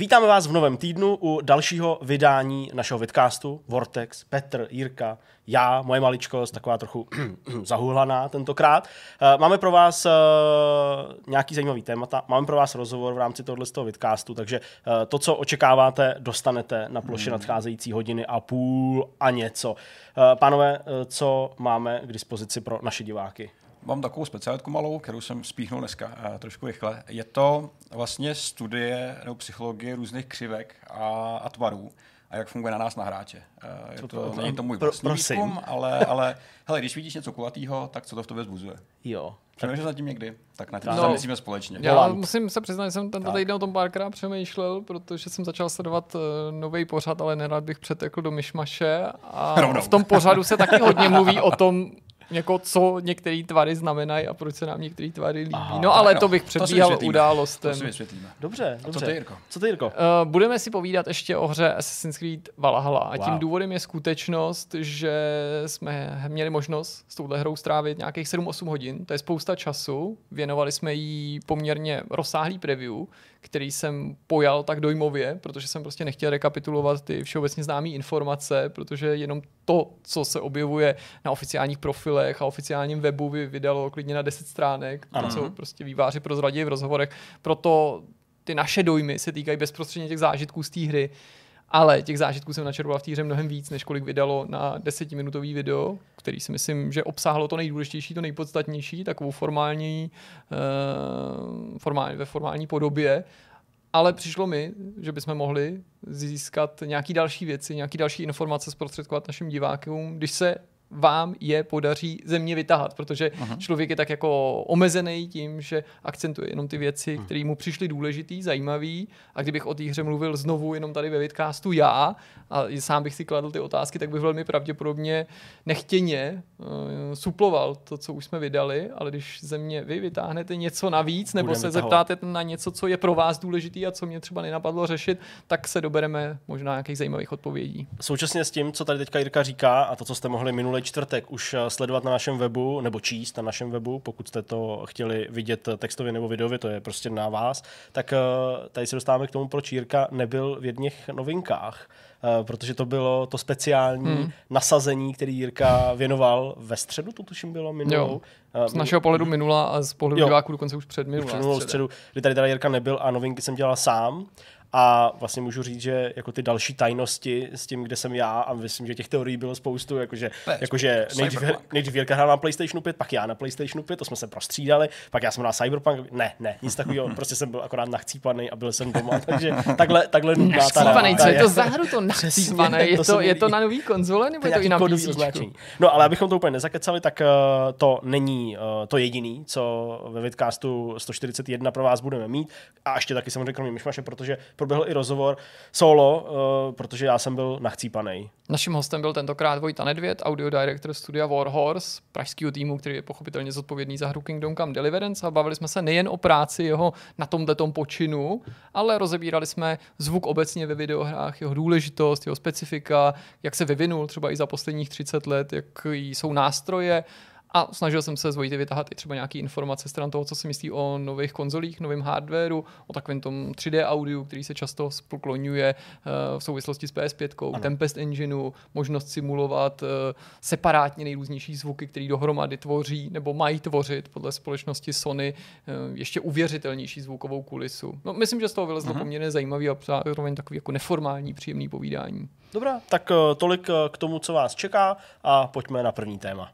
Vítáme vás v novém týdnu u dalšího vydání našeho vidcastu. Vortex, Petr, Jirka, já, moje maličkost, taková trochu zahuhlaná tentokrát. Eh, máme pro vás eh, nějaký zajímavý témata, máme pro vás rozhovor v rámci tohoto toho vidcastu, takže eh, to, co očekáváte, dostanete na ploše hmm. nadcházející hodiny a půl a něco. Pánové, co máme k dispozici pro naše diváky? Mám takovou specialitku malou, kterou jsem spíchnul dneska uh, trošku rychle. Je to vlastně studie nebo psychologie různých křivek a, a tvarů a jak funguje na nás na hráče. Uh, je to, to, není to můj vlastní výzkum, ale, ale hele, když vidíš něco kulatýho, tak co to v tobě zbuzuje? Jo. Přemýšlel nad tím někdy? Tak na tím no, zamyslíme společně. Já Volant. musím se přiznat, že jsem tento týden o tom párkrát přemýšlel, protože jsem začal sledovat uh, nový pořad, ale nerad bych přetekl do myšmaše. A Rovnou. v tom pořadu se taky hodně mluví o tom, jako co některé tvary znamenají a proč se nám některé tvary líbí. Aha, no ale no, to bych předbíhal to událostem. To si vysvětlíme. Dobře, dobře. A co ty, Jirko? Co ty, Jirko? Uh, budeme si povídat ještě o hře Assassin's Creed Valhalla. A wow. tím důvodem je skutečnost, že jsme měli možnost s touhle hrou strávit nějakých 7-8 hodin. To je spousta času. Věnovali jsme jí poměrně rozsáhlý preview, který jsem pojal tak dojmově, protože jsem prostě nechtěl rekapitulovat ty všeobecně známé informace, protože jenom to, co se objevuje na oficiálních profilech a oficiálním webu, by vydalo klidně na 10 stránek, to, co prostě výváři prozradí v rozhovorech. Proto ty naše dojmy se týkají bezprostředně těch zážitků z té hry. Ale těch zážitků jsem načerpal v té hře mnohem víc, než kolik vydalo na desetiminutový video, který si myslím, že obsáhlo to nejdůležitější, to nejpodstatnější, takovou formální, uh, formální ve formální podobě. Ale přišlo mi, že bychom mohli získat nějaký další věci, nějaký další informace zprostředkovat našim divákům, když se vám je podaří země vytahat, protože uh-huh. člověk je tak jako omezený tím, že akcentuje jenom ty věci, uh-huh. které mu přišly důležitý, zajímavý a kdybych o té hře mluvil znovu jenom tady ve vidcastu já a sám bych si kladl ty otázky, tak bych velmi pravděpodobně nechtěně uh, suploval to, co už jsme vydali, ale když země vy vytáhnete něco navíc nebo Budeme se zeptáte na něco, co je pro vás důležitý a co mě třeba nenapadlo řešit, tak se dobereme možná nějakých zajímavých odpovědí. Současně s tím, co tady teďka Jirka říká a to, co jste mohli minule minulý čtvrtek už eh, sledovat na našem webu, nebo číst na našem webu, pokud jste to chtěli vidět textově nebo videově, to je prostě na vás, tak eh, tady se dostáváme k tomu, proč Jirka nebyl v jedných novinkách. Protože to bylo to speciální hmm. nasazení, který Jirka věnoval ve středu, to tuším bylo minulou. Jo. Z našeho pohledu minula a z pohledu diváků dokonce už před minulou. Minulou středu, kdy tady teda Jirka nebyl a novinky jsem dělal sám. A vlastně můžu říct, že jako ty další tajnosti s tím, kde jsem já, a myslím, že těch teorií bylo spoustu, jakože, jakože nejdřív, nejdřív Jirka hrál na PlayStationu 5, pak já na PlayStationu 5, to jsme se prostřídali, pak já jsem na Cyberpunk, ne, ne, nic takového, prostě jsem byl akorát nachcípaný a byl jsem doma, takže takhle, takhle nudná ta Nachcípaný, co je to za hru to nachcípaný? Je to, to je to na nový konzole nebo je to i na PC? No ale abychom to úplně nezakecali, tak uh, to není uh, to jediný, co ve vidcastu 141 pro vás budeme mít. A ještě taky samozřejmě kromě myšmaše, protože proběhl i rozhovor solo, uh, protože já jsem byl nachcípaný. Naším hostem byl tentokrát Vojta Nedvěd, audio director studia Warhorse, pražského týmu, který je pochopitelně zodpovědný za hru Kingdom Come Deliverance a bavili jsme se nejen o práci jeho na tomto počinu, ale rozebírali jsme zvuk obecně ve videohrách, jeho důležitost, jeho specifika, jak se vyvinul třeba i za posledních 30 let, jak jsou nástroje a snažil jsem se z Vojty vytahat i třeba nějaké informace stran toho, co si myslí o nových konzolích, novém hardwareu, o takovém tom 3D audiu, který se často spokloňuje uh, v souvislosti s PS5, ano. Tempest Engineu, možnost simulovat uh, separátně nejrůznější zvuky, které dohromady tvoří nebo mají tvořit podle společnosti Sony uh, ještě uvěřitelnější zvukovou kulisu. No, myslím, že z toho vylezlo uh-huh. poměrně zajímavý a zároveň takový jako neformální, příjemný povídání. Dobrá, tak tolik k tomu, co vás čeká a pojďme na první téma.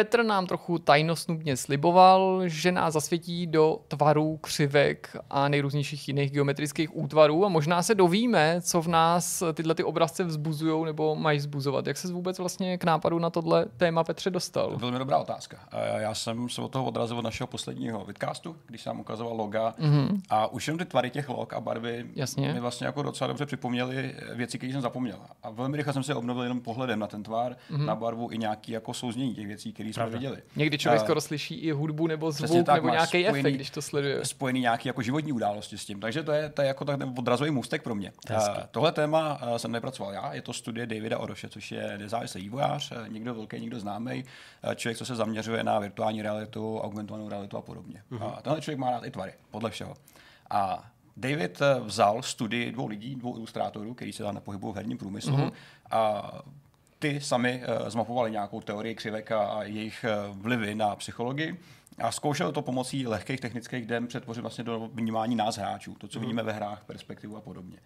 Petr nám trochu tajnostnubně sliboval, že nás zasvětí do tvarů, křivek a nejrůznějších jiných geometrických útvarů a možná se dovíme, co v nás tyhle ty obrazce vzbuzují nebo mají vzbuzovat. Jak se vůbec vlastně k nápadu na tohle téma Petře dostal? Velmi dobrá otázka. Já jsem se od toho odrazil od našeho posledního vidcastu, když jsem ukazoval loga mm-hmm. a už jen ty tvary těch log a barvy Jasně. mi vlastně jako docela dobře připomněly věci, které jsem zapomněl. A velmi rychle jsem se obnovil jenom pohledem na ten tvar, mm-hmm. na barvu i nějaký jako souznění těch věcí, které který jsme viděli. Někdy člověk uh, skoro slyší i hudbu nebo zvuk tak, nebo nějaký efekt, když to sleduje. Spojený nějaký jako životní události s tím. Takže to je, to je jako tak odrazový můstek pro mě. Uh, tohle téma uh, jsem nepracoval já, je to studie Davida Oroše, což je nezávislý vývojář, někdo velký, někdo známý, člověk, co se zaměřuje na virtuální realitu, augmentovanou realitu a podobně. Uh-huh. A tenhle člověk má rád i tvary, podle všeho. A David vzal studii dvou lidí, dvou ilustrátorů, kteří se tam pohybují v herním průmyslu mm-hmm. a ty sami uh, zmapovali nějakou teorii křivek a, jejich uh, vlivy na psychologii a zkoušel to pomocí lehkých technických dem přetvořit vlastně do vnímání nás hráčů, to, co mm. vidíme ve hrách, perspektivu a podobně.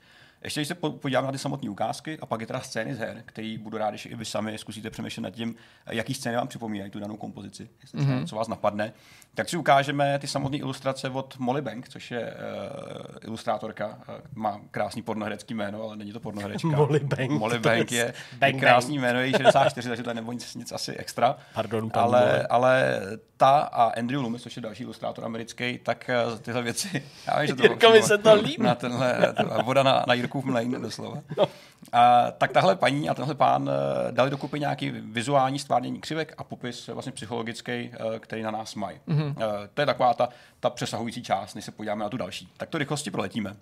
Ještě když se podíváme na ty samotné ukázky a pak je teda scény z her, který budu rád, když i vy sami zkusíte přemýšlet nad tím, jaký scény vám připomínají tu danou kompozici, mm-hmm. co vás napadne, tak si ukážeme ty samotné ilustrace od Molly Bank, což je uh, ilustrátorka, uh, má krásný pornoherecký jméno, ale není to pornoherečka. Molly Bank. Molly Bank je, bang, je krásný bang. jméno, je 64, takže to nebo nic, nic asi extra. Pardon, ale, ale ta a Andrew Loomis, což je další ilustrátor americký, tak uh, tyhle věci, já vím, že to Jirkovi se to líbí. Na tenhle, voda na, na Jirkův mlejn, doslova. No. A, tak tahle paní a tenhle pán dali dokupy nějaký vizuální stvárnění křivek a popis vlastně psychologický, který na nás mají. Mm-hmm. Uh, to je taková ta, ta přesahující část, než se podíváme na tu další. Tak to rychlosti proletíme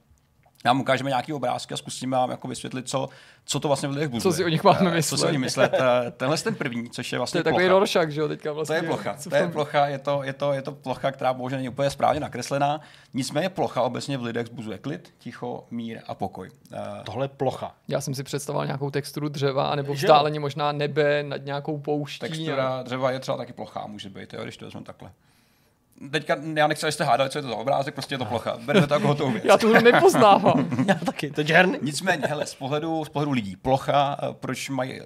nám ukážeme nějaký obrázky a zkusíme vám jako vysvětlit, co, co to vlastně v lidech buzuje. Co si o nich máme myslet. Co si o nich myslet. Tenhle je ten první, což je vlastně To je takový Rorschach, že jo, teďka vlastně. To je plocha, to je plocha, je to, je to, je to plocha, která bohužel není úplně správně nakreslená. Nicméně plocha obecně v lidech zbuzuje klid, ticho, mír a pokoj. Tohle je plocha. Já jsem si představoval nějakou texturu dřeva, nebo vzdáleně možná nebe nad nějakou pouští. Textura dřeva je třeba taky plochá, může být, jo, když to vezmeme takhle teďka já nechci, abyste hádali, co je to za obrázek, prostě je to plocha. Bereme to jako hotovou věc. já to nepoznávám. já taky, to je Nicméně, hele, z pohledu, z pohledu lidí, plocha, eh, proč mají eh,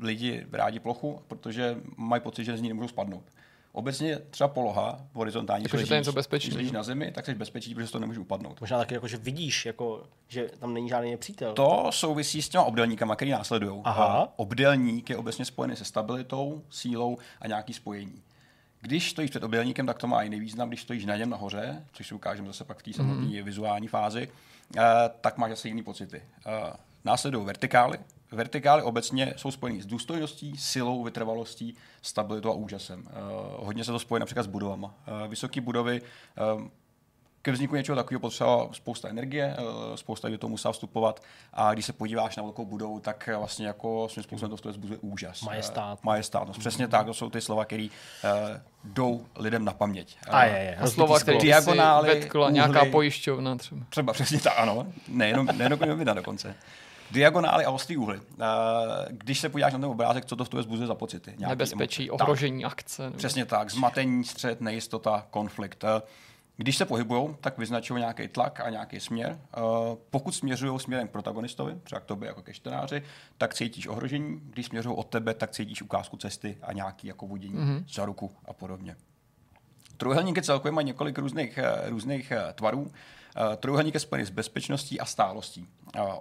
lidi rádi plochu? Protože mají pocit, že z ní nemůžou spadnout. Obecně třeba poloha horizontální, jako, že to je něco bezpečí. Když na zemi, tak jsi bezpečí, protože to nemůže upadnout. Možná taky, jako, že vidíš, jako, že tam není žádný nepřítel. To souvisí s těma obdelníkama, který následují. Aha. Obdelník je obecně spojený se stabilitou, sílou a nějaký spojení. Když stojíš před obdelníkem, tak to má i nejvýznam, když stojíš na něm nahoře, což si ukážeme zase pak v té samotné mm-hmm. vizuální fázi, uh, tak máš asi jiný pocity. Uh, následují vertikály. Vertikály obecně jsou spojeny s důstojností, silou, vytrvalostí, stabilitou a úžasem. Uh, hodně se to spojí například s budovama. Uh, vysoké budovy ke vzniku něčeho takového potřeba spousta energie, eh, spousta lidí to musela vstupovat a když se podíváš na velkou budovu, tak vlastně jako svým způsobem to vzbuzuje úžas. Majestát. Majestát. No, přesně tak, to jsou ty slova, které uh, jdou lidem na paměť. A je, je. A slova, které diagonály, vetkla, nějaká pojišťovna třeba. Třeba přesně tak, ano. Nejenom, nejenom na dokonce diagonály a ostrý úhly. Když se podíváš na ten obrázek, co to v tobě zbuzuje za pocity? Nějaký Nebezpečí, emoce. ohrožení tak, akce. Nebo... Přesně tak, zmatení, střed, nejistota, konflikt. Když se pohybují, tak vyznačují nějaký tlak a nějaký směr. Uh, pokud směřují směrem k protagonistovi, třeba k tobě jako ke čtenáři, tak cítíš ohrožení. Když směřují od tebe, tak cítíš ukázku cesty a nějaký jako vodění mm-hmm. za ruku a podobně. Trojuhelníky celkově mají několik různých, uh, různých uh, tvarů. Uh, trojuhelník je spojený s bezpečností a stálostí.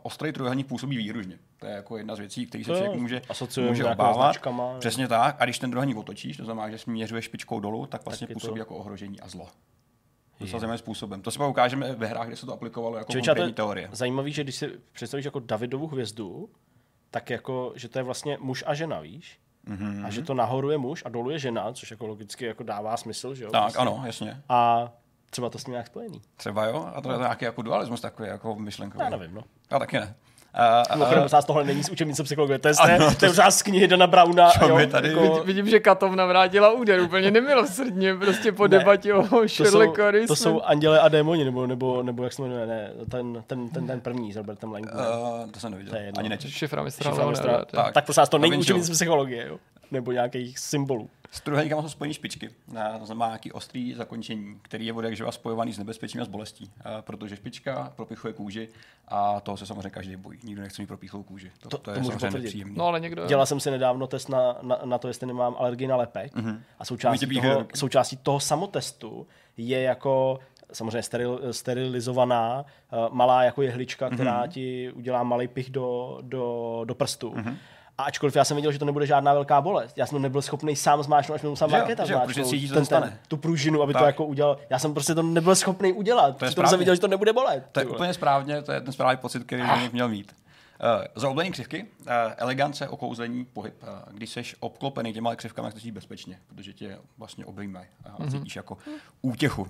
Ostrý trojuhelník působí výružně. To je jako jedna z věcí, které se člověk může, může obávat. Značkama, Přesně tak. A když ten trojuhelník otočíš, to znamená, že směřuješ špičkou dolů, tak vlastně tak působí to... jako ohrožení a zlo docela zajímavým způsobem. To si pak ukážeme ve hrách, kde se to aplikovalo jako konkrétní teorie. Zajímavý, že když si představíš jako Davidovu hvězdu, tak jako, že to je vlastně muž a žena, víš? Mm-hmm. A že to nahoru je muž a dolů je žena, což jako logicky jako dává smysl, že jo? Tak, vlastně. ano, jasně. A třeba to s ním nějak spojený. Třeba jo, a to je nějaký jako dualismus takový, jako myšlenkový. Já nevím, no. Já taky ne. Uh, uh, uh, tohle není z učebnice psychologie, to je, ano, to, to je z knihy Dana Brauna. Jo, tady. Jako... Vidím, že Katov navrátila úder úplně nemilosrdně, prostě po ne, debatě o Sherlocku To jsou Anděle a démoni, nebo, nebo, nebo jak se jmenuje, ne, ten, ten, ten, ten první s Robertem Langem. Uh, to jsem neviděl, to je ani nečet. Šifra mistra. Tak, tak prosím vás, to není učebnice psychologie, jo? nebo nějakých symbolů. S trojhelníkama jsou spojení špičky. To znamená nějaký ostrý zakončení, který je vodek živa spojovaný s nebezpečím a s bolestí. Protože špička propichuje kůži a toho se samozřejmě každý bojí. Nikdo nechce mít propíchlou kůži. To, to, to, to je samozřejmě nepříjemné. No, ale někdo... Dělal jsem si nedávno test na, na, na to, jestli nemám alergii na lepek. Mm-hmm. A součástí toho, součástí toho samotestu je jako samozřejmě steril, sterilizovaná uh, malá jako jehlička, která mm-hmm. ti udělá malý pich do, do, do prstu. Mm-hmm a ačkoliv já jsem viděl, že to nebude žádná velká bolest, já jsem nebyl schopný sám zmáčknout, až mi musel marketa zmáčknout ten, ten, tu pružinu, aby tak. to jako udělal. Já jsem prostě to nebyl schopný udělat. To je jsem viděl, že to nebude bolet. To je úplně správně, to je ten správný pocit, který bych měl mít. za oblení křivky, uh, elegance, okouzlení, pohyb. Uh, když jsi obklopený těma křivkami, tak bezpečně, protože tě vlastně obejmají a mm-hmm. cítíš jako útěchu. Uh,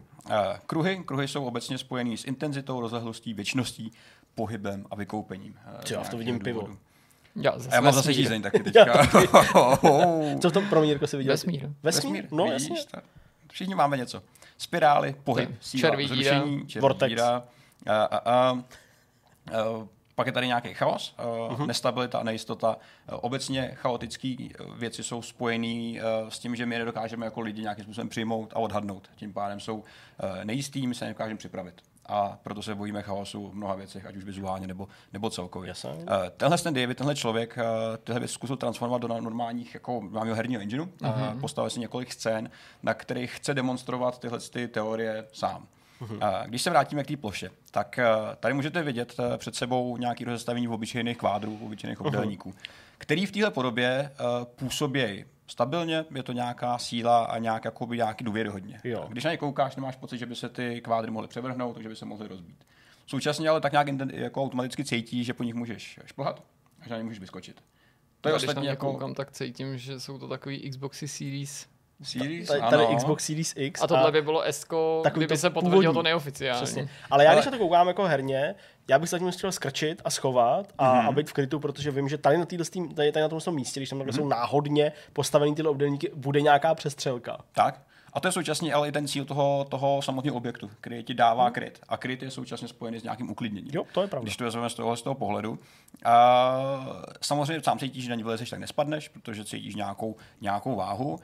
kruhy, kruhy jsou obecně spojený s intenzitou, rozlehlostí, věčností, pohybem a vykoupením. Uh, já to vidím důvodu. pivo. Já, zase já mám zase žízeň taky teďka. Co v tom pro mě, Jirko, se viděl? Vesmír. Vesmír? No, Vidíš, jasně. Tak. Všichni máme něco. Spirály, pohyb, síla, červí zrušení, červí Vortex. díra. A, a, a, a, pak je tady nějaký chaos, uh-huh. nestabilita, nejistota. Obecně chaotické věci jsou spojené s tím, že my nedokážeme jako lidi nějakým způsobem přijmout a odhadnout. Tím pádem jsou nejistý, my se nedokážeme připravit a proto se bojíme chaosu v mnoha věcech, ať už vizuálně nebo, nebo celkově. Jasně. Uh, tenhle ten David, tenhle člověk, uh, tyhle věci zkusil transformovat do normálních jako máme herního engineu, uh-huh. uh, postavil si několik scén, na kterých chce demonstrovat tyhle ty teorie sám. Uh-huh. Když se vrátíme k té ploše, tak tady můžete vidět před sebou nějaký rozestavení v obyčejných kvádrů, v obyčejných obdélníků, uh-huh. který v téhle podobě působí stabilně, je to nějaká síla a nějak, jakoby, nějaký důvěryhodně. Jo. Když na ně koukáš, nemáš pocit, že by se ty kvádry mohly převrhnout, takže by se mohly rozbít. Současně ale tak nějak jako automaticky cítí, že po nich můžeš šplhat a že na ně můžeš vyskočit. To je no, ostatně jako... koukám, tak cítím, že jsou to takový Xboxy Series Series, tady, tady Xbox Series X. A tohle by bylo S, kdyby to se potvrdilo to neoficiálně. Přesně. Ale já, když se to koukám jako herně, já bych se zatím chtěl skrčit a schovat a, mm-hmm. a být v krytu, protože vím, že tady na, týhle, tady, tady na tom místě, když tam mm-hmm. jsou náhodně postavený tyhle obdelníky, bude nějaká přestřelka. Tak. A to je současně ale i ten cíl toho, toho samotného objektu, který ti dává hmm. kryt. A kryt je současně spojený s nějakým uklidněním. Jo, to je pravda. Když to vezmeme z toho, z toho pohledu. A samozřejmě sám cítíš, že na ní vylezeš, tak nespadneš, protože cítíš nějakou, nějakou váhu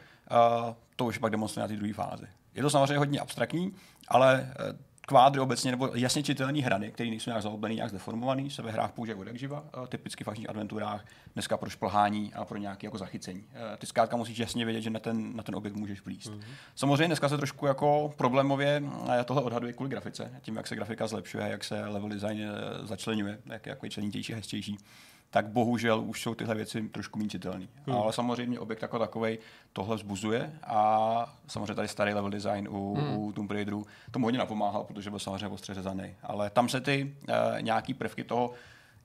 to už pak demonstruje na té druhé fázi. Je to samozřejmě hodně abstraktní, ale eh, kvádry obecně nebo jasně čitelné hrany, které nejsou nějak zaobleny, nějak zdeformované, se ve hrách používají od živa, eh, typicky v akčních adventurách, dneska pro šplhání a pro nějaké jako zachycení. Eh, ty zkrátka musíš jasně vědět, že na ten, na ten objekt můžeš blízt. Mm-hmm. Samozřejmě dneska se trošku jako problémově tohle odhaduje kvůli grafice, tím, jak se grafika zlepšuje, jak se level design začlenuje, jak, je členitější a hezčejší tak bohužel už jsou tyhle věci trošku méně citelné. Hmm. Ale samozřejmě objekt jako takový tohle vzbuzuje a samozřejmě tady starý level design u, hmm. u Tomb Raideru tomu hodně napomáhal, protože byl samozřejmě ostře řezaný. Ale tam se ty uh, nějaký prvky toho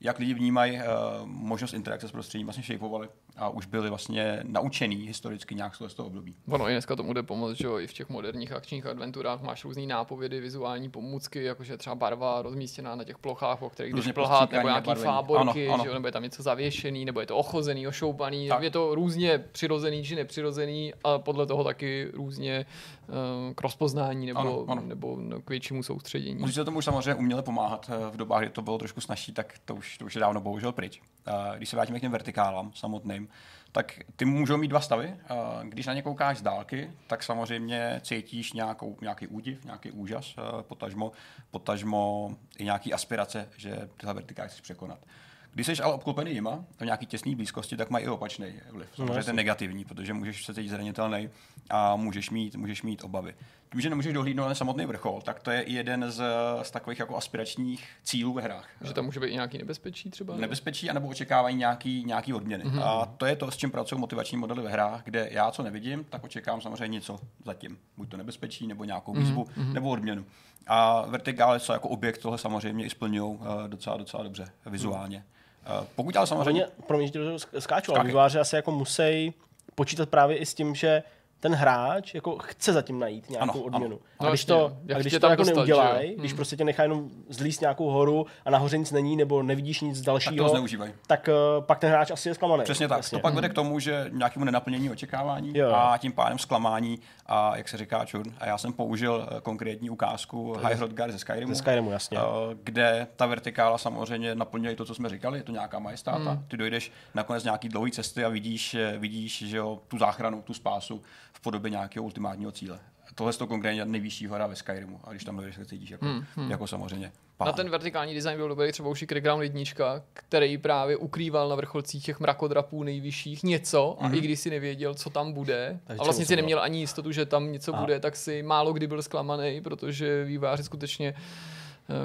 jak lidi vnímají uh, možnost interakce s prostředím, vlastně shapeovali a už byli vlastně naučený historicky nějak z toho období. Ono i dneska tomu jde pomoct, že jo, i v těch moderních akčních adventurách máš různé nápovědy, vizuální pomůcky, jakože třeba barva rozmístěná na těch plochách, o kterých když plhát, nebo nějaký fáborky, ano, ano. Že jo, nebo je tam něco zavěšený, nebo je to ochozený, ošoupaný, tak. je to různě přirozený či nepřirozený a podle toho taky různě uh, k rozpoznání nebo, ano, ano. nebo k většímu soustředění. Se tomu samozřejmě uměle pomáhat eh, v dobách, kdy to bylo trošku snažší, tak to už, to už je dávno bohužel pryč. Uh, když se vrátíme k těm vertikálám samotným, tak ty můžou mít dva stavy. Když na ně koukáš z dálky, tak samozřejmě cítíš nějakou, nějaký údiv, nějaký úžas, potažmo, potažmo i nějaký aspirace, že tyhle vertikály chceš překonat. Když jsi ale obklopený jima v nějaký těsné blízkosti, tak mají i opačný vliv. Samozřejmě no, ten negativní, protože můžeš se cítit zranitelný a můžeš mít, můžeš mít obavy. Tím, že nemůžeš dohlídnout na samotný vrchol, tak to je i jeden z, z takových jako aspiračních cílů ve hrách. Že tam může být i nějaký nebezpečí třeba? Nebezpečí, anebo očekávají nějaký, nějaký odměny. Mm-hmm. A to je to, s čím pracují motivační modely ve hrách, kde já co nevidím, tak očekávám samozřejmě něco zatím. Buď to nebezpečí, nebo nějakou výzvu, mm-hmm. nebo odměnu. A vertikály, co jako objekt, tohle samozřejmě i splňují uh, docela, docela dobře vizuálně. Mm. Uh, pokud ale samozřejmě... Pro mě, to skáču, ale vývojáři asi jako musí počítat právě i s tím, že ten hráč jako chce zatím najít nějakou ano, odměnu. Ano. A no když to, a když to jako neudělají, když hmm. prostě tě nechá jenom zlíst nějakou horu a nahoře nic není, nebo nevidíš nic dalšího, tak, to tak uh, pak ten hráč asi je zklamaný. Přesně tak. Jasně. To pak vede k tomu, že nějakému nenaplnění očekávání jo. a tím pádem zklamání a jak se říká čurn. A já jsem použil uh, konkrétní ukázku High Hrothgar ze Skyrimu, ze Skyrimu jasně. Uh, kde ta vertikála samozřejmě naplňuje to, co jsme říkali, je to nějaká majestáta. Hmm. Ty dojdeš nakonec nějaký dlouhý cesty a vidíš, vidíš že jo, tu záchranu, tu spásu v podobě nějakého ultimátního cíle. Tohle je to konkrétně nejvyšší hora ve Skyrimu a když tam dojdeš, tak cítíš jako, hmm, hmm. jako samozřejmě pán. Na ten vertikální design byl dobrý třeba už i Crackdown jednička, který právě ukrýval na vrcholcích těch mrakodrapů nejvyšších něco mm-hmm. a i mhm. když si nevěděl, co tam bude Takže a vlastně si neměl ani jistotu, že tam něco a. bude, tak si málo kdy byl zklamaný, protože výváři skutečně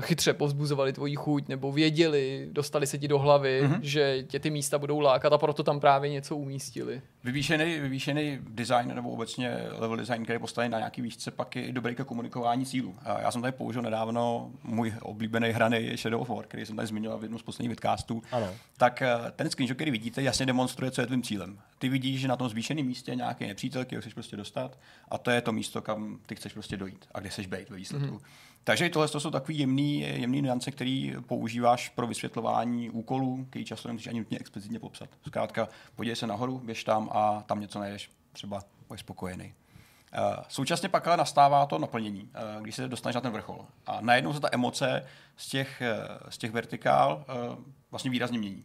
chytře povzbuzovali tvoji chuť nebo věděli, dostali se ti do hlavy, mm-hmm. že tě ty místa budou lákat a proto tam právě něco umístili. Vyvýšený, vyvýšený design nebo obecně level design, který je postavený na nějaký výšce, pak je dobrý ke komunikování cílů. Já jsem tady použil nedávno můj oblíbený hrany Shadow of War, který jsem tady zmiňoval v jednom z posledních vidcastů. Ano. Tak eh, ten screenshot, který vidíte, jasně demonstruje, co je tvým cílem. Ty vidíš, že na tom zvýšeném místě je nějaký nepřítel, který chceš prostě dostat, a to je to místo, kam ty chceš prostě dojít a kde chceš být ve výsledku. Mm-hmm. Takže tohle to jsou takový jemný, jemný nuance, který používáš pro vysvětlování úkolů, který často nemusíš ani nutně explicitně popsat. Zkrátka, podívej se nahoru, běž tam a tam něco najdeš, třeba budeš spokojený. Uh, současně pak ale nastává to naplnění, uh, když se dostaneš na ten vrchol. A najednou se ta emoce z těch, uh, z těch vertikál vlastně výrazně mění.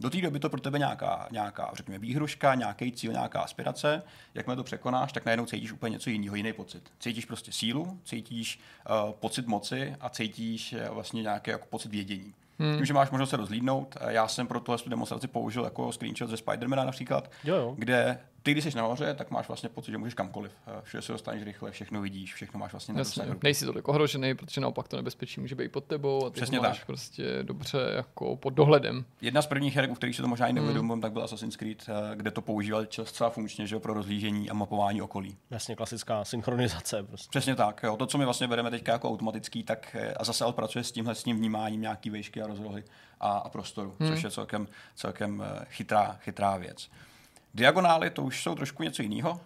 Do té doby to pro tebe nějaká, nějaká řekněme, výhruška, nějaký cíl, nějaká aspirace. Jakmile to překonáš, tak najednou cítíš úplně něco jiného, jiný pocit. Cítíš prostě sílu, cítíš uh, pocit moci a cítíš uh, vlastně nějaký jako pocit vědění. Hmm. Tím, že máš možnost se rozlídnout. Já jsem pro tuhle demonstraci použil jako screenshot ze Spidermana například, jo, jo. kde ty, když jsi nahoře, tak máš vlastně pocit, že můžeš kamkoliv. Eh, všude se dostaneš rychle, všechno vidíš, všechno máš vlastně na Jasně, Nejsi tolik ohrožený, protože naopak to nebezpečí může být pod tebou a ty Přesně máš tak. prostě dobře jako pod dohledem. Jedna z prvních her, u kterých se to možná i neuvědomuji, hmm. tak byl Assassin's Creed, eh, kde to používal zcela funkčně že pro rozlížení a mapování okolí. Jasně, klasická synchronizace. Prostě. Přesně tak. Jo. To, co my vlastně bereme teď jako automatický, tak eh, a zase ale pracuje s tímhle s tím vnímáním nějaký výšky a rozlohy a, a prostoru, hmm. což je celkem, celkem chytrá, chytrá věc. Diagonály to už jsou trošku něco jiného.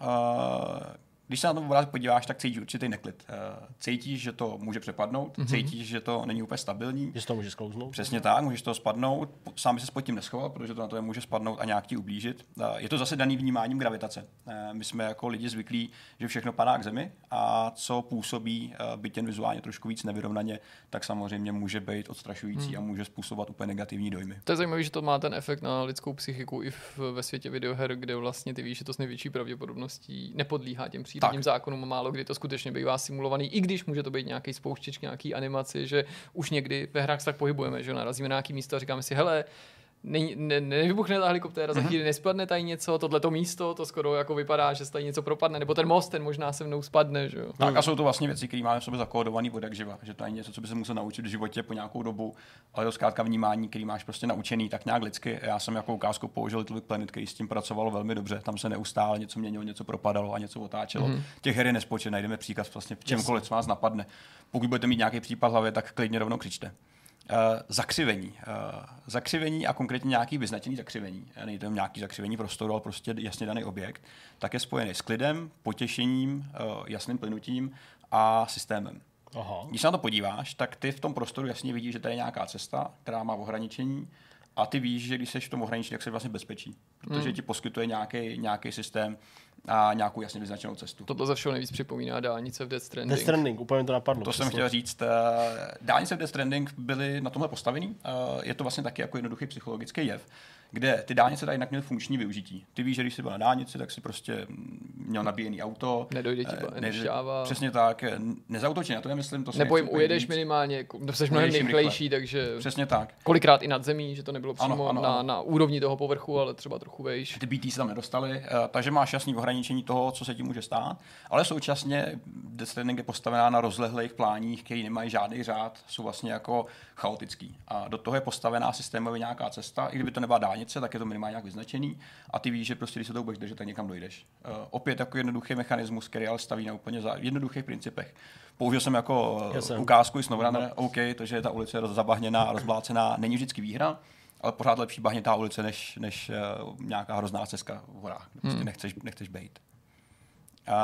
Když se na tom obrázek podíváš, tak cítíš určitý neklid. Eh, cítíš, že to může přepadnout, mm-hmm. cítíš, že to není úplně stabilní. Že to může sklouznout. Přesně tak, můžeš to spadnout. Sám se pod tím neschoval, protože to na to může spadnout a nějak ti ublížit. Eh, je to zase daný vnímáním gravitace. Eh, my jsme jako lidi zvyklí, že všechno padá k zemi a co působí byt jen vizuálně trošku víc nevyrovnaně, tak samozřejmě může být odstrašující mm. a může způsobovat úplně negativní dojmy. To je zajímavé, že to má ten efekt na lidskou psychiku i v, ve světě videoher, kde vlastně ty víš, že to s největší pravděpodobností nepodlíhá těm přírodním tak. zákonům, málo kdy to skutečně bývá simulovaný, i když může to být nějaký spouštěč, nějaký animaci, že už někdy ve hrách se tak pohybujeme, že narazíme na nějaký místo a říkáme si, hele, ne, ne, nevybuchne ta helikoptéra, mm-hmm. za mhm. chvíli nespadne tady něco, tohleto místo, to skoro jako vypadá, že se tady něco propadne, nebo ten most, ten možná se mnou spadne. Že jo? Tak a jsou to vlastně věci, které máme v sobě zakódovaný od jak živa, že to není něco, co by se musel naučit v životě po nějakou dobu, ale to zkrátka vnímání, který máš prostě naučený tak nějak lidsky. Já jsem jako ukázku použil Little Planet, který s tím pracoval velmi dobře, tam se neustále něco měnilo, něco propadalo a něco otáčelo. Mm-hmm. Těch her je nespočet, najdeme příkaz vlastně čemkoliv, co vás napadne. Pokud budete mít nějaký případ hlavě, tak klidně rovnou křičte. Uh, zakřivení. Uh, zakřivení a konkrétně nějaký vyznačený zakřivení, není to nějaký zakřivení prostoru, ale prostě jasně daný objekt, tak je spojený s klidem, potěšením, uh, jasným plynutím a systémem. Aha. Když se na to podíváš, tak ty v tom prostoru jasně vidíš, že tady je nějaká cesta, která má ohraničení a ty víš, že když jsi v tom ohraničení, tak jsi vlastně bezpečí, protože hmm. ti poskytuje nějaký, nějaký systém a nějakou jasně vyznačenou cestu. Tohle za všeho nejvíc připomíná dálnice v Death Stranding. Death Stranding, úplně to napadlo. To přesně. jsem chtěl říct. Eh, dálnice v Death Stranding byly na tomhle postavený. Eh, je to vlastně taky jako jednoduchý psychologický jev kde ty dálnice tady jinak měly funkční využití. Ty víš, že když jsi byl na dálnici, tak si prostě měl nabíjený auto. Nedojde ti eh, ne, Přesně tak. Nezautočí na to, nemyslím. To Nebo jim ujedeš minimálně, jsi mnohem rychlejší, takže... Přesně tak. Kolikrát i nad zemí, že to nebylo přímo ano, ano, na, ano. na úrovni toho povrchu, ale třeba trochu vejš. Ty BT se tam nedostali, takže máš jasný ohraničení toho, co se ti může stát, ale současně Death Stranding je postavená na rozlehlých pláních, které nemají žádný řád, jsou vlastně jako chaotický. A do toho je postavená systémově nějaká cesta, i kdyby to nebyla dálnice, tak je to minimálně nějak vyznačený a ty víš, že prostě, když se to budeš držet, tak někam dojdeš. Uh, opět jako jednoduchý mechanismus, který ale staví na úplně za jednoduchých principech. Použil jsem jako uh, ukázku i Snowrunner, no. OK, to, že ta ulice je zabahněná, rozblácená, není vždycky výhra, ale pořád lepší bahnětá ulice, než, než uh, nějaká hrozná cesta v horách, kde prostě hmm. nechceš, nechceš být. Uh,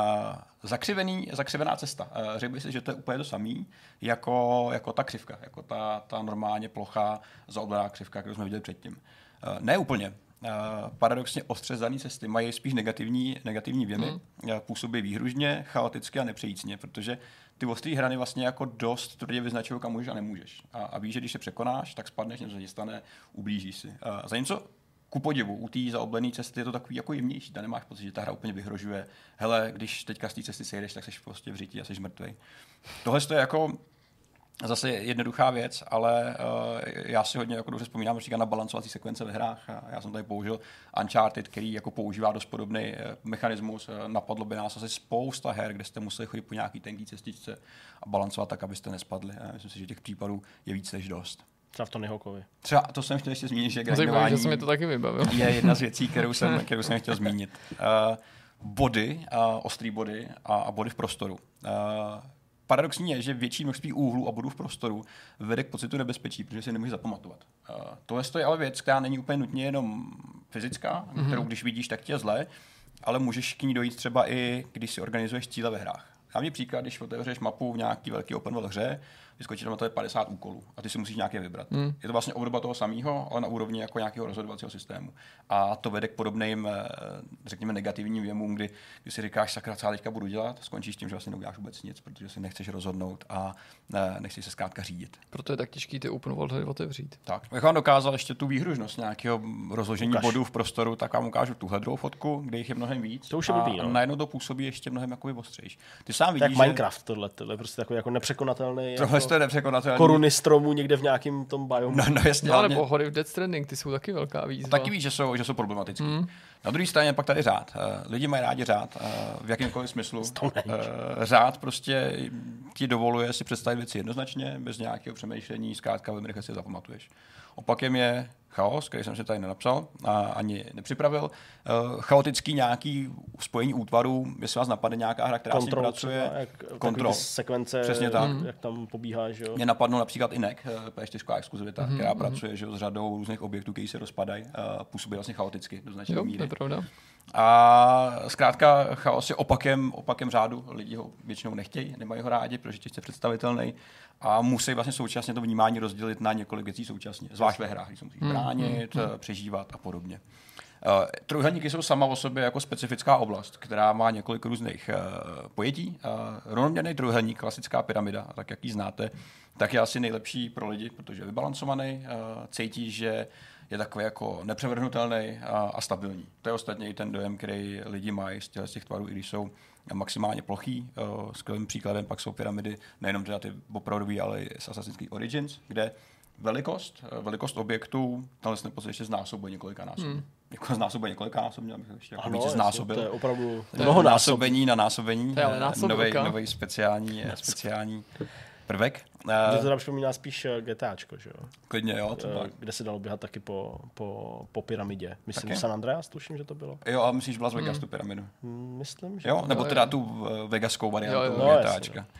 zakřivený, zakřivená cesta. Uh, řekl bych si, že to je úplně to samý, jako, jako ta křivka, jako ta, ta normálně plochá zaoblená křivka, kterou jsme viděli předtím. Uh, ne úplně. Uh, paradoxně ostřezané cesty mají spíš negativní, negativní věmy, hmm. Působí výhružně, chaoticky a nepřejícně, protože ty ostré hrany vlastně jako dost tvrdě vyznačují, kam můžeš a nemůžeš. A, a víš, že když se překonáš, tak spadneš, něco se stane, ublížíš si. Uh, zatímco ku podivu, u té zaoblené cesty je to takový jako jemnější. Ta nemáš pocit, že ta hra úplně vyhrožuje. Hele, když teďka z té cesty sejdeš, tak jsi prostě v řití a jsi mrtvý. Tohle je jako Zase jednoduchá věc, ale uh, já si hodně jako dobře vzpomínám například na balancovací sekvence ve hrách. Já jsem tady použil Uncharted, který jako používá dost podobný uh, mechanismus. Uh, napadlo by nás asi spousta her, kde jste museli chodit po nějaký tenký cestičce a balancovat tak, abyste nespadli. A myslím si, že těch případů je víc než dost. Třeba v Tony Hawkovi. Třeba to jsem chtěl ještě zmínit, že grindování že jsem mi to taky vybavil. je jedna z věcí, kterou jsem, kterou jsem chtěl zmínit. Uh, body, uh, ostrý body a, a body v prostoru. Uh, paradoxní je, že větší množství úhlů a bodů v prostoru vede k pocitu nebezpečí, protože si nemůžeš zapamatovat. Uh, tohle je ale věc, která není úplně nutně jenom fyzická, mm-hmm. kterou když vidíš, tak tě zle, ale můžeš k ní dojít třeba i, když si organizuješ cíle ve hrách. Dám příklad, když otevřeš mapu v nějaký velký open world hře, vyskočí tam na to je 50 úkolů a ty si musíš nějaké vybrat. Mm. Je to vlastně obdoba toho samého, ale na úrovni jako nějakého rozhodovacího systému. A to vede k podobným, eh, řekněme, negativním věmům, kdy, kdy si říkáš, sakra, co teďka budu dělat, skončíš tím, že vlastně neuděláš vůbec nic, protože si nechceš rozhodnout a ne, nechceš se zkrátka řídit. Proto je tak těžký ty open world otevřít. Tak, bych vám dokázal ještě tu výhružnost nějakého rozložení Ukaž. bodů v prostoru, tak vám ukážu tuhle druhou fotku, kde jich je mnohem víc. To už je blbý, no. a najednou to působí ještě mnohem jako ostřejš. Ty sám vidíš, tak že... Minecraft tohle, tohle je prostě takový jako nepřekonatelný. Tohle jako... je nepřekonatelný. Koruny stromů někde v nějakém tom biomu. No, no jasně. No, ale nebo hory v Dead Stranding, ty jsou taky velká výzva. Taky víš, že jsou, že jsou problematické. Mm. Na druhé straně pak tady řád. Eh, lidi mají rádi řád eh, v jakémkoliv smyslu. Eh, řád prostě ti dovoluje si představit věci jednoznačně, bez nějakého přemýšlení, zkrátka velmi rychle si zapamatuješ. Opakem je chaos, který jsem si tady nenapsal a ani nepřipravil. Uh, chaotický nějaký spojení útvarů, jestli vás napadne nějaká hra, která Control, s pracuje. Třeba, jak, Control. sekvence, Přesně tak. jak tam pobíhá. Že jo? Mě napadlo například i NEC, P4 exkluzivita, mm-hmm. která mhm. pracuje že jo, s řadou různých objektů, které se rozpadají, uh, působí vlastně chaoticky do značné míry. To je pravda. A zkrátka chaos je opakem, opakem řádu. Lidi ho většinou nechtějí, nemají ho rádi, protože je těžce představitelný a musí vlastně současně to vnímání rozdělit na několik věcí současně, zvlášť ve hrách, když se musí hmm, bránit, mm, mm. přežívat a podobně. Uh, trojuhelníky jsou sama o sobě jako specifická oblast, která má několik různých uh, pojetí. Uh, rovnoměrný trojuhelník, klasická pyramida, tak jak ji znáte, tak je asi nejlepší pro lidi, protože je vybalancovaný, uh, cítí, že je takový jako nepřevrhnutelný a, a stabilní. To je ostatně i ten dojem, který lidi mají z těch, z těch tvarů, i když jsou maximálně plochý. Uh, skvělým příkladem pak jsou pyramidy, nejenom teda ty opravdový, ale i z Assassin's Creed Origins, kde velikost, eh, velikost objektů, tenhle ten pocit ještě znásobuje několika násobně. Hmm. Jako znásobuje několika násobně, abych ještě jako ano, víc znásobil. To je opravdu mnoho násobení na násobení. To je nový speciální, speciální prvek. Že to nám připomíná spíš eh, GTAčko, že jo? Klidně, jo. Třeba. Eh, kde se dalo běhat taky po, po, po pyramidě. Myslím, taky? San Andreas, tuším, že to bylo. Jo, a myslíš v Las Vegas mm. tu pyramidu? Hmm, myslím, že Jo, nebo teda tu eh, vegaskou variantu jo, jo. GTAčka. No, jasně,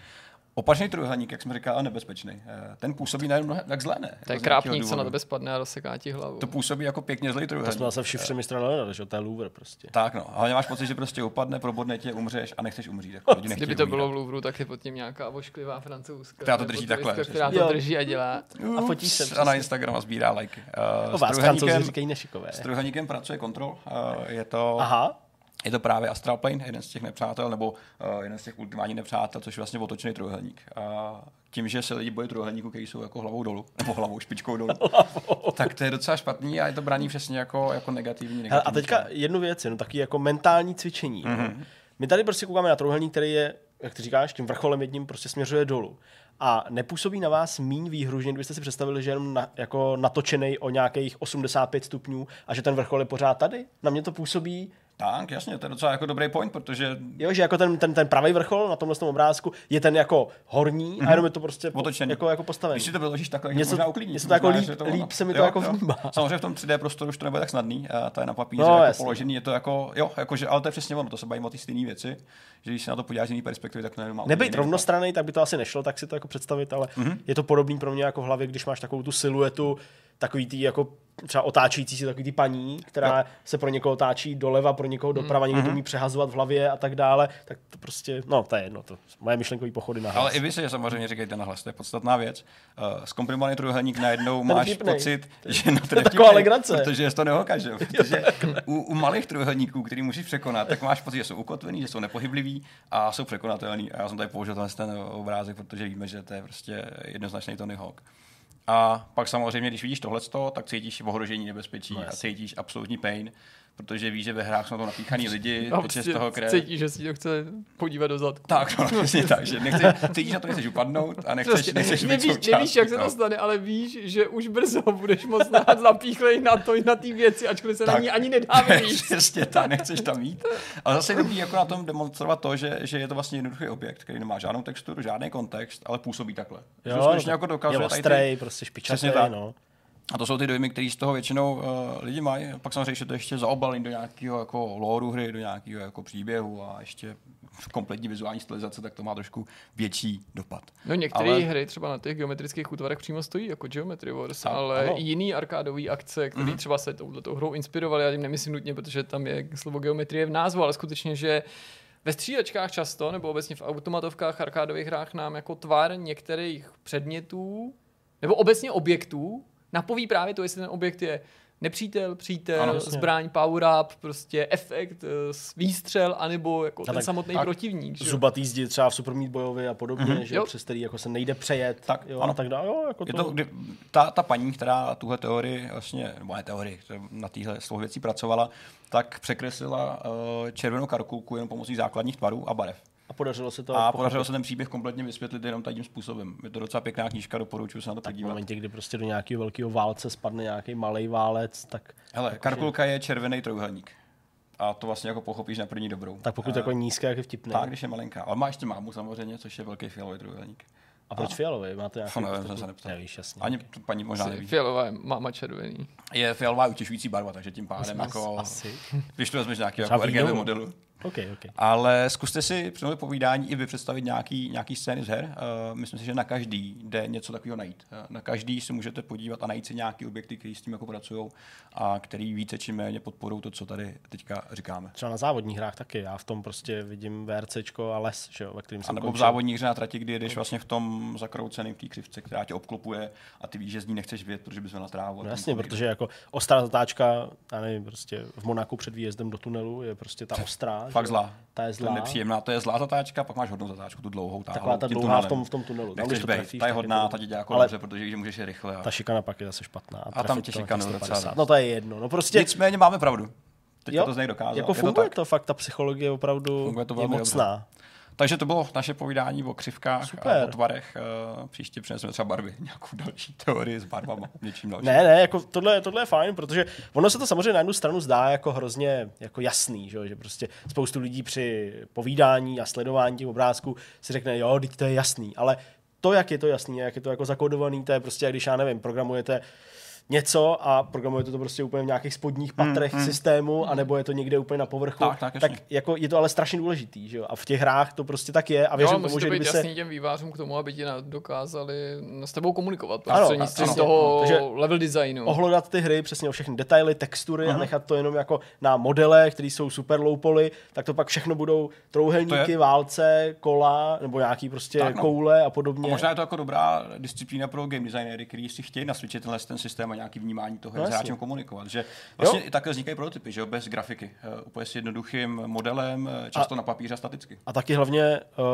Opačný trojuhelník, jak jsme říkali, je nebezpečný. Eh, ten působí najednou tak zlé, ne? To je krápník, co na tebe spadne a rozseká ti hlavu. To působí jako pěkně zlý trojuhelník. To jsme zase všemi stranami, že to je Louvre prostě. Tak no, ale máš pocit, že prostě upadne, probodne tě, umřeš a nechceš umřít. Jako lidi Kdyby to bylo v Louvru, tak je pod tím nějaká ošklivá francouzská. Která to drží takhle. Která to drží a dělá. A fotí se. A na Instagram a sbírá lajky. Uh, s trojuhelníkem pracuje kontrol. Uh, je to Aha je to právě Astral Plane, jeden z těch nepřátel, nebo uh, jeden z těch ultimátních nepřátel, což je vlastně otočný trojuhelník. A tím, že se lidi bojí trojuhelníků, kteří jsou jako hlavou dolů, nebo hlavou špičkou dolů, tak to je docela špatný a je to braní přesně jako, jako negativní, negativní. A teďka jednu věc, no taky jako mentální cvičení. Mm-hmm. No. My tady prostě koukáme na trojuhelník, který je, jak ty říkáš, tím vrcholem jedním prostě směřuje dolů. A nepůsobí na vás míň výhružně, kdybyste si představili, že je jenom na, jako natočený o nějakých 85 stupňů a že ten vrchol je pořád tady? Na mě to působí tak, jasně, to je docela jako dobrý point, protože... Jo, že jako ten, ten, ten pravý vrchol na tomhle tom obrázku je ten jako horní mm-hmm. a mhm. jenom je to prostě po, jako, jako postavený. Když si to vyložíš takhle, něco, možná uklidní. Něco to jako líp, to líp se mi to jo, jako vnímá. Samozřejmě v tom 3D prostoru už to nebude tak snadný, a to je na papíře no, jako položený, je to jako, jo, jako, že, ale to je přesně ono, to se bavíme o ty stejné věci, že když se na to podíváš z jiné perspektivy, tak to nemá. Nebejt rovnostraný, tak by to asi nešlo, tak si to jako představit, ale mm-hmm. je to podobný pro mě jako v hlavě, když máš takovou tu siluetu, takový tý jako třeba otáčející si takový ty paní, která jo. se pro někoho otáčí doleva, pro někoho doprava, mm. někdo to umí přehazovat v hlavě a tak dále, tak to prostě, no to je jedno, to moje myšlenkové pochody na hlas. Ale i vy si samozřejmě říkejte na hlas, to je podstatná věc. Uh, zkomprimovaný trojuhelník najednou máš vtipnej. pocit, že no, to je taková legrace. Protože to nehokaže, protože u, u, malých trojuhelníků, který musíš překonat, tak máš pocit, že jsou ukotvený, že jsou nepohybliví a jsou překonatelný. A já jsem tady použil ten obrázek, protože víme, že to je prostě jednoznačný Tony Hawk. A pak samozřejmě, když vidíš tohle, tak cítíš ohrožení nebezpečí no, a cítíš absolutní pain, protože ví, že ve hrách jsou to napíchaný lidi, A teče z toho krev. cítí, že si to chce podívat do zadku. Tak, no, přesně tak, že nechceš, cítíš na to, nechceš upadnout a nechceš, Prostě nechceš být nevíš, součástí nevíš, jak se to stane, ale víš, že už brzo budeš moc zapíchlej na to, na ty věci, ačkoliv se na Tak. ní ani nedá vyjít. Přesně tak, nechceš tam jít. Ale zase je dobrý jako na tom demonstrovat to, že, že je to vlastně jednoduchý objekt, který nemá žádnou texturu, žádný kontext, ale působí takhle. Že to skutečně jako dokazuje je ty, prostě Přesně špičatý, tak. no. A to jsou ty dojmy, které z toho většinou uh, lidi mají. Pak samozřejmě, že to ještě zaobalí do nějakého jako lóru hry, do nějakého jako příběhu a ještě kompletní vizuální stylizace, tak to má trošku větší dopad. No některé Ale- hry třeba na těch geometrických útvarech přímo stojí, jako Geometry Wars, Tak, ale ano. i jiný arkádové akce, které mm-hmm. třeba se touhletou hrou inspirovaly, já tím nemyslím nutně, protože tam je slovo geometrie v názvu, ale skutečně, že ve střílečkách často, nebo obecně v automatovkách, arkádových hrách nám jako tvar některých předmětů, nebo obecně objektů, napoví právě to, jestli ten objekt je nepřítel, přítel, Ano, jasně. zbraň, power up, prostě efekt, eh, výstřel, anebo jako ten tak- samotný tak protivník. že? Zubatý zdi třeba v Super Meat Boyovi a podobně, mm-hmm. že jo, přes který jako se nejde přejet. Tak, jo, ano. a tak dále. Jo, jako Je to, to, kdy, ta, ta paní, která tuhle teorii, vlastně, nebo ne teorii, která na téhle toho věcí pracovala, tak překreslila uh, červenou karkulku jenom pomocí základních tvarů a barev. A podařilo se to. A pochopit podařilo se ten příběh kompletně vysvětlit jenom tím způsobem. Je to docela pěkná knížka, doporučuji se na to v podívat. momentě, kdy prostě do nějakého velkého válce spadne nějaký malý válec, tak, Hele, karkulka je červený trojuhelník. A to vlastně jako pochopíš na první dobrou. tak pokud a, jako nízké, jak je vtipný. tak, když je malinká. Ale má ještě mámu samozřejmě, což je velký fialový trojuhelník. A proč fialový? Máte nějaký... Nevím, prostě- jsem se neptal. Nevíš, jasně. Ani tu paní možná neví. Fialová je máma červený. Je fialová utěšující barva, takže tím pádem As- jako, Asi. když to vezmeš nějakého jako RGB modelu. OK, OK. Ale zkuste si při tomhle povídání i vy představit nějaký, nějaký scény z her. Uh, myslím si, že na každý jde něco takového najít. Uh, na každý si můžete podívat a najít si nějaký objekty, které s tím jako pracují a který více či méně podporují to, co tady teďka říkáme. Třeba na závodních hrách taky. Já v tom prostě vidím VRCčko a les, že jo, ve kterým A jsem nebo v končil. závodní hře na trati, kdy jedeš vlastně v tom zakrouceném v té křivce, která tě obklopuje a ty víš, že z ní nechceš vědět, protože bys na trávu. a No jasně, protože jako ostrá zatáčka, já nevím, prostě v Monaku před výjezdem do tunelu je prostě ta ostrá. Fakt že? zlá. Ta je To je zlá. nepříjemná, to je zlá zatáčka, pak máš hodnou zatáčku, tu dlouhou. Taková táhlou ta dlouhá v tom, v tom tunelu. Tam, když to trefíš, ta je hodná, ta tě dělá jako dobře, protože víš, že můžeš je rychle. A... Ta šikana pak je zase špatná. A tam trefit tě šikanuje docela 150. dost. No to je jedno. No prostě Nicméně máme pravdu. Teď jo, to z něj dokázal. jako Je to funguje tak. to, fakt, ta psychologie opravdu Funguje to je mocná. Takže to bylo naše povídání o křivkách Super. a o tvarech. Eh, Příště přineseme třeba barvy, nějakou další teorii s barvama, něčím dalším. Ne, ne, jako tohle, tohle je fajn, protože ono se to samozřejmě na jednu stranu zdá jako hrozně jako jasný, že, jo, že prostě spoustu lidí při povídání a sledování těch obrázků si řekne, jo, teď to je jasný, ale to, jak je to jasný, jak je to jako zakódovaný, to je prostě, jak když já nevím, programujete něco a programujete to prostě úplně v nějakých spodních patrech hmm, systému, anebo je to někde úplně na povrchu, Tak, tak, tak jako je to ale strašně důležitý, že jo? A v těch hrách to prostě tak je a Jo, věřím ale musí tomu, to že být kdyby se... jasný těm vývářům k tomu, aby ti na- dokázali s tebou komunikovat Ano, prostřednictvím ano. toho Takže level designu. ohlodat ty hry přesně o všechny detaily, textury Mhm. a nechat to jenom jako na modele, které jsou super low poly, tak to pak všechno budou To trouhelníky, je- válce, kola nebo nějaký prostě Tak no. koule a A podobně. možná je to jako dobrá disciplína pro game designéry, kteří si chtějí nasvědčit tenhle ten systém a nějaký vnímání toho, No jak s jasně. hráčem komunikovat. Že vlastně Jo. i takhle vznikají prototypy, že jo, bez grafiky. Uh, úplně s jednoduchým modelem, eh, často na papíře a staticky. A taky hlavně uh,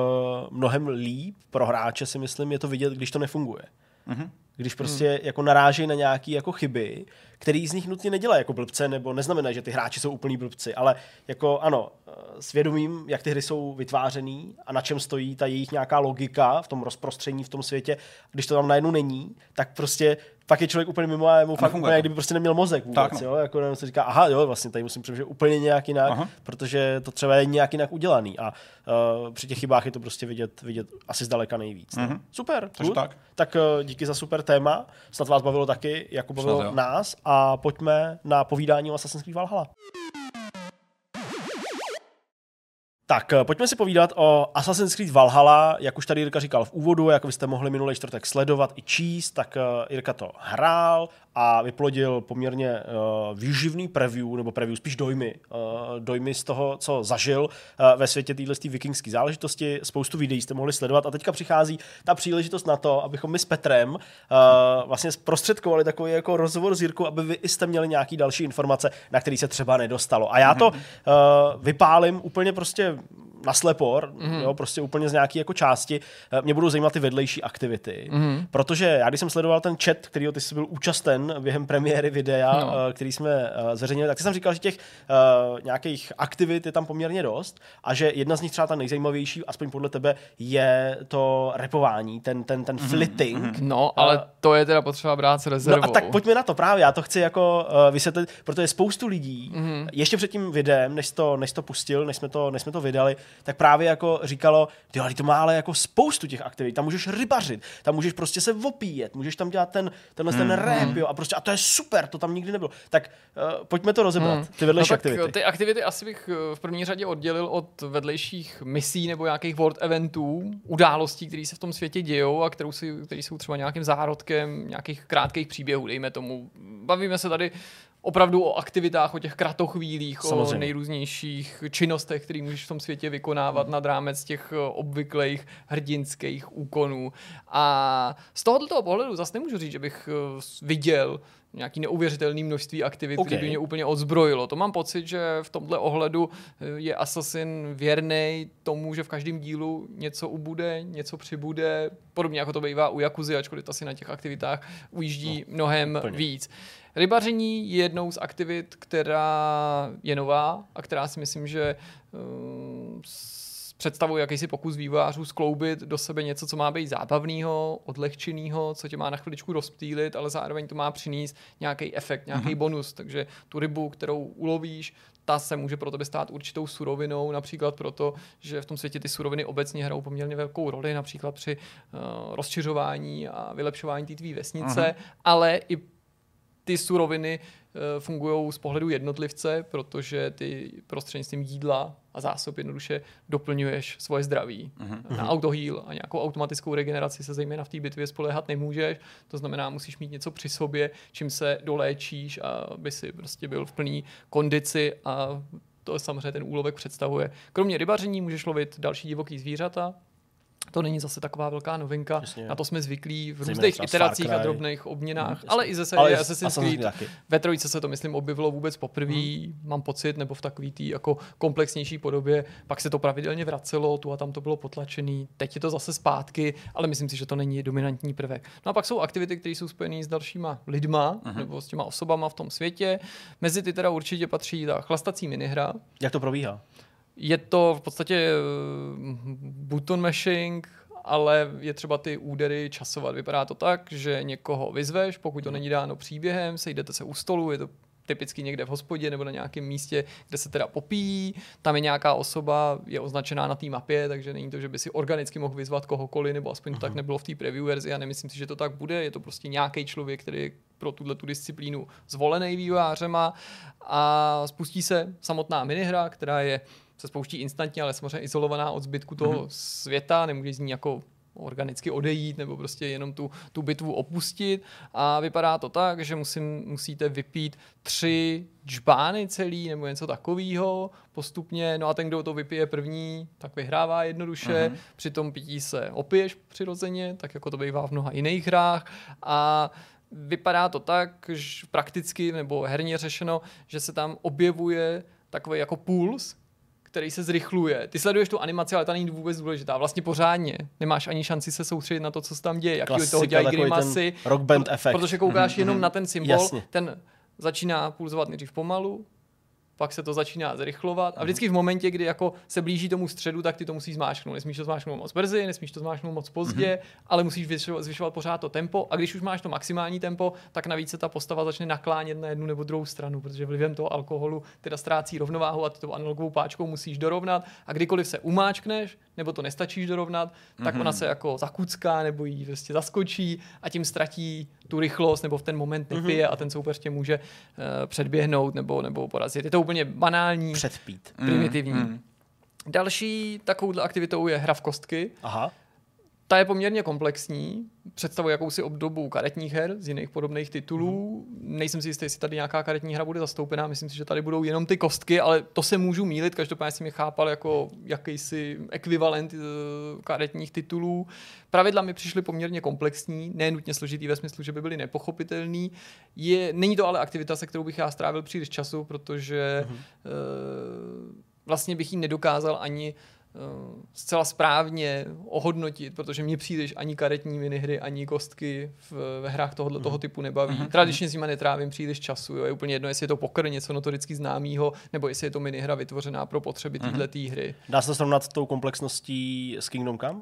mnohem líp pro hráče si myslím je to vidět, když to nefunguje. Mhm. Když prostě hmm. jako narážejí na nějaké jako chyby, který z nich nutně nedělají jako blbce, nebo neznamená, že ty hráči jsou úplný blbci, ale jako ano, eh, svědomím, jak ty hry jsou vytvářený a na čem stojí ta jejich nějaká logika v tom rozprostření v tom světě, když to tam najednou není, tak prostě pak je člověk úplně mimo a je mu fakt úplně, kdyby prostě neměl mozek vůbec, Tak, no. jo? Jako jenom se říká, aha, jo, vlastně tady musím přemýšlet úplně nějak jinak, Aha. protože to třeba je nějak jinak udělaný a uh, při těch chybách je to prostě vidět, vidět asi zdaleka nejvíc. Mhm. Mm-hmm. Super, Takže good. tak. tak uh, díky za super téma, snad vás bavilo taky, jako bavilo Snad jo. nás a pojďme na povídání o Assassin's Creed Valhalla. Tak, eh, pojďme si povídat o Assassin's Creed Valhalla, jak už tady Jirka říkal v úvodu, jak vy jste mohli minulý čtvrtek sledovat i číst, tak eh, Jirka to hrál a vyplodil poměrně uh, výživný preview, nebo preview spíš dojmy, uh, dojmy z toho, co zažil uh, ve světě téhle vikingské záležitosti. Spoustu videí jste mohli sledovat a teďka přichází ta příležitost na to, abychom my s Petrem uh, vlastně zprostředkovali takový jako rozhovor s Jirkou, aby vy jste měli nějaký další informace, na který se třeba nedostalo. A já to uh, vypálím úplně prostě na slepor, mm-hmm. jo, prostě úplně z nějaké jako části, eh, mě budou zajímat ty vedlejší aktivity. Mm-hmm. Protože já, když jsem sledoval ten chat, který ty jsi byl účasten během premiéry videa, no. který jsme zveřejnili, tak jsem říkal, že těch uh, nějakých aktivit je tam poměrně dost a že jedna z nich třeba ta nejzajímavější, aspoň podle tebe, je to repování, ten, ten, ten mm-hmm. flitting. No, ale uh, to je teda potřeba brát s rezervou. No a tak pojďme na to právě, já to chci jako uh, vysvětlit, protože spoustu lidí, mm-hmm. ještě před tím videem, než to, než to pustil, než jsme to, než jsme to vydali, tak právě jako říkalo, ty ale to má ale jako spoustu těch aktivit, tam můžeš rybařit, tam můžeš prostě se opíjet, můžeš tam dělat ten, tenhle mm-hmm. ten rap, mhm. jo, a prostě, a to je super, to tam nikdy nebylo. Tak uh, pojďme to rozebrat, mm. ty vedlejší no, aktivity. Ty aktivity asi bych v první řadě oddělil od vedlejších misí nebo nějakých world eventů, událostí, které se v tom světě dějou a které jsou, které jsou třeba nějakým zárodkem nějakých krátkých příběhů, dejme tomu. Bavíme se tady opravdu o aktivitách, o těch kratochvílích, Samozřejmě. o nejrůznějších činnostech, které můžeš v tom světě vykonávat hmm. nad rámec těch eh, obvyklých hrdinských úkonů. A z tohoto pohledu zase nemůžu říct, že bych eh, viděl nějaký neuvěřitelný množství aktivit, okay. které by mě úplně odzbrojilo. To mám pocit, že v tomhle ohledu eh, je Assassin věrný tomu, že v každém dílu něco ubude, něco přibude, podobně jako to bývá u Jakuzy, ačkoliv asi na těch aktivitách ujíždí no, mnohem úplně. víc. Rybaření je jednou z aktivit, která je nová a která si myslím, že uh, představuje jakýsi pokus vývojářů skloubit do sebe něco, co má být zábavného, odlehčeného, co tě má na chviličku rozptýlit, ale zároveň to má přinést nějaký efekt, nějaký mm-hmm. bonus. Takže tu rybu, kterou ulovíš, ta se může pro tebe stát určitou surovinou, například proto, že v tom světě ty suroviny obecně hrajou poměrně velkou roli, například při uh, rozšiřování a vylepšování té tvý vesnice, uh-huh. ale i ty suroviny Eh, fungují z pohledu jednotlivce, protože ty prostřednictvím jídla a zásob jednoduše doplňuješ svoje zdraví. Uh-huh. Na autoheal a nějakou automatickou regeneraci se zejména v té bitvě spolehat nemůžeš, to znamená, musíš mít něco při sobě, čím se doléčíš, aby si prostě byl v plný kondici a to samozřejmě ten úlovek představuje. Kromě rybaření můžeš lovit další divoký zvířata, to není zase taková velká novinka. Jasně. Na to jsme zvyklí v různých iteracích a drobných obměnách, mm, ale i ze série Assassin's Creed. Ve trojce se to, myslím, objevilo vůbec poprvé, mm. mám pocit, nebo v takový tý jako komplexnější podobě. Pak se to pravidelně vracelo, tu a tam to bylo potlačený. Teď je to zase zpátky, ale myslím si, že to není dominantní prvek. No a pak jsou aktivity, které jsou spojené s dalšíma lidma, mm. nebo s těma osobama v tom světě. Mezi ty teda určitě patří ta chlastací minihra. Jak to probíhá? Je to v podstatě eh, button mashing, ale je třeba ty údery časovat. Vypadá to tak, že někoho vyzveš, pokud to není dáno příběhem, sejdete se u stolu, je to typicky někde v hospodě nebo na nějakém místě, kde se teda popíjí. Tam je nějaká osoba, je označená na té mapě, takže není to, že by si organicky mohl vyzvat kohokoliv, nebo aspoň to tak mhm. nebylo v té preview verzi a nemyslím si, že to tak bude. Je to prostě nějaký člověk, který pro tuhle tu disciplínu zvolený vývojářema a spustí se samotná minihra, která je se spouští instantně, ale samozřejmě izolovaná od zbytku toho mm-hmm. světa, nemůže z ní jako organicky odejít nebo prostě jenom tu, tu bitvu opustit a vypadá to tak, že musím, musíte vypít tři džbány celý nebo něco takového postupně, no a ten, kdo to vypije první, tak vyhrává jednoduše, uh-huh. při tom pití se opiješ přirozeně, tak jako to bývá v mnoha jiných hrách a vypadá to tak, že prakticky nebo herně řešeno, že se tam objevuje takový jako puls, který se zrychluje. Ty sleduješ tu animaci, ale ta není vůbec důležitá. Vlastně pořádně. Nemáš ani šanci se soustředit na to, co se tam děje. Jaký toho dělají grimasy. Rock band efekt. Protože koukáš mm-hmm. jenom na ten symbol. Jasně. Ten začíná pulzovat nejdřív pomalu, pak se to začíná zrychlovat a vždycky v momentě, kdy jako se blíží tomu středu, tak ty to musíš zmáčknout. Nesmíš to zmáčknout moc brzy, nesmíš to zmáčknout moc pozdě, mm-hmm. ale musíš zvyšovat, zvyšovat pořád to tempo a když už máš to maximální tempo, tak navíc se ta postava začne naklánět na jednu nebo druhou stranu, protože vlivem toho alkoholu teda ztrácí rovnováhu a ty to analogovou páčkou musíš dorovnat a kdykoliv se umáčkneš, nebo to nestačíš dorovnat, tak mm-hmm. ona se jako zakucká nebo jí prostě zaskočí a tím ztratí tu rychlost nebo v ten moment nepije mm-hmm. a ten soupeř tě může uh, předběhnout nebo, nebo porazit. Je to úplně banální, Předpít. primitivní. Mm-hmm. Další takovouhle aktivitou je hra v kostky. Aha. Ta je poměrně komplexní, představuje jakousi obdobu karetních her z jiných podobných titulů. Mm. Nejsem si jistý, jestli tady nějaká karetní hra bude zastoupená, myslím si, že tady budou jenom ty kostky, ale to se můžu mílit, každopádně jsem je chápal jako jakýsi ekvivalent uh, karetních titulů. Pravidla mi přišly poměrně komplexní, nenutně složitý ve smyslu, že by byly nepochopitelný. Je, není to ale aktivita, se kterou bych já strávil příliš času, protože mm. uh, vlastně bych ji nedokázal ani zcela správně ohodnotit, protože mě příliš ani karetní minihry, ani kostky v, ve hrách tohoto toho mhm. typu nebaví. Mm-hmm. Tradičně s nimi netrávím příliš času. Jo. Je úplně jedno, jestli je to pokr, něco notoricky známého, nebo jestli je to minihra vytvořená pro potřeby mm-hmm. této hry. Dá se srovnat s tou komplexností s Kingdom Come?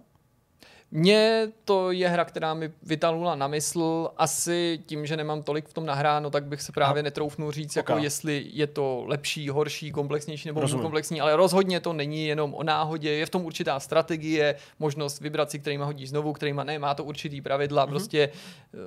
Mně to je hra, která mi vytanula na mysl. Asi tím, že nemám tolik v tom nahráno, tak bych se právě Aha. netroufnul říct, jako jestli je to lepší, horší, komplexnější nebo méně komplexní, ale rozhodně to není jenom o náhodě. Je v tom určitá strategie, možnost vybrat si, kterýma hodí znovu, kterýma ne, má to určitý pravidla. Mm-hmm. Prostě eh,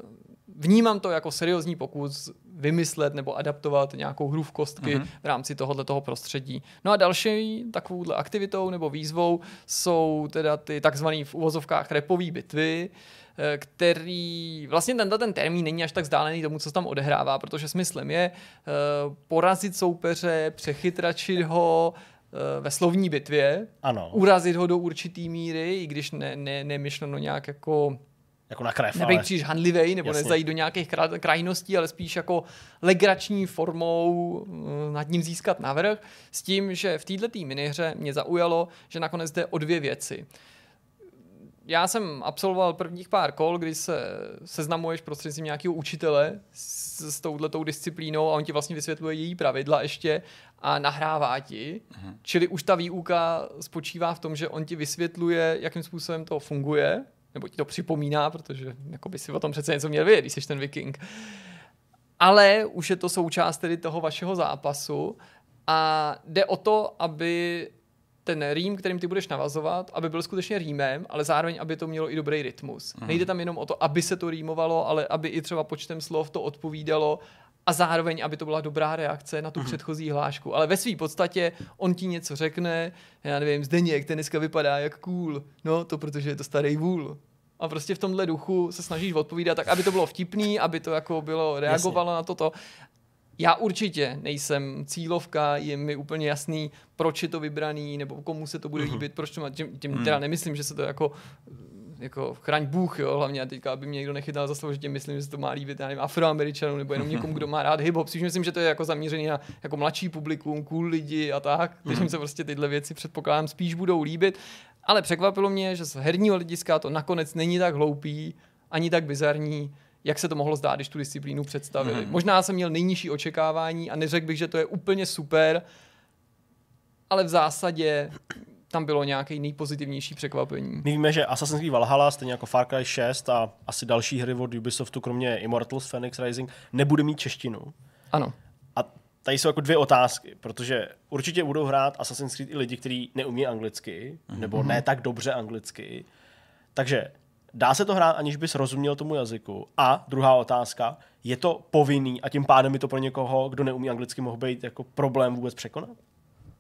vnímám to jako seriózní pokus vymyslet nebo adaptovat nějakou hru v kostky mm-hmm. v rámci tohoto toho prostředí. No a další takovouhle aktivitou nebo výzvou jsou teda ty takzvané v uvozovkách repové bitvy, eh, který vlastně tento ten termín není až tak vzdálený tomu, co se tam odehrává, protože smyslem je uh, porazit soupeře, přechytračit ho, uh, ve slovní bitvě, ano. urazit ho do určitý míry, i když ne, ne, nemyšleno nějak jako jako na krev. Nebejt ale... příliš handlivej, nebo Jasně. nezajít do nějakých krajností, ale spíš jako legrační formou eh, nad ním získat navrh. S tím, že v této minihře mě zaujalo, že nakonec jde o dvě věci. Já jsem absolvoval prvních pár kol, kdy se seznamuješ prostřednictvím nějakého učitele s, s touhletou disciplínou a on ti vlastně vysvětluje její pravidla ještě a nahrává ti. Uh-huh. Čili už ta výuka spočívá v tom, že on ti vysvětluje, jakým způsobem to funguje nebo ti to připomíná, protože jako by si o tom přece něco měl vědět, když jsi ten viking. Ale už je to součást tedy toho vašeho zápasu a jde o to, aby ten rým, kterým ty budeš navazovat, aby byl skutečně rýmem, ale zároveň, aby to mělo i dobrý rytmus. Mm. Nejde tam jenom o to, aby se to rýmovalo, ale aby i třeba počtem slov to odpovídalo a zároveň, aby to byla dobrá reakce na tu mm-hmm. předchozí hlášku. Ale ve své podstatě on ti něco řekne, já nevím, Zdeněk, ten dneska vypadá jak cool. No, to protože je to starý vůl. A prostě v tomhle duchu se snažíš odpovídat tak, aby to bylo vtipný, aby to jako bylo reagovalo Jasně. na toto. Já určitě nejsem cílovka, je mi úplně jasný, proč je to vybraný, nebo komu se to bude mm-hmm. líbit, proč to má, tím, tím mm. teda nemyslím, že se to jako jako chraň Bůh, jo, hlavně teďka, aby mě někdo nechytal za slovo, že tím myslím, že to má líbit, já nevím, afroameričanům nebo jenom někomu, kdo má rád hip-hop. Spíš myslím, že to je jako zaměřený na jako mladší publikum, cool lidi a tak, takže mm. se prostě tyhle věci předpokládám spíš budou líbit. Ale překvapilo mě, že z herního hlediska to nakonec není tak hloupý, ani tak bizarní, jak se to mohlo zdát, když tu disciplínu představili. Mm. Možná jsem měl nejnižší očekávání a neřekl bych, že to je úplně super, ale v zásadě tam bylo nějaké nejpozitivnější překvapení. My víme, že Assassin's Creed Valhalla, stejně jako Far Cry 6 a asi další hry od Ubisoftu, kromě Immortals Phoenix Rising, nebude mít češtinu. Ano. A tady jsou jako dvě otázky, protože určitě budou hrát Assassin's Creed i lidi, kteří neumí anglicky, mm-hmm. nebo ne tak dobře anglicky. Takže dá se to hrát, aniž bys rozuměl tomu jazyku? A druhá otázka, je to povinný a tím pádem je to pro někoho, kdo neumí anglicky, mohl být jako problém vůbec překonat?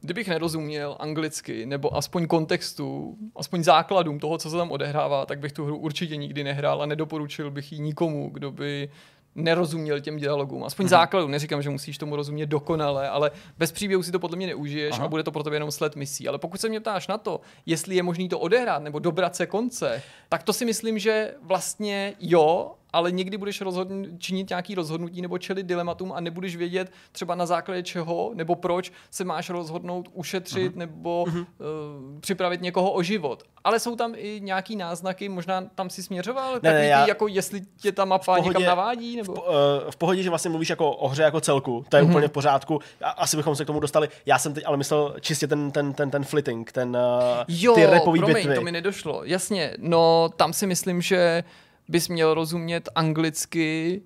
Kdybych nerozuměl anglicky, nebo aspoň kontextu, aspoň základům toho, co se tam odehrává, tak bych tu hru určitě nikdy nehrál a nedoporučil bych ji nikomu, kdo by nerozuměl těm dialogům. Aspoň hmm. základům. Neříkám, že musíš tomu rozumět dokonale, ale bez příběhu si to podle mě neužiješ Aha. a bude to pro tebe jenom sled misí. Ale pokud se mě ptáš na to, jestli je možný to odehrát nebo dobrat se konce, tak to si myslím, že vlastně jo, ale někdy budeš rozhodn- činit nějaký rozhodnutí nebo čelit dilematům a nebudeš vědět třeba na základě čeho nebo proč se máš rozhodnout ušetřit uh-huh. nebo uh-huh. Uh, připravit někoho o život. Ale jsou tam i nějaký náznaky, možná tam si směřoval, ne, ne, já... jako jestli tě ta mapa pohodě, někam navádí? Nebo... V, uh, v pohodě, že vlastně mluvíš jako o hře jako celku, to je uh-huh. úplně v pořádku. Asi bychom se k tomu dostali. Já jsem teď ale myslel čistě ten, ten, ten, ten flitting, ten, uh, jo, ty repový promiň, bitvy. to mi nedošlo. Jasně, no tam si myslím, že bys měl rozumět anglicky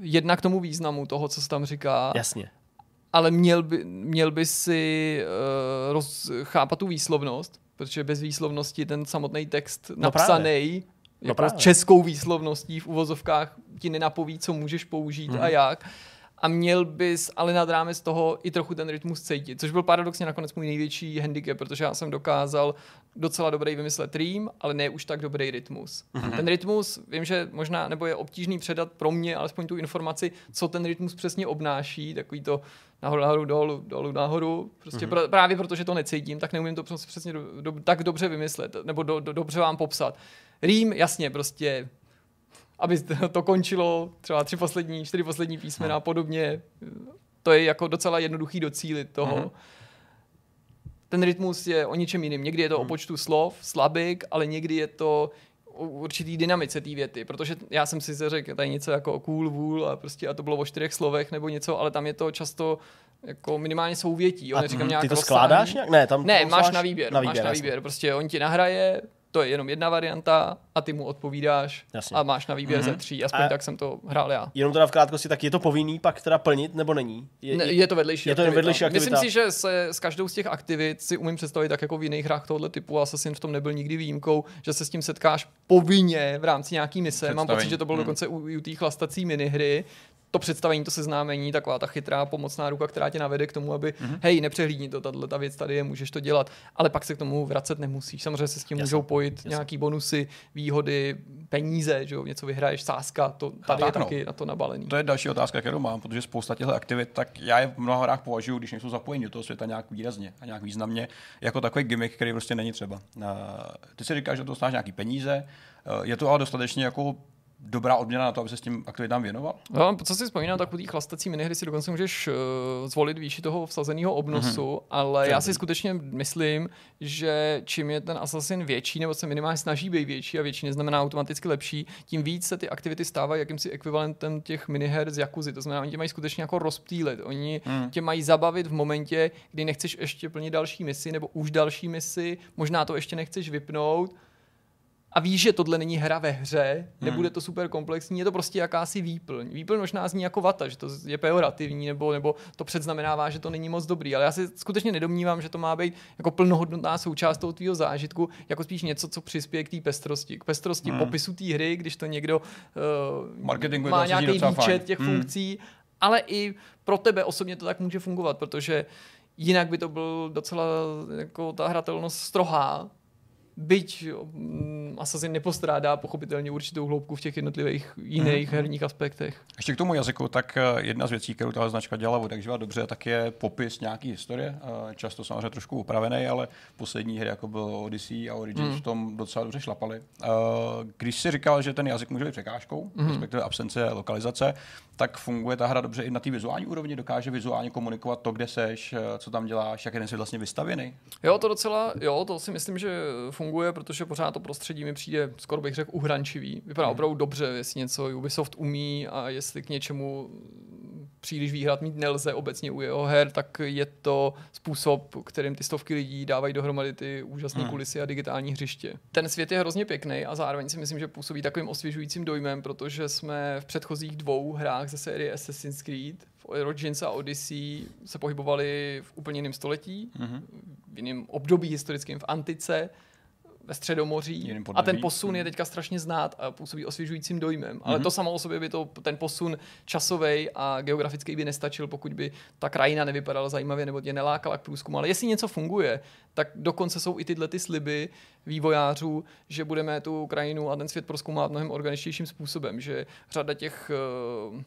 jednak tomu významu toho, co se tam říká. Jasně. Ale měl by, měl by si uh, roz, chápat tu výslovnost, protože bez výslovnosti ten samotný text no napsaný no jako českou výslovností v uvozovkách ti nenapoví, co můžeš použít hmm. a jak a měl bys ale nad rámec toho i trochu ten rytmus cítit, což byl paradoxně nakonec můj největší handicap, protože já jsem dokázal docela dobrý vymyslet rým, ale ne už tak dobrý rytmus. Mm-hmm. Ten rytmus, vím, že možná, nebo je obtížný předat pro mě alespoň tu informaci, co ten rytmus přesně obnáší, takový to nahoru, nahoru, dolů, dolů, nahoru, prostě mm-hmm. pr- právě protože to necítím, tak neumím to přesně do, do, tak dobře vymyslet, nebo do, do, dobře vám popsat. Rým, jasně, prostě aby to končilo třeba tři poslední, čtyři poslední písmena a podobně. To je jako docela jednoduchý docílit toho. Uh-huh. ten rytmus je o něčem jiným. Někdy je to hmm. o počtu slov, slabik, ale někdy je to určitý dynamice té věty, protože já jsem si řekl, tady něco jako cool, wool a prostě a to bylo o čtyřech slovech nebo něco, ale tam je to často jako minimálně souvětí. A neříkám nějak ty to rozsáhlý. skládáš nějak? Ne, tam ne máš na výběr, na výběr, máš na výběr. Prostě on ti nahraje, to je jenom jedna varianta a ty mu odpovídáš Jasně. a máš na výběr mm-hmm. ze tří, aspoň a tak jsem to hrál já. Jenom teda v krátkosti, tak je to povinný pak teda plnit nebo není? Je, ne, je to vedlejší je to aktivita. vedlejší aktivita. Myslím si, že se s každou z těch aktivit si umím představit tak jako v jiných hrách tohoto typu, Assassin v tom nebyl nikdy výjimkou, že se s tím setkáš povinně v rámci nějaký mise. Mám pocit, že to bylo hmm. dokonce u, u té chlastací minihry, to představení, to seznámení, taková ta chytrá pomocná ruka, která tě navede k tomu, aby, mm-hmm. hej, nepřehlídni to, tato ta věc tady je, můžeš to dělat, ale pak se k tomu vracet nemusíš. Samozřejmě se s tím jasně, můžou pojít jasně. nějaký bonusy, výhody, peníze, že jo, něco vyhraješ, sázka, to tady tak, je no. taky na to nabalený. To je další otázka, kterou mám, protože spousta těchto aktivit, tak já je v mnoha hrách považuji, když nejsou zapojeni do toho světa nějak výrazně a nějak významně, jako takový gimmick, který prostě není třeba. Ty si říkáš, že to dostáš nějaký peníze, je to ale dostatečně jako dobrá odměna na to, aby se s tím aktivitám věnoval? No, co si vzpomínám, tak u té chlastací minihry si dokonce můžeš uh, zvolit výši toho vsazeného obnosu, mm-hmm. ale já si skutečně myslím, že čím je ten Assassin větší, nebo se minimálně snaží být větší a větší neznamená automaticky lepší, tím víc se ty aktivity stávají jakýmsi ekvivalentem těch miniher z Jakuzy. To znamená, oni tě mají skutečně jako rozptýlit. Oni mm. tě mají zabavit v momentě, kdy nechceš ještě plnit další misi, nebo už další misi, možná to ještě nechceš vypnout a víš, že tohle není hra ve hře, nebude hmm. to super komplexní, je to prostě jakási výplň. Výplň možná zní jako vata, že to je pejorativní, nebo, nebo to předznamenává, že to není moc dobrý, ale já si skutečně nedomnívám, že to má být jako plnohodnotná součást toho tvýho zážitku, jako spíš něco, co přispěje k té pestrosti, k pestrosti hmm. popisu té hry, když to někdo uh, má nějaký výčet těch hmm. funkcí, ale i pro tebe osobně to tak může fungovat, protože jinak by to byl docela jako ta hratelnost strohá, byť mm, Assassin nepostrádá pochopitelně určitou hloubku v těch jednotlivých jiných mm. herních aspektech. Ještě k tomu jazyku, tak eh, jedna z věcí, kterou ta značka dělala takže dobře, tak je popis nějaký historie, eh, často samozřejmě trošku upravený, ale poslední hry, jako bylo Odyssey a Origins, mm. v tom docela dobře šlapali. Eh, když si říkal, že ten jazyk může být překážkou, mm. respektive absence lokalizace, tak funguje ta hra dobře i na té vizuální úrovni, dokáže vizuálně komunikovat to, kde seš, co tam děláš, jak je vlastně vystavěný. Jo, to docela, jo, to si myslím, že funguje, protože pořád to prostředí mi přijde, skoro bych řekl, uhrančivý. Vypadá hmm. opravdu dobře, jestli něco Ubisoft umí a jestli k něčemu příliš výhrad mít nelze obecně u jeho her, tak je to způsob, kterým ty stovky lidí dávají dohromady ty úžasné hmm. kulisy a digitální hřiště. Ten svět je hrozně pěkný a zároveň si myslím, že působí takovým osvěžujícím dojmem, protože jsme v předchozích dvou hrách ze série Assassin's Creed, v Origins a Odyssey, se pohybovali v úplně jiném století, hmm. v jiném období historickém v antice ve Středomoří a ten posun je mhm. teďka strašně znát a působí osvěžujícím dojmem. Ale mm-hmm. to samo o sobě by to, ten posun časový a geografický by nestačil, pokud by ta krajina nevypadala zajímavě nebo tě nelákala k průzkumu. Ale jestli něco funguje, tak dokonce jsou i tyhle ty sliby vývojářů, že budeme tu krajinu a ten svět proskoumat mnohem organičtějším způsobem, že řada těch uh,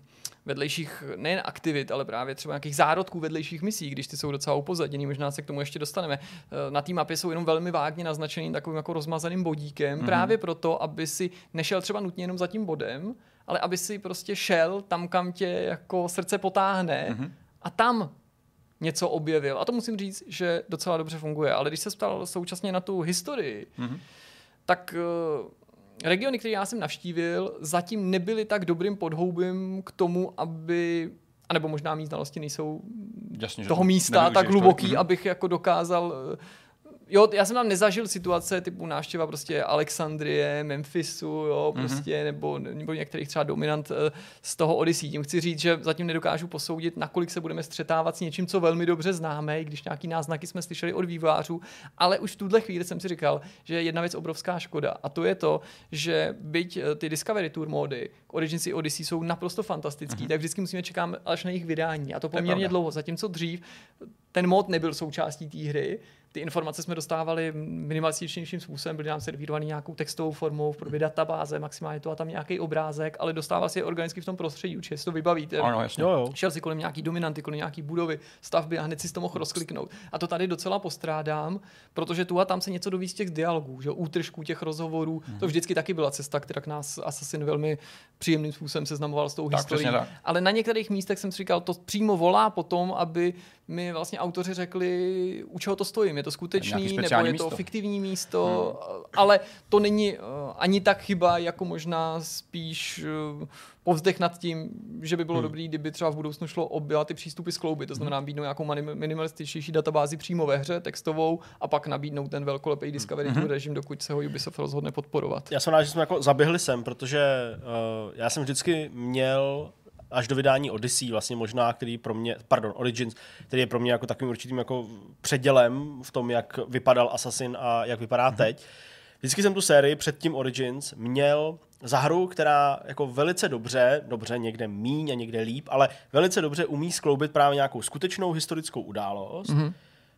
vedlejších nejen aktivit, ale právě třeba nějakých zárodků vedlejších misí, když ty jsou docela upozaděný, možná se k tomu ještě dostaneme. Eh, na té mapě jsou jenom velmi vágně naznačeným takovým jako rozmazaným bodíkem, mm-hmm. právě proto, aby si nešel třeba nutně jenom za tím bodem, ale aby si prostě šel tam, kam tě jako srdce potáhne mm-hmm. a tam něco objevil. A to musím říct, že docela dobře funguje. Ale když se ptal současně na tu historii, mm-hmm. tak uh, regiony, které já jsem navštívil, zatím nebyly tak dobrým podhoubím k tomu, aby a nebo možná mý znalosti nejsou Jasně, toho místa tak hluboký, to. Mhm. abych jako dokázal jo, já jsem tam nezažil situace typu návštěva prostě Alexandrie, Memphisu, jo, mhm. prostě, mm-hmm. nebo, nebo některých třeba dominant eh, z toho Odyssey. Tím chci říct, že zatím nedokážu posoudit, nakolik se budeme střetávat s něčím, co velmi dobře známe, když nějaký náznaky jsme slyšeli od vývářů, ale už v tuhle chvíli jsem si říkal, že je jedna věc obrovská škoda a to je to, že byť eh, ty Discovery Tour módy Origins i Odyssey jsou naprosto fantastický, mm-hmm. tak vždycky musíme čekat až na jejich vydání a to poměrně to dlouho, zatímco dřív ten mod nebyl součástí té hry, ty informace jsme dostávali minimalističnějším způsobem, byly nám servírovaný nějakou textovou formou v podobě databáze, maximálně to a tam nějaký obrázek, ale dostával si je organicky v tom prostředí, určitě si to vybavíte. Ano, jasně. Jo, jo. Šel si kolem nějaký dominanty, kolem nějaký budovy, stavby a hned si to mohl rozkliknout. A to tady docela postrádám, protože tu a tam se něco doví z těch dialogů, že útržků těch rozhovorů. Hmm. To vždycky taky byla cesta, která nás Assassin velmi příjemným způsobem seznamoval s tou historií. Ale na některých místech jsem si říkal, to přímo volá potom, aby mi vlastně autoři řekli, u čeho to stojím. Je to skutečný, nebo je to místo. fiktivní místo, hmm. ale to není uh, ani tak chyba, jako možná spíš uh, povzdech nad tím, že by bylo hmm. dobrý, kdyby třeba v budoucnu šlo oba ty přístupy skloubit. To znamená nabídnout nějakou minimalističtější databázi přímo ve hře, textovou, a pak nabídnout ten velkolepý Discovery hmm. režim, dokud se ho Ubisoft rozhodne podporovat. Já jsem rád, že jsme jako zaběhli sem, protože uh, já jsem vždycky měl až do vydání Odyssey vlastně možná, který pro mě, pardon, Origins, který je pro mě jako takovým určitým jako předělem v tom, jak vypadal Assassin a jak vypadá mm-hmm. teď. Vždycky jsem tu sérii před tím Origins měl za hru, která jako velice dobře, dobře někde míň a někde líp, ale velice dobře umí skloubit právě nějakou skutečnou historickou událost mm-hmm.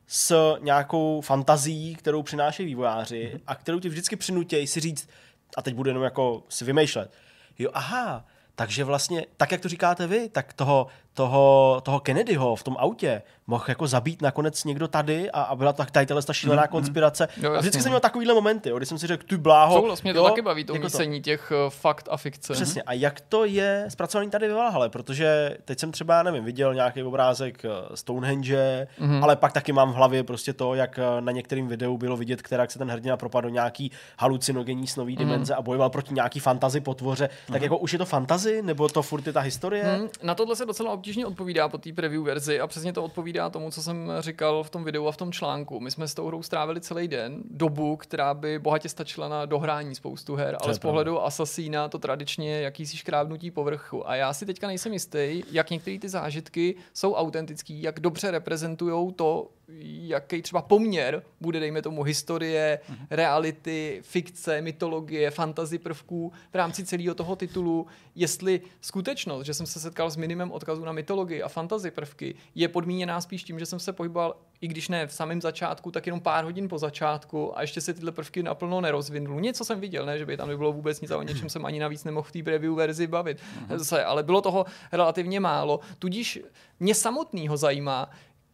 s nějakou fantazí, kterou přinášejí vývojáři mm-hmm. a kterou ti vždycky přinutějí si říct, a teď budu jenom jako si vymýšlet, jo, aha, takže vlastně, tak jak to říkáte vy, tak toho, toho, toho Kennedyho v tom autě mohl jako zabít nakonec někdo tady a, a byla tak tady tahle šílená mm-hmm. konspirace. Jo, a vždycky jsem měl takovýhle momenty, jo, kdy jsem si řekl, tu bláho. To jo, taky baví, to jako umísení to. těch uh, fakt a fikce. Přesně. A jak to je zpracovaný tady ve Valhale, protože teď jsem třeba, nevím, viděl nějaký obrázek eh, Stonehenge, mm-hmm. ale pak taky mám v hlavě prostě to, jak eh, na některém videu bylo vidět, která se ten hrdina propadl do nějaký halucinogenní snový mm-hmm. dimenze a bojoval proti nějaký fantazi potvoře. Mm-hmm. Tak mhm. jako už je to fantazy, nebo to furt je ta historie? Mm, na tohle se docela obtížně odpovídá po té preview verzi a přesně to odpovídá tomu, co jsem říkal v tom videu a v tom článku. My jsme s tou hrou strávili celý den, dobu, která by bohatě stačila na dohrání spoustu her, ale z pohledu Assassina to tradičně je jakýsi škrábnutí povrchu. A já si teďka nejsem jistý, jak některé ty zážitky jsou autentický, jak dobře reprezentují to, jaký třeba poměr bude, dejme tomu, historie, mm-hmm. reality, fikce, mytologie, fantasy prvků v rámci celého toho titulu, jestli skutečnost, že jsem se setkal s minimem odkazů na mytologii a fantasy prvky, je podmíněná spíš tím, že jsem se pohyboval, i když ne v samém začátku, tak jenom pár hodin po začátku a ještě se tyhle prvky naplno nerozvinul. Něco jsem viděl, ne, že by tam nebylo vůbec nic a o něčem jsem ani navíc nemohl v té preview verzi bavit. Mm-hmm. Ale bylo toho relativně málo. Tudíž mě samotného zajímá,